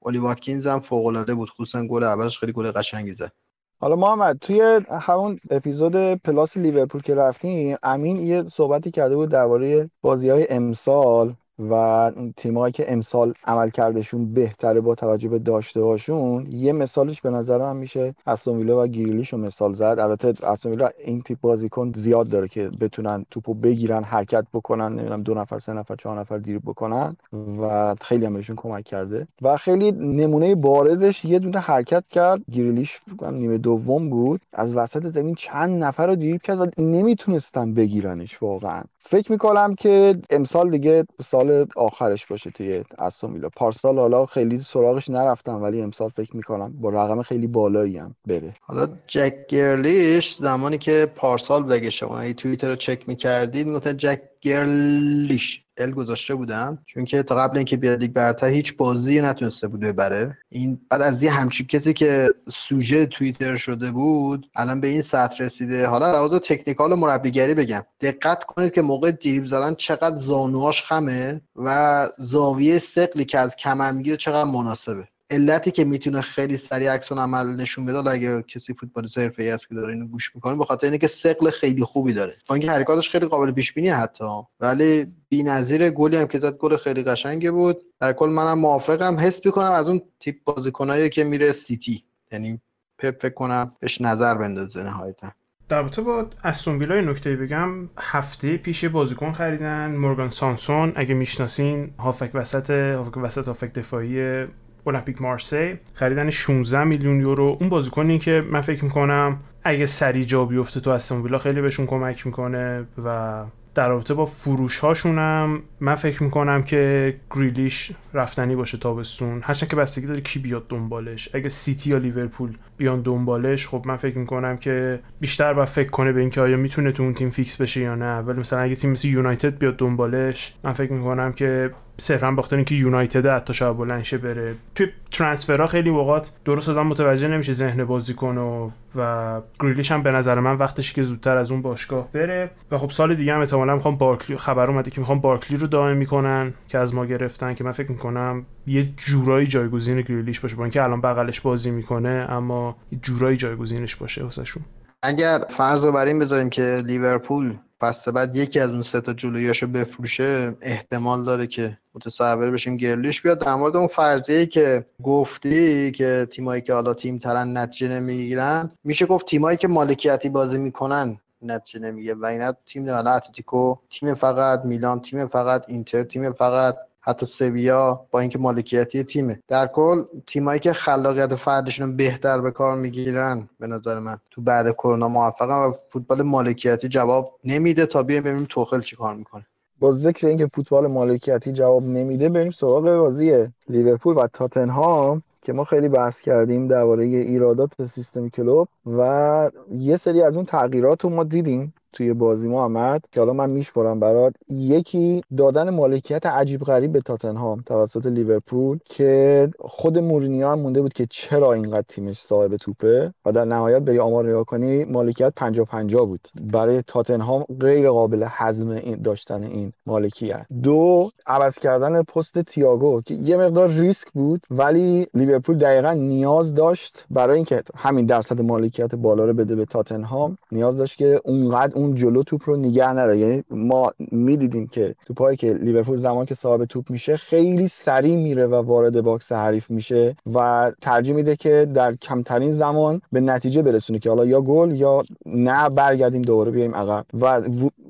اولی واتکینز هم فوق العاده بود. خصوصا گل اولش خیلی گل قشنگی زد حالا محمد توی همون اپیزود plus لیورپول که رفتیم امین یه صحبتی کرده بود درباره بازی های امسال. و تیمایی که امسال عمل کردشون بهتره با توجه به داشته هاشون یه مثالش به نظر من میشه استون ویلا و گریلیش رو مثال زد. البته استون ویلا این تیپ بازیکن زیاد داره که بتونن توپو بگیرن حرکت بکنن نمی‌دونم دو نفر سه نفر چهار نفر درگیر بکنن و خیلی هم بهشون کمک کرده. و خیلی نمونه بارزش یه دونه حرکت کرد. گریلیش نیمه دوم بود. از وسط زمین چند نفر رو دیر کرد و نمی‌تونستن بگیرنش واقعا. فکر می‌کنم که امسال دیگه سال آخرش باشه توی استون ویلا. پارسال حالا خیلی سراغش نرفتم ولی امسال فکر می‌کنم با رقم خیلی بالایی هم بره. حالا جک گرلیش زمانی که پارسال بگه شما ای توییتر رو چک می‌کردید می‌گفتن جک گرلیش. ال گذاشته بودم چون که تا قبل اینکه بیاد لیگ برتر هیچ بازی نتونسته بود ببره. این بعد از یه همچین کسی که سوژه توییتر شده بود الان به این سطح رسیده. حالا لحاظ تکنیکال و مربیگری بگم. دقت کنید که موقع دریبل زدن چقدر زانواش خمه و زاویه سقلی که از کمر می‌گیره چقدر مناسبه. علتی که می‌تونه خیلی سریع عکس عمل نشون بده اگه کسی فوتبالیست حرفه‌ای است که داره اینو گوش می‌کنه به خاطر اینکه ثقل خیلی خوبی داره. با اینکه حرکاتش خیلی قابل پیش بینی حتی. ولی بی‌نظیر گلی هم که زد گل خیلی قشنگی بود. در کل منم موافقم. حس می‌کنم از اون تیپ بازیکنایی که میره سیتی. یعنی پپ فکر کنم بهش نظر بندازه نهایتا. در رابطه با استون ویلا نکته بگم. هفته پیش بازیکن خریدن مورگان سانسون اگه می‌شناسین هافبک وسط هافبک وسط هافبک دفاعی المپیک مارسی خریدن 16 میلیون یورو. اون بازیکنی که من فکر می‌کنم اگه سریع جا بیفته تو استون ویلا خیلی بهشون کمک می‌کنه و در رابطه با فروش هاشونم من فکر می‌کنم که گریلیش رفتنی باشه تابستون. هرچند که بستگی داره کی بیاد دنبالش. اگه سیتی یا لیورپول بیان دنبالش خب من فکر می‌کنم که بیشتر با فکر کنه به اینکه آیا می‌تونه تو اون تیم فیکس بشه یا نه. ولی مثلا اگه تیمی مثل یونایتد بیاد دنبالش من فکر می‌کنم که صرفا بخاطر اینکه یونایتد حتی شاید بلنشه بره. توی ترانسفرها خیلی وقات درست آدم متوجه نمیشه ذهن بازیکن و و گریلیش هم به نظر من وقتش که زودتر از اون باشگاه بره. و خب سال دیگه هم احتمالاً می‌خوام بارکلی خبر اومده که می‌خوام بارکلی رو دائم می‌کنن که از ما گرفتن که من فکر می‌کنم یه جورایی جایگزین گریلیش باشه با اینکه الان بغلش بازی می‌کنه اما یه جورایی جایگزینش باشه واسهشون. اگر فرض رو بر این بذاریم که لیورپول پس بعد یکی از اون سه تا جلویاشو بفروشه احتمال داره که متصور بشیم گرلیش بیاد. در مورد اون فرضیه که گفتی که تیمایی که حالا تیم ترن نتیجه نمی‌گیرن میشه گفت تیمایی که مالکیتی بازی می‌کنن نتیجه نمیگه و اینا تیم حالا اتلتیکو تیم فقط میلان تیم فقط اینتر تیم فقط. حتی سویا با اینکه مالکیتی تیمه. در کل تیمایی که خلاقیت فردشون بهتر به کار می‌گیرن به نظر من. تو بعد کرونا موفقن و فوتبال مالکیتی جواب نمیده تا بیایم ببینیم توخل چیکار می‌کنه. با ذکر اینکه فوتبال مالکیتی جواب نمیده بریم سراغ بازی لیورپول و تاتنهام که ما خیلی بحث کردیم درباره ایرادات سیستم کلوب و یه سری از اون تغییرات رو ما دیدیم. توی بازی محمد که حالا من میشمرم برات یکی دادن مالکیت عجیب غریب به تاتنهام توسط لیورپول که خود مورینیو هم مونده بود که چرا اینقدر تیمش صاحب توپه و در نهایت بری آمار نگاه کنی مالکیت 50 50 بود. برای تاتنهام غیر قابل هضم این داشتن این مالکیت دو عوض کردن پست تییاگو که یه مقدار ریسک بود ولی لیورپول دقیقا نیاز داشت. برای اینکه همین درصد مالکیت بالا رو بده به تاتنهام نیاز داشت که اونقدر اون جلو توپ رو نگه نداره یعنی ما می‌دیدیم که توپایی که لیورپول زمانی که صاحب توپ میشه خیلی سریع میره و وارد box حریف میشه و ترجیح میده که در کمترین زمان به نتیجه برسونه که حالا یا گل یا نه برگردیم دوباره بیایم عقب. و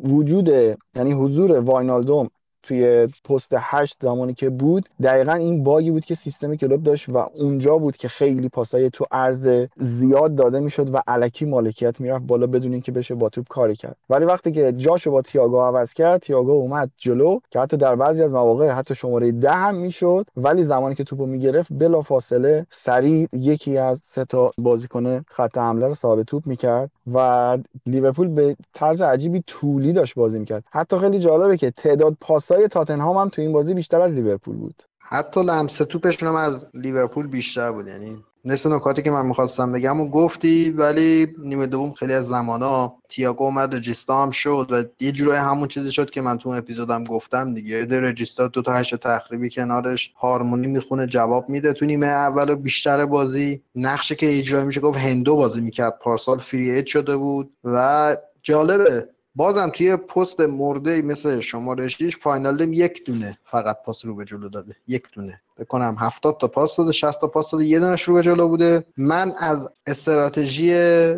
وجود یعنی حضور واینالدوم توی پست هشت زمانی که بود دقیقا این باگی بود که سیستم کلوب داشت و اونجا بود که خیلی پاسای تو عرض زیاد داده می‌شد و علکی مالکیت می‌رفت بالا بدون اینکه بشه با توپ کاری کرد. ولی وقتی که جاشو با تییاگو عوض کرد تییاگو اومد جلو که حتی در بعضی از مواقع حتی شماره ده هم می‌شد ولی زمانی که توپو می‌گرفت بلا فاصله سریع یکی از سه تا بازیکن خط حمله رو صاحب توپ می‌کرد و لیورپول به طرز عجیبی طولی داشت بازی می‌کرد. حتی خیلی جالبه که تعداد پاسای تاتنهام هم تو این بازی بیشتر از لیورپول بود. حتی لمس توپشون هم از لیورپول بیشتر بود یعنی نصف نکاتی که من می‌خواستم بگم و گفتی ولی نیمه دوم خیلی از زمانا تییاگو اومد رجیستا هم شد و یه جورای همون چیزی شد که من تو اپیزودم گفتم دیگه. یه رجیستا دو تا هشت تخریبی کنارش هارمونی می‌خونه جواب میده تو نیمه اول و بیشتر بازی. نقشه که اجرا میشه گفت هندو بازی می‌کرد. پارسال فری شده بود و جالبه. بازم توی پست مرده مثل شماره 6 فاینال یک دونه فقط پاس رو به جلو داده. یک دونه. بکنم 70 تا پاس داده 60 تا پاس داده. یه دونش رو به جلو بوده. من از استراتژی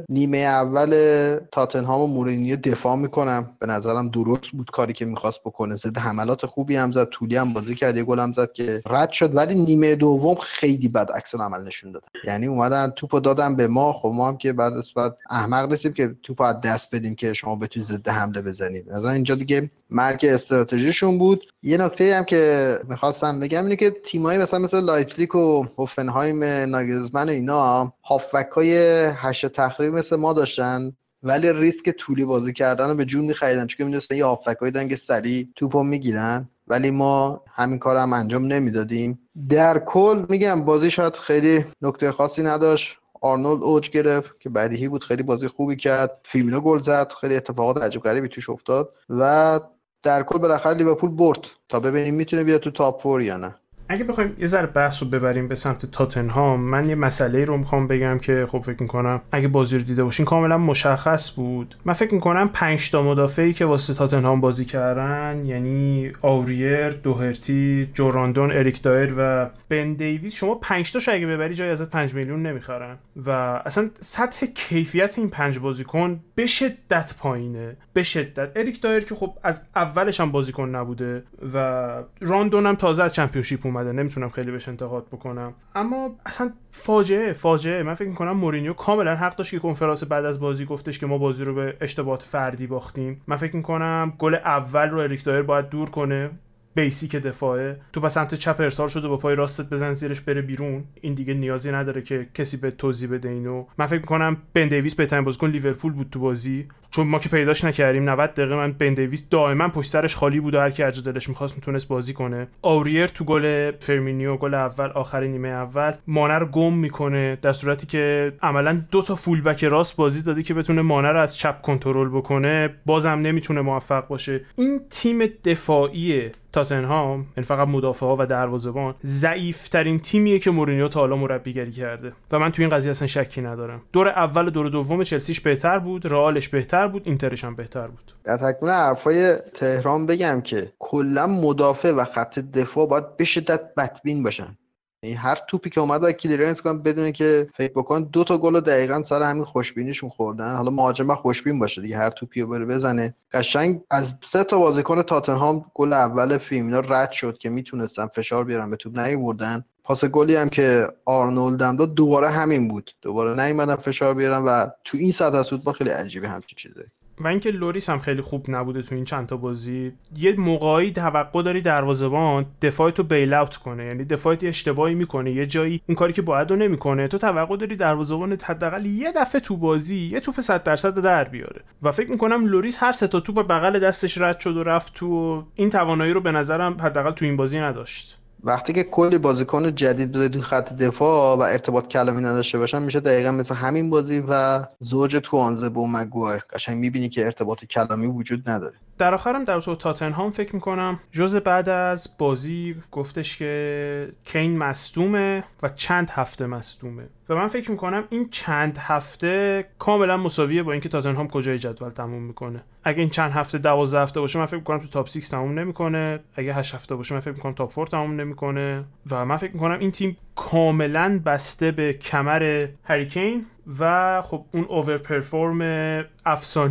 نیمه اول تاتنهام و مورینیو دفاع می‌کنم. به نظرم درست بود کاری که می‌خواست بکنه. ضد حملات خوبی هم زد طولی هم بازی کرد یه گل هم زد که رد شد. ولی نیمه دوم خیلی بد عکس‌العمل نشون داد. یعنی اومدن توپو دادن به ما. خب ما هم که بعد بعد احمق نیستیم که توپو از دست بدیم که شما بتونید ضد حمله بزنید. از اینجا دیگه مرگ استراتژیشون بود. یه نکته هم که می‌خواستم بگم اینه که تیمایی مثلا مثل لایپزیگ و هوفنهایم ناگلزمن اینا هافبک های هشت تخریب مثل ما داشتن ولی ریسک طولی بازی کردن رو به جون میخریدن. چون می‌دونستن یه هافبک هایی که سریع توپو می‌گیرن ولی ما همین کار هم انجام نمی‌دادیم. در کل میگم بازی شاید خیلی نکته خاصی نداشت. آرنولد اوج گرفت که بدیهی بود خیلی بازی خوبی کرد. فیرمینو گل زد خیلی اتفاقات عجیب غریبی توش افتاد. و در کل بالاخره لیورپول برد. تا ببینیم می‌تونه بیاد تو top four یا نه. اگه بخوایم یه ذره بحث رو ببریم به سمت تاتنهام من یه مسئله رو می‌خوام بگم که خب فکر می‌کنم اگه بازی رو دیده باشین کاملا مشخص بود. من فکر می‌کنم 5 تا مدافعی که واسه تاتنهام بازی کردن یعنی آوریر دوهرتی جو رودون اریک دایر و بن دیویس شما 5 تاشو اگه ببری جایی ازت 5 میلیون نمی‌خرن. و اصلا سطح کیفیت این پنج بازیکن به شدت پایینه. به شدت. اریک دایر که خب از اولش هم بازیکن نبوده و رودون هم تازه از Championship اومده نمی‌تونم خیلی بهش انتقاد بکنم. اما اصلا فاجعه فاجعه. من فکر می‌کنم مورینیو کاملا حق داشت که کنفرانس بعد از بازی گفتش که ما بازی رو به اشتباهات فردی باختیم. من فکر می‌کنم گل اول رو اریک دایر باید دور کنه basic دفاعه. تو به سمت چپ ارسال شده با پای راستت بزن زیرش بره بیرون. این دیگه نیازی نداره که کسی بهت توضیح بده اینو. من فکر می‌کنم بن دیویس بهترین بازیکن لیورپول بود تو بازی. چون ما که پیداش نکردیم 90 دقیقه من بن دیویس دائما پشت سرش خالی بود و هر کی دلش می‌خواست می‌تونست بازی کنه. آوریر تو گل فرمینیو گل اول آخر نیمه اول مانه رو گم می‌کنه در صورتی که عملا دو تا full back راست بازی داده که بتونه مانه رو از چپ کنترل بکنه. بازم نمی‌تونه موفق باشه. این تیم دفاعی تاتنهام یعنی فقط مدافع ها و دروازه‌بان ضعیف ترین تیمیه که مورینیو تا حالا مربیگری کرده. و من تو این قضیه اصلا شکی ندارم. دور اول و دور دوم چلسیش بهتر بود رئالش بهتر بود اینترش هم بهتر بود. در تکمیل حرفای تهران بگم که کلا مدافع و خط دفاع باید به شدت بدبین باشن. یعنی هر توپی که اومد باید clearance کنن بدون فکر بکن دو تا گل دقیقا سر همین خوشبینیشون خوردن. حالا مهاجم خوشبین باشه دیگه هر توپی رو بره بزنه. قشنگ از سه تا بازیکن تاتنهام گل اول فیرمینو رد شد که می‌تونستن فشار بیارن به توپ نیوردن پاس گلی هم که آرنولد هم داد دوباره همین بود. دوباره نیومدن فشار بیارن و تو این سطح از فوتبال خیلی عجیبه همچین چیزی و اینکه لوریس هم خیلی خوب نبوده تو این چند تا بازی یه موقعی توقع داری دروازه‌بان دفاع تو bail out کنه. یعنی دفاعت اشتباهی می‌کنه یه جایی اون کاری که باید رو نمی‌کنه. تو توقع داری دروازه‌بان حداقل یه دفعه تو بازی یه توپ 100 درصد در بیاره. و فکر می‌کنم لوریس هر سه تا توپ بغل دستش رد شد و رفت تو این توانایی رو به نظرم حداقل تو این بازی نداشت. وقتی که کلی بازیکن جدید بذاری خط دفاع و ارتباط کلامی نداشته باشن میشه دقیقا مثل همین بازی و زوج توانزبه با مگوایر قشنگ می‌بینی که ارتباط کلامی وجود نداره. در آخرم در تو تاتنهام فکر می‌کنم جز بعد از بازی گفتش که کین مصدومه و چند هفته مصدومه. و من فکر می‌کنم این چند هفته کاملا مساویه با اینکه تاتنهام کجای جدول تموم می‌کنه. اگه این چند هفته 12 هفته باشه من فکر می‌کنم تو تاپ 6 تموم نمی‌کنه. اگه 8 هفته باشه من فکر می‌کنم تاپ 4 تموم نمی‌کنه. و من فکر می‌کنم این تیم کاملا بسته به کمر هریکین و خب اون اوور پرفورم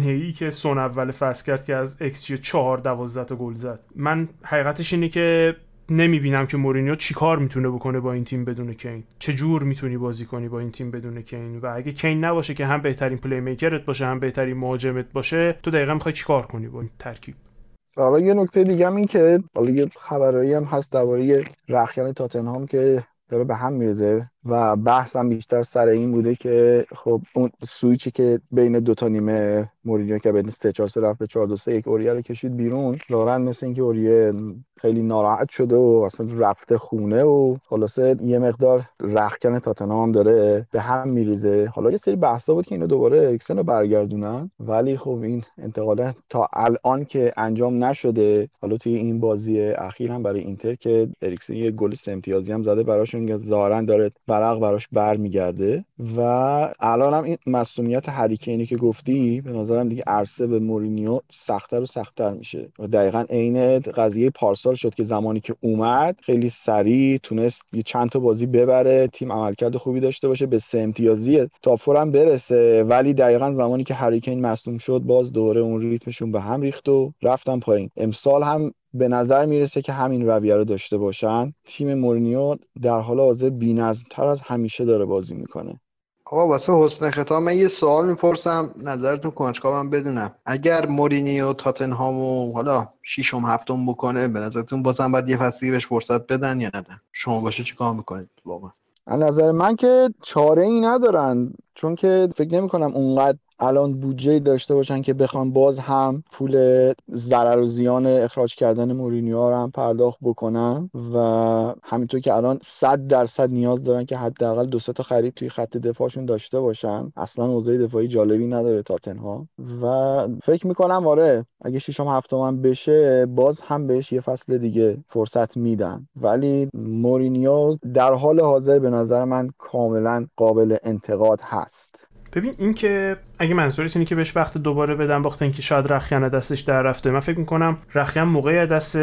ای که سون اول فصل کرد که از xG 4 12 تا گل زد. من حقیقتش اینه که نمی‌بینم که مورینیو چیکار می‌تونه بکنه با این تیم بدون کین. چه جور می‌تونی بازی کنی با این تیم بدون کین؟ و اگه کین نباشه که هم بهترین playmaker ت باشه هم بهترین مهاجمت باشه تو دقیقا می‌خوای چیکار کنی با این ترکیب؟ حالا یه نکته دیگه هم این که حالا یه خبرایی هم هست درباره رختکن تاتنهام که داره به هم میریزه و بحثم بیشتر سر این بوده که خب اون سویچی که بین دو تا نیمه مورینیو که بین 3 4 3 رفت به 4 2 3 1 اوریه رو کشید بیرون لارن مثل اینکه اوریه خیلی ناراحت شده و اصلا رفته خونه و خلاصه یه مقدار رخکن تاتنهام داره به هم میریزه. حالا یه سری بحثا بود که اینو دوباره اریکسن رو برگردونن. ولی خب این انتقال تا الان که انجام نشده حالا توی این بازی اخیر هم برای اینتر که اریکسن یه گل سه امتیازی هم زده براشون ظاهرا داره ورق براش برمیگرده. و الان هم این مسئولیت هریکینی که گفتی به نظرم دیگه عرصه به مورینیو سختتر و سختتر میشه. و دقیقا عین قضیه پارسال شد که زمانی که اومد خیلی سریع تونست یه چند تا بازی ببره تیم عملکرد خوبی داشته باشه به سه امتیازی تا هم برسه. ولی دقیقا زمانی که هریکین مصدوم شد باز دوره اون ریتمشون به هم ریخت و رفتن پایین. امسال هم به نظر می‌رسه که همین رویه رو داشته باشن. تیم مورینیو در حال حاضر بی‌نظم‌تر از همیشه داره بازی می‌کنه. آقا واسه حسن ختام من یه سوال می‌پرسم. نظرتون کنجکاوم بدونم؟ اگر مورینیو تاتنهامو حالا شیشم هفتم بکنه به نظرتون بازم باید یه فصلی بهش فرصت بدن یا ندن؟ شما باشه چیکار می‌کنید؟ واقعا. از نظر من که چاره ای ندارن. چون که فکر نمی کنم اونقدر الان بودجه داشته باشن که بخوان باز هم پول ضرر و زیان اخراج کردن مورینیو رو هم پرداخت بکنن و همینطور که الان 100 درصد نیاز دارن که حداقل دو تا خرید توی خط دفاعشون داشته باشن. اصلا اوضاع دفاعی جالبی نداره تاتنها و فکر می‌کنم آره اگه ششم هفتم بشه باز هم بهش یه فصل دیگه فرصت میدن. ولی مورینیو در حال حاضر به نظر من کاملا قابل انتقاد هست. ببین این که اگه منظورت اینه که بهش وقت دوباره بدم باخت اینکه شاید رخیان دستش در رفته من فکر می‌کنم رخیان موقعی دست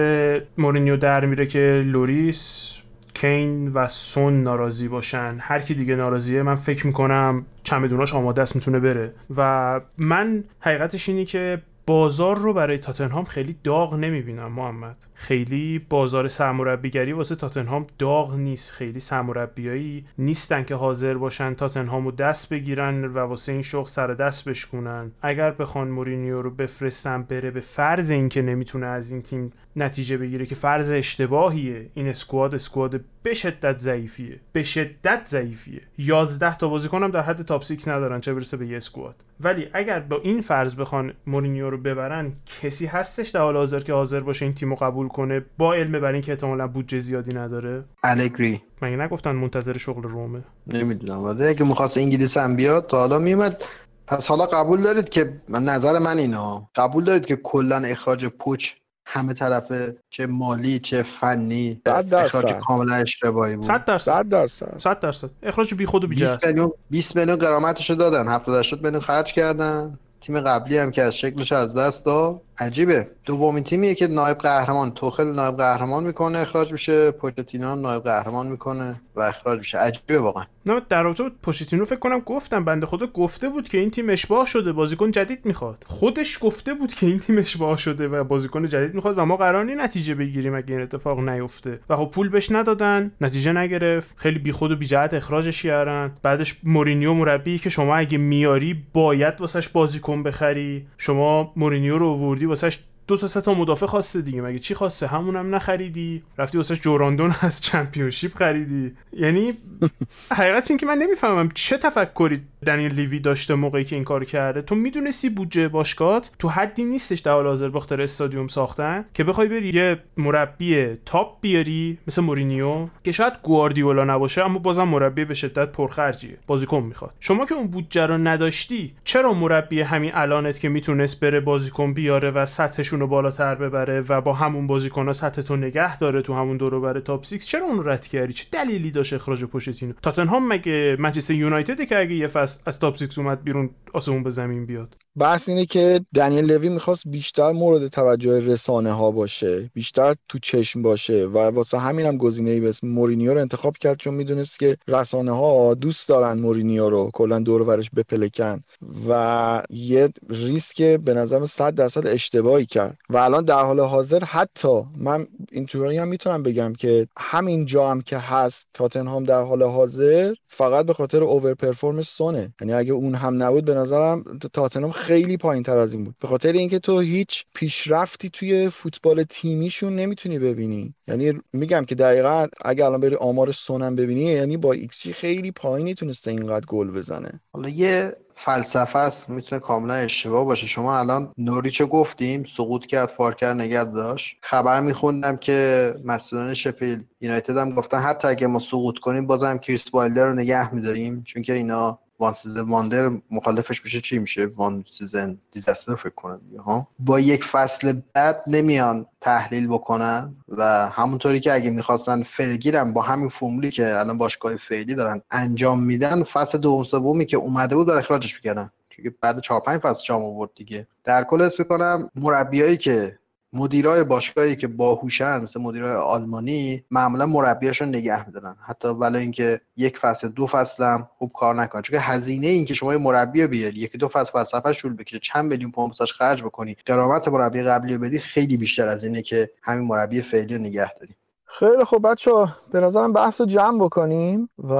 مورینیو در میره که لوریس کین و سون ناراضی باشن. هر کی دیگه ناراضیه من فکر می‌کنم چمدوناش آماده است می‌تونه بره. و من حقیقتش اینی که بازار رو برای تاتنهام خیلی داغ نمی‌بینم محمد. خیلی بازار سرمربیگری واسه تاتنهام داغ نیست. خیلی سرمربیایی نیستن که حاضر باشن تاتنهامو دست بگیرن و واسه این شغل سر دست بشکنن اگر بخوان مورینیو رو بفرستن بره به فرض اینکه نمی‌تونه از این تیم نتیجه بگیره که فرض اشتباهیه. این squad، squad به شدت ضعیفیه. به شدت ضعیفیه. 11 تا بازیکن هم در حد top 6 ندارن چه برسه به یه squad. ولی اگر با این فرض بخوان مورینیو رو ببرن کسی هستش در حال حاضر که حاضر باشه این تیمو قبول کنه با علم بر اینکه احتمالاً بودجه زیادی نداره. الگری مگه نگفتن منتظر شغل رومه؟ نمی‌دونم. ولی اگه می‌خواست انگلیس هم بیاد تا حالا میمد پس حالا قبول دارید که من نظر من اینا. قبول دارید که کلا اخراج پوچ همه طرفه چه مالی چه فنی اخراج کاملا اشتباهی بود. 100 درصد. 100 درصد. 100 درصد. اخراج بی خود و بی 20 میلیون 20 میلیون قرامتش دادن. 70 80 میلیون خرج کردن. تیم قبلی هم که از شکلش از دست داد. عجیبه. دومین تیمیه که نایب قهرمان توخل نایب قهرمان می‌کنه اخراج میشه. پوچتینو نایب قهرمان می‌کنه و اخراج میشه. عجیبه واقعا. نه در رابطه پوچتینو فکر کنم گفتم بنده خدا گفته بود که این تیم اشباه شده بازیکن جدید می‌خواد. خودش گفته بود که این تیم اشباه شده و بازیکن جدید می‌خواد و ما قرار نتیجه بگیریم اگه این اتفاق نیفته. و خب پول بهش ندادن نتیجه نگرفت. خیلی بیخود و بیجهت اخراجش کردن. بعدش مورینیو مربی که شما اگه میاری باید واسش بازیکن بخری. شما مورینیو رو آوردی واسش دو تا سه تا مدافع خواسته دیگه. مگه چی خواسته؟ همونم نخریدی. رفتی واسه جو رودون از Championship خریدی. یعنی حقیقت این که من نمی‌فهمم چه تفکری دنیل لیوی داشته موقعی که این کار کرده. تو می‌دونستی بودجه باشگاهات تو حدی نیستش در حال حاضر بخاطر استادیوم ساختن که بخوای بری یه مربی top بیاری مثل مورینیو که شاید گواردیولا نباشه اما بازم مربی به شدت پرخرجیه. بازیکن می‌خواد. شما که اون بودجه رو نداشتی چرا مربی همین الانت که می‌تونست بره بازیکن بیاره و سطحشون رو بالاتر ببره و با همون بازیکن سطح تو نگه داره تو همون دورو بره top 6 چرا اون رد کردی؟ چه دلیلی داشت اخراج پوچتینو؟ تاتنهام مگه منچستر یونایتد که اگه یه از top 6 اومد بیرون آسمون به زمین بیاد. بحث اینه که دنیل لوی می‌خواست بیشتر مورد توجه رسانه ها باشه بیشتر تو چشم باشه و واسه همین هم گزینه ای به اسم مورینیو رو انتخاب کرد چون می‌دونست که رسانه ها دوست دارن مورینیو رو کلا دور ورش بپلکن و یه ریسک به نظرم 100 درصد اشتباهی کرد. و الان در حال حاضر حتی من اینطوری هم می‌تونم بگم که همین جا هم که هست تاتنهام در حال حاضر فقط به خاطر over performance سونه یعنی اگه اون هم نبود به نظرم تاتنهام خیلی پایین تر از این بود. به خاطر اینکه تو هیچ پیشرفتی توی فوتبال تیمیشون نمی‌تونی ببینی. یعنی میگم که دقیقا اگه الان بری آمار سونم ببینی یعنی با ایکس جی خیلی پایینی تونسته اینقدر گل بزنه. حالا یه فلسفه است می‌تونه کاملا اشتباه باشه. شما الان نوریچو گفتیم سقوط کرد فارکه رو نگه داشت. خبر میخوندم که مسئولان شفیلد یونایتد هم گفتن حتی اگه ما سقوط کنیم بازم کریس وایلدر رو نگه میداریم. چون که اینا one season wonder مخالفش میشه چی میشه؟ one season disaster فکر کنم ها؟ با یک فصل بعد نمیان تحلیل بکنن و همونطوری که اگه می‌خواستن فرگیرم با همین فرمولی که الان باشگاه فعلی دارن انجام میدن فصل دوم سومی که اومده بود اخراجش می‌کردن. که بعد 4 5 فصل جام آورد دیگه. در کل اسم می‌کنم مربیایی که مدیرای باشگاهی که باهوشن مثل مدیرای آلمانی معمولا مربیاشون نگه میدارن. حتی ولی اینکه یک فصل دو فصل هم خوب کار نکنن. چون هزینه این که شما مربی بیاری یکی دو فصل فلسفه شول بکشه چند میلیون پوند خرج بکنی درآمد مربی قبلی رو بدی خیلی بیشتر از اینه که همین مربی فعلی رو نگه داری. خیلی خوب بچه به نظرم بحث رو جمع بکنیم و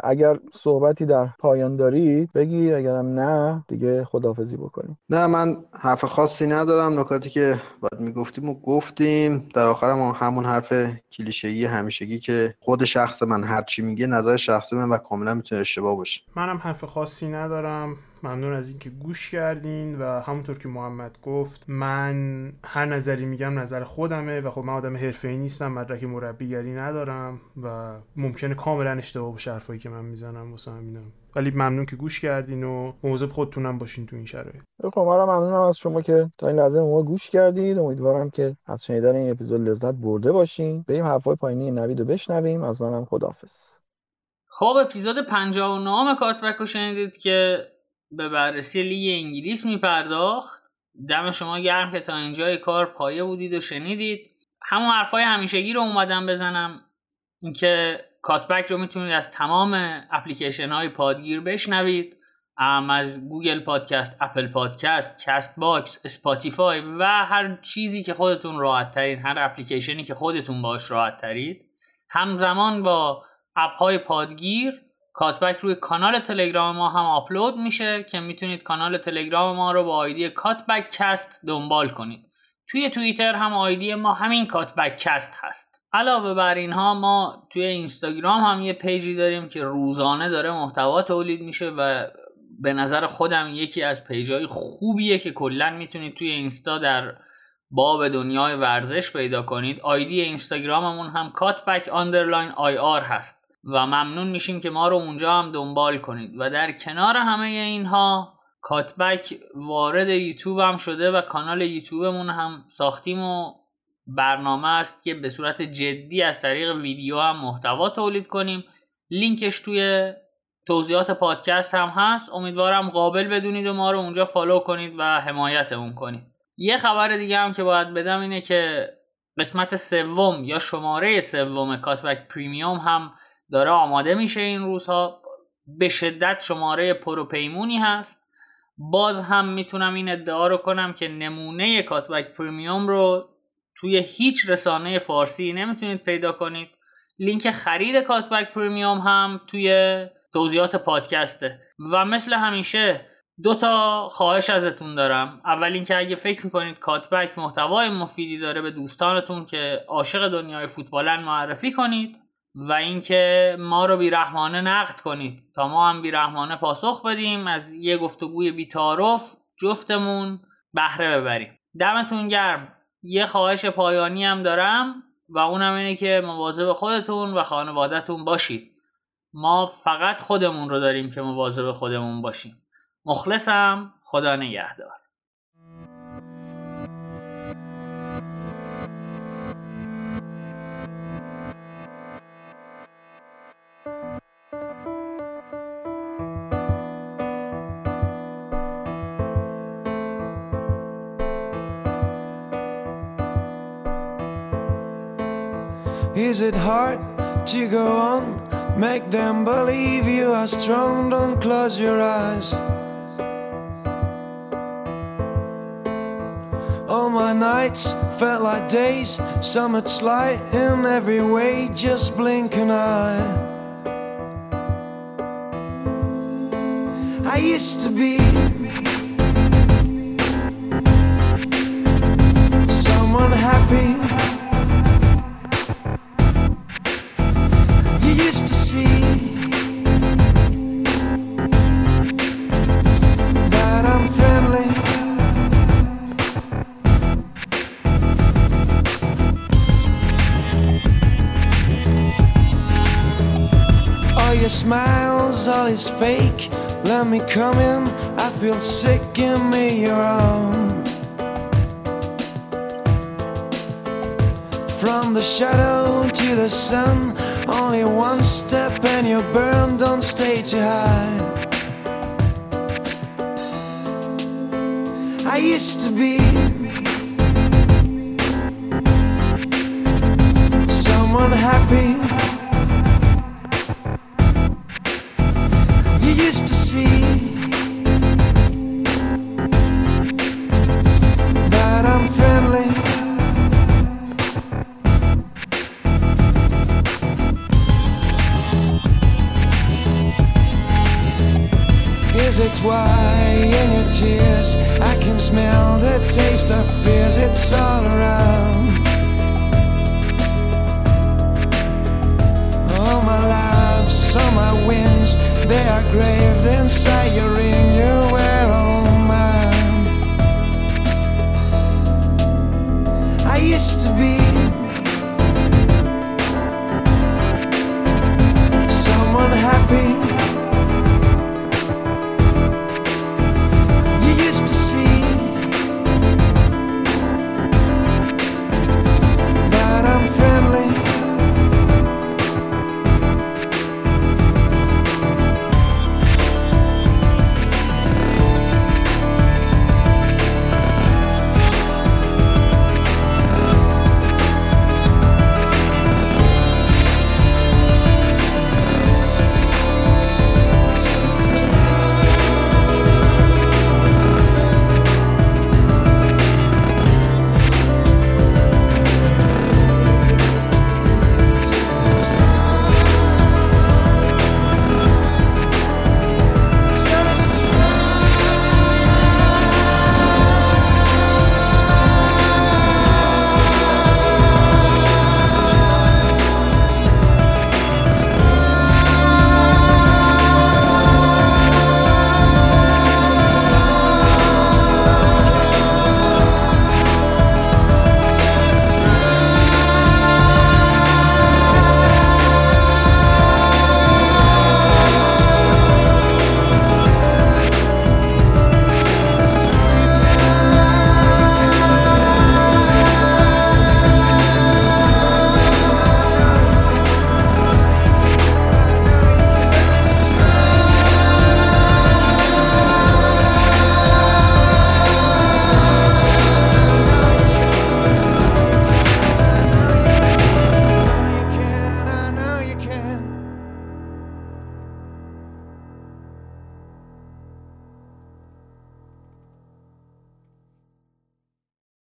اگر صحبتی در پایان دارید بگید اگرم نه دیگه خدافزی بکنیم. نه من حرف خاصی ندارم. نکاتی که باید می‌گفتیم و گفتیم. در آخرم همون حرف کلیشه‌ای همیشگی که خود شخص من هرچی میگه نظر شخصی من و کاملا می‌تونه اشتباه باشه. منم حرف خاصی ندارم. ممنون از اینکه گوش کردین و همونطور که محمد گفت من هر نظری میگم نظر خودمه و خب من آدم ای نیستم مدرک مربیگری ندارم و ممکنه کاملا اشتباه باشه حرفایی که من می‌زنم واسه همینم. ولی ممنون که گوش کردین و موضوع خودتونم باشین تو این شرایط. خب من ممنونم از شما که تا این لحظه ما گوش کردید. امیدوارم که از شنیدن این اپیزود لذت برده باشین. بریم حرفای پایینی نوید رو بشنویم. از منم خدافظ خب اپیزود 59 کاتبک رو شنیدید که به بررسی لیگ انگلیس میپرداخت. دم شما گرم که تا اینجای کار پایه بودید و شنیدید. همون حرفای همیشگی رو اومدم بزنم. اینکه کاتبک رو می‌تونید از تمام اپلیکیشن های پادگیر بشنوید. ام از گوگل پادکست، اپل پادکست، کست باکس، اسپاتیفای و هر چیزی که خودتون راحت ترین هر اپلیکیشنی که خودتون باش راحت ترید همزمان با اپ های پادگیر کاتبک روی کانال تلگرام ما هم آپلود میشه که می‌تونید کانال تلگرام ما رو با آیدی کاتبک کست دنبال کنید. توی توییتر هم آیدی ما همین کاتبک کست هست. علاوه بر اینها ما توی اینستاگرام هم یه page ی داریم که روزانه داره محتوا تولید میشه و به نظر خودم یکی از page ای خوبیه که کلا می‌تونید توی اینستا در باب دنیای ورزش پیدا کنید. آیدی اینستاگراممون هم کاتبک underline IR هست. و ممنون میشیم که ما رو اونجا هم دنبال کنید. و در کنار همه اینها کاتبک وارد یوتیوب هم شده و کانال یوتیوبمون هم ساختیم و برنامه است که به صورت جدی از طریق ویدیو هم محتوا تولید کنیم. لینکش توی توضیحات پادکست هم هست. امیدوارم قابل بدونید و ما رو اونجا follow کنید و حمایتمون کنید. یه خبر دیگه هم که باید بدم اینه که قسمت سوم یا شماره سوم کاتبک premium هم داره آماده میشه این روزها. به شدت شماره پروپیمونی هست. باز هم می‌تونم این ادعا رو کنم که نمونه کاتبک پریمیوم رو توی هیچ رسانه فارسی نمی‌تونید پیدا کنید. لینک خرید کاتبک پریمیوم هم توی توضیحات پادکسته. و مثل همیشه دو تا خواهش ازتون دارم. اول اینکه اگه فکر می‌کنید کاتبک محتوای مفیدی داره به دوستانتون که عاشق دنیای فوتبالن معرفی کنید. و اینکه ما رو بیرحمانه نقد کنید. تا ما هم بیرحمانه پاسخ بدیم از یه گفتگوی بیتارف جفتمون بهره ببریم. دمتون گرم. یه خواهش پایانی هم دارم و اونم اینه که مواظب خودتون و خانوادهتون باشید. ما فقط خودمون رو داریم که مواظب خودمون باشیم. مخلصم. خدا نگهدار. Is it hard to go on? Make them believe you are strong, don't close your eyes. All my nights felt like days, summit's light in every way, just blink an eye. I used to be someone happy. Me come in, I feel sick, give me your own. From the shadow to the sun, only one step and you burn, don't stay too high. I used to be someone happy.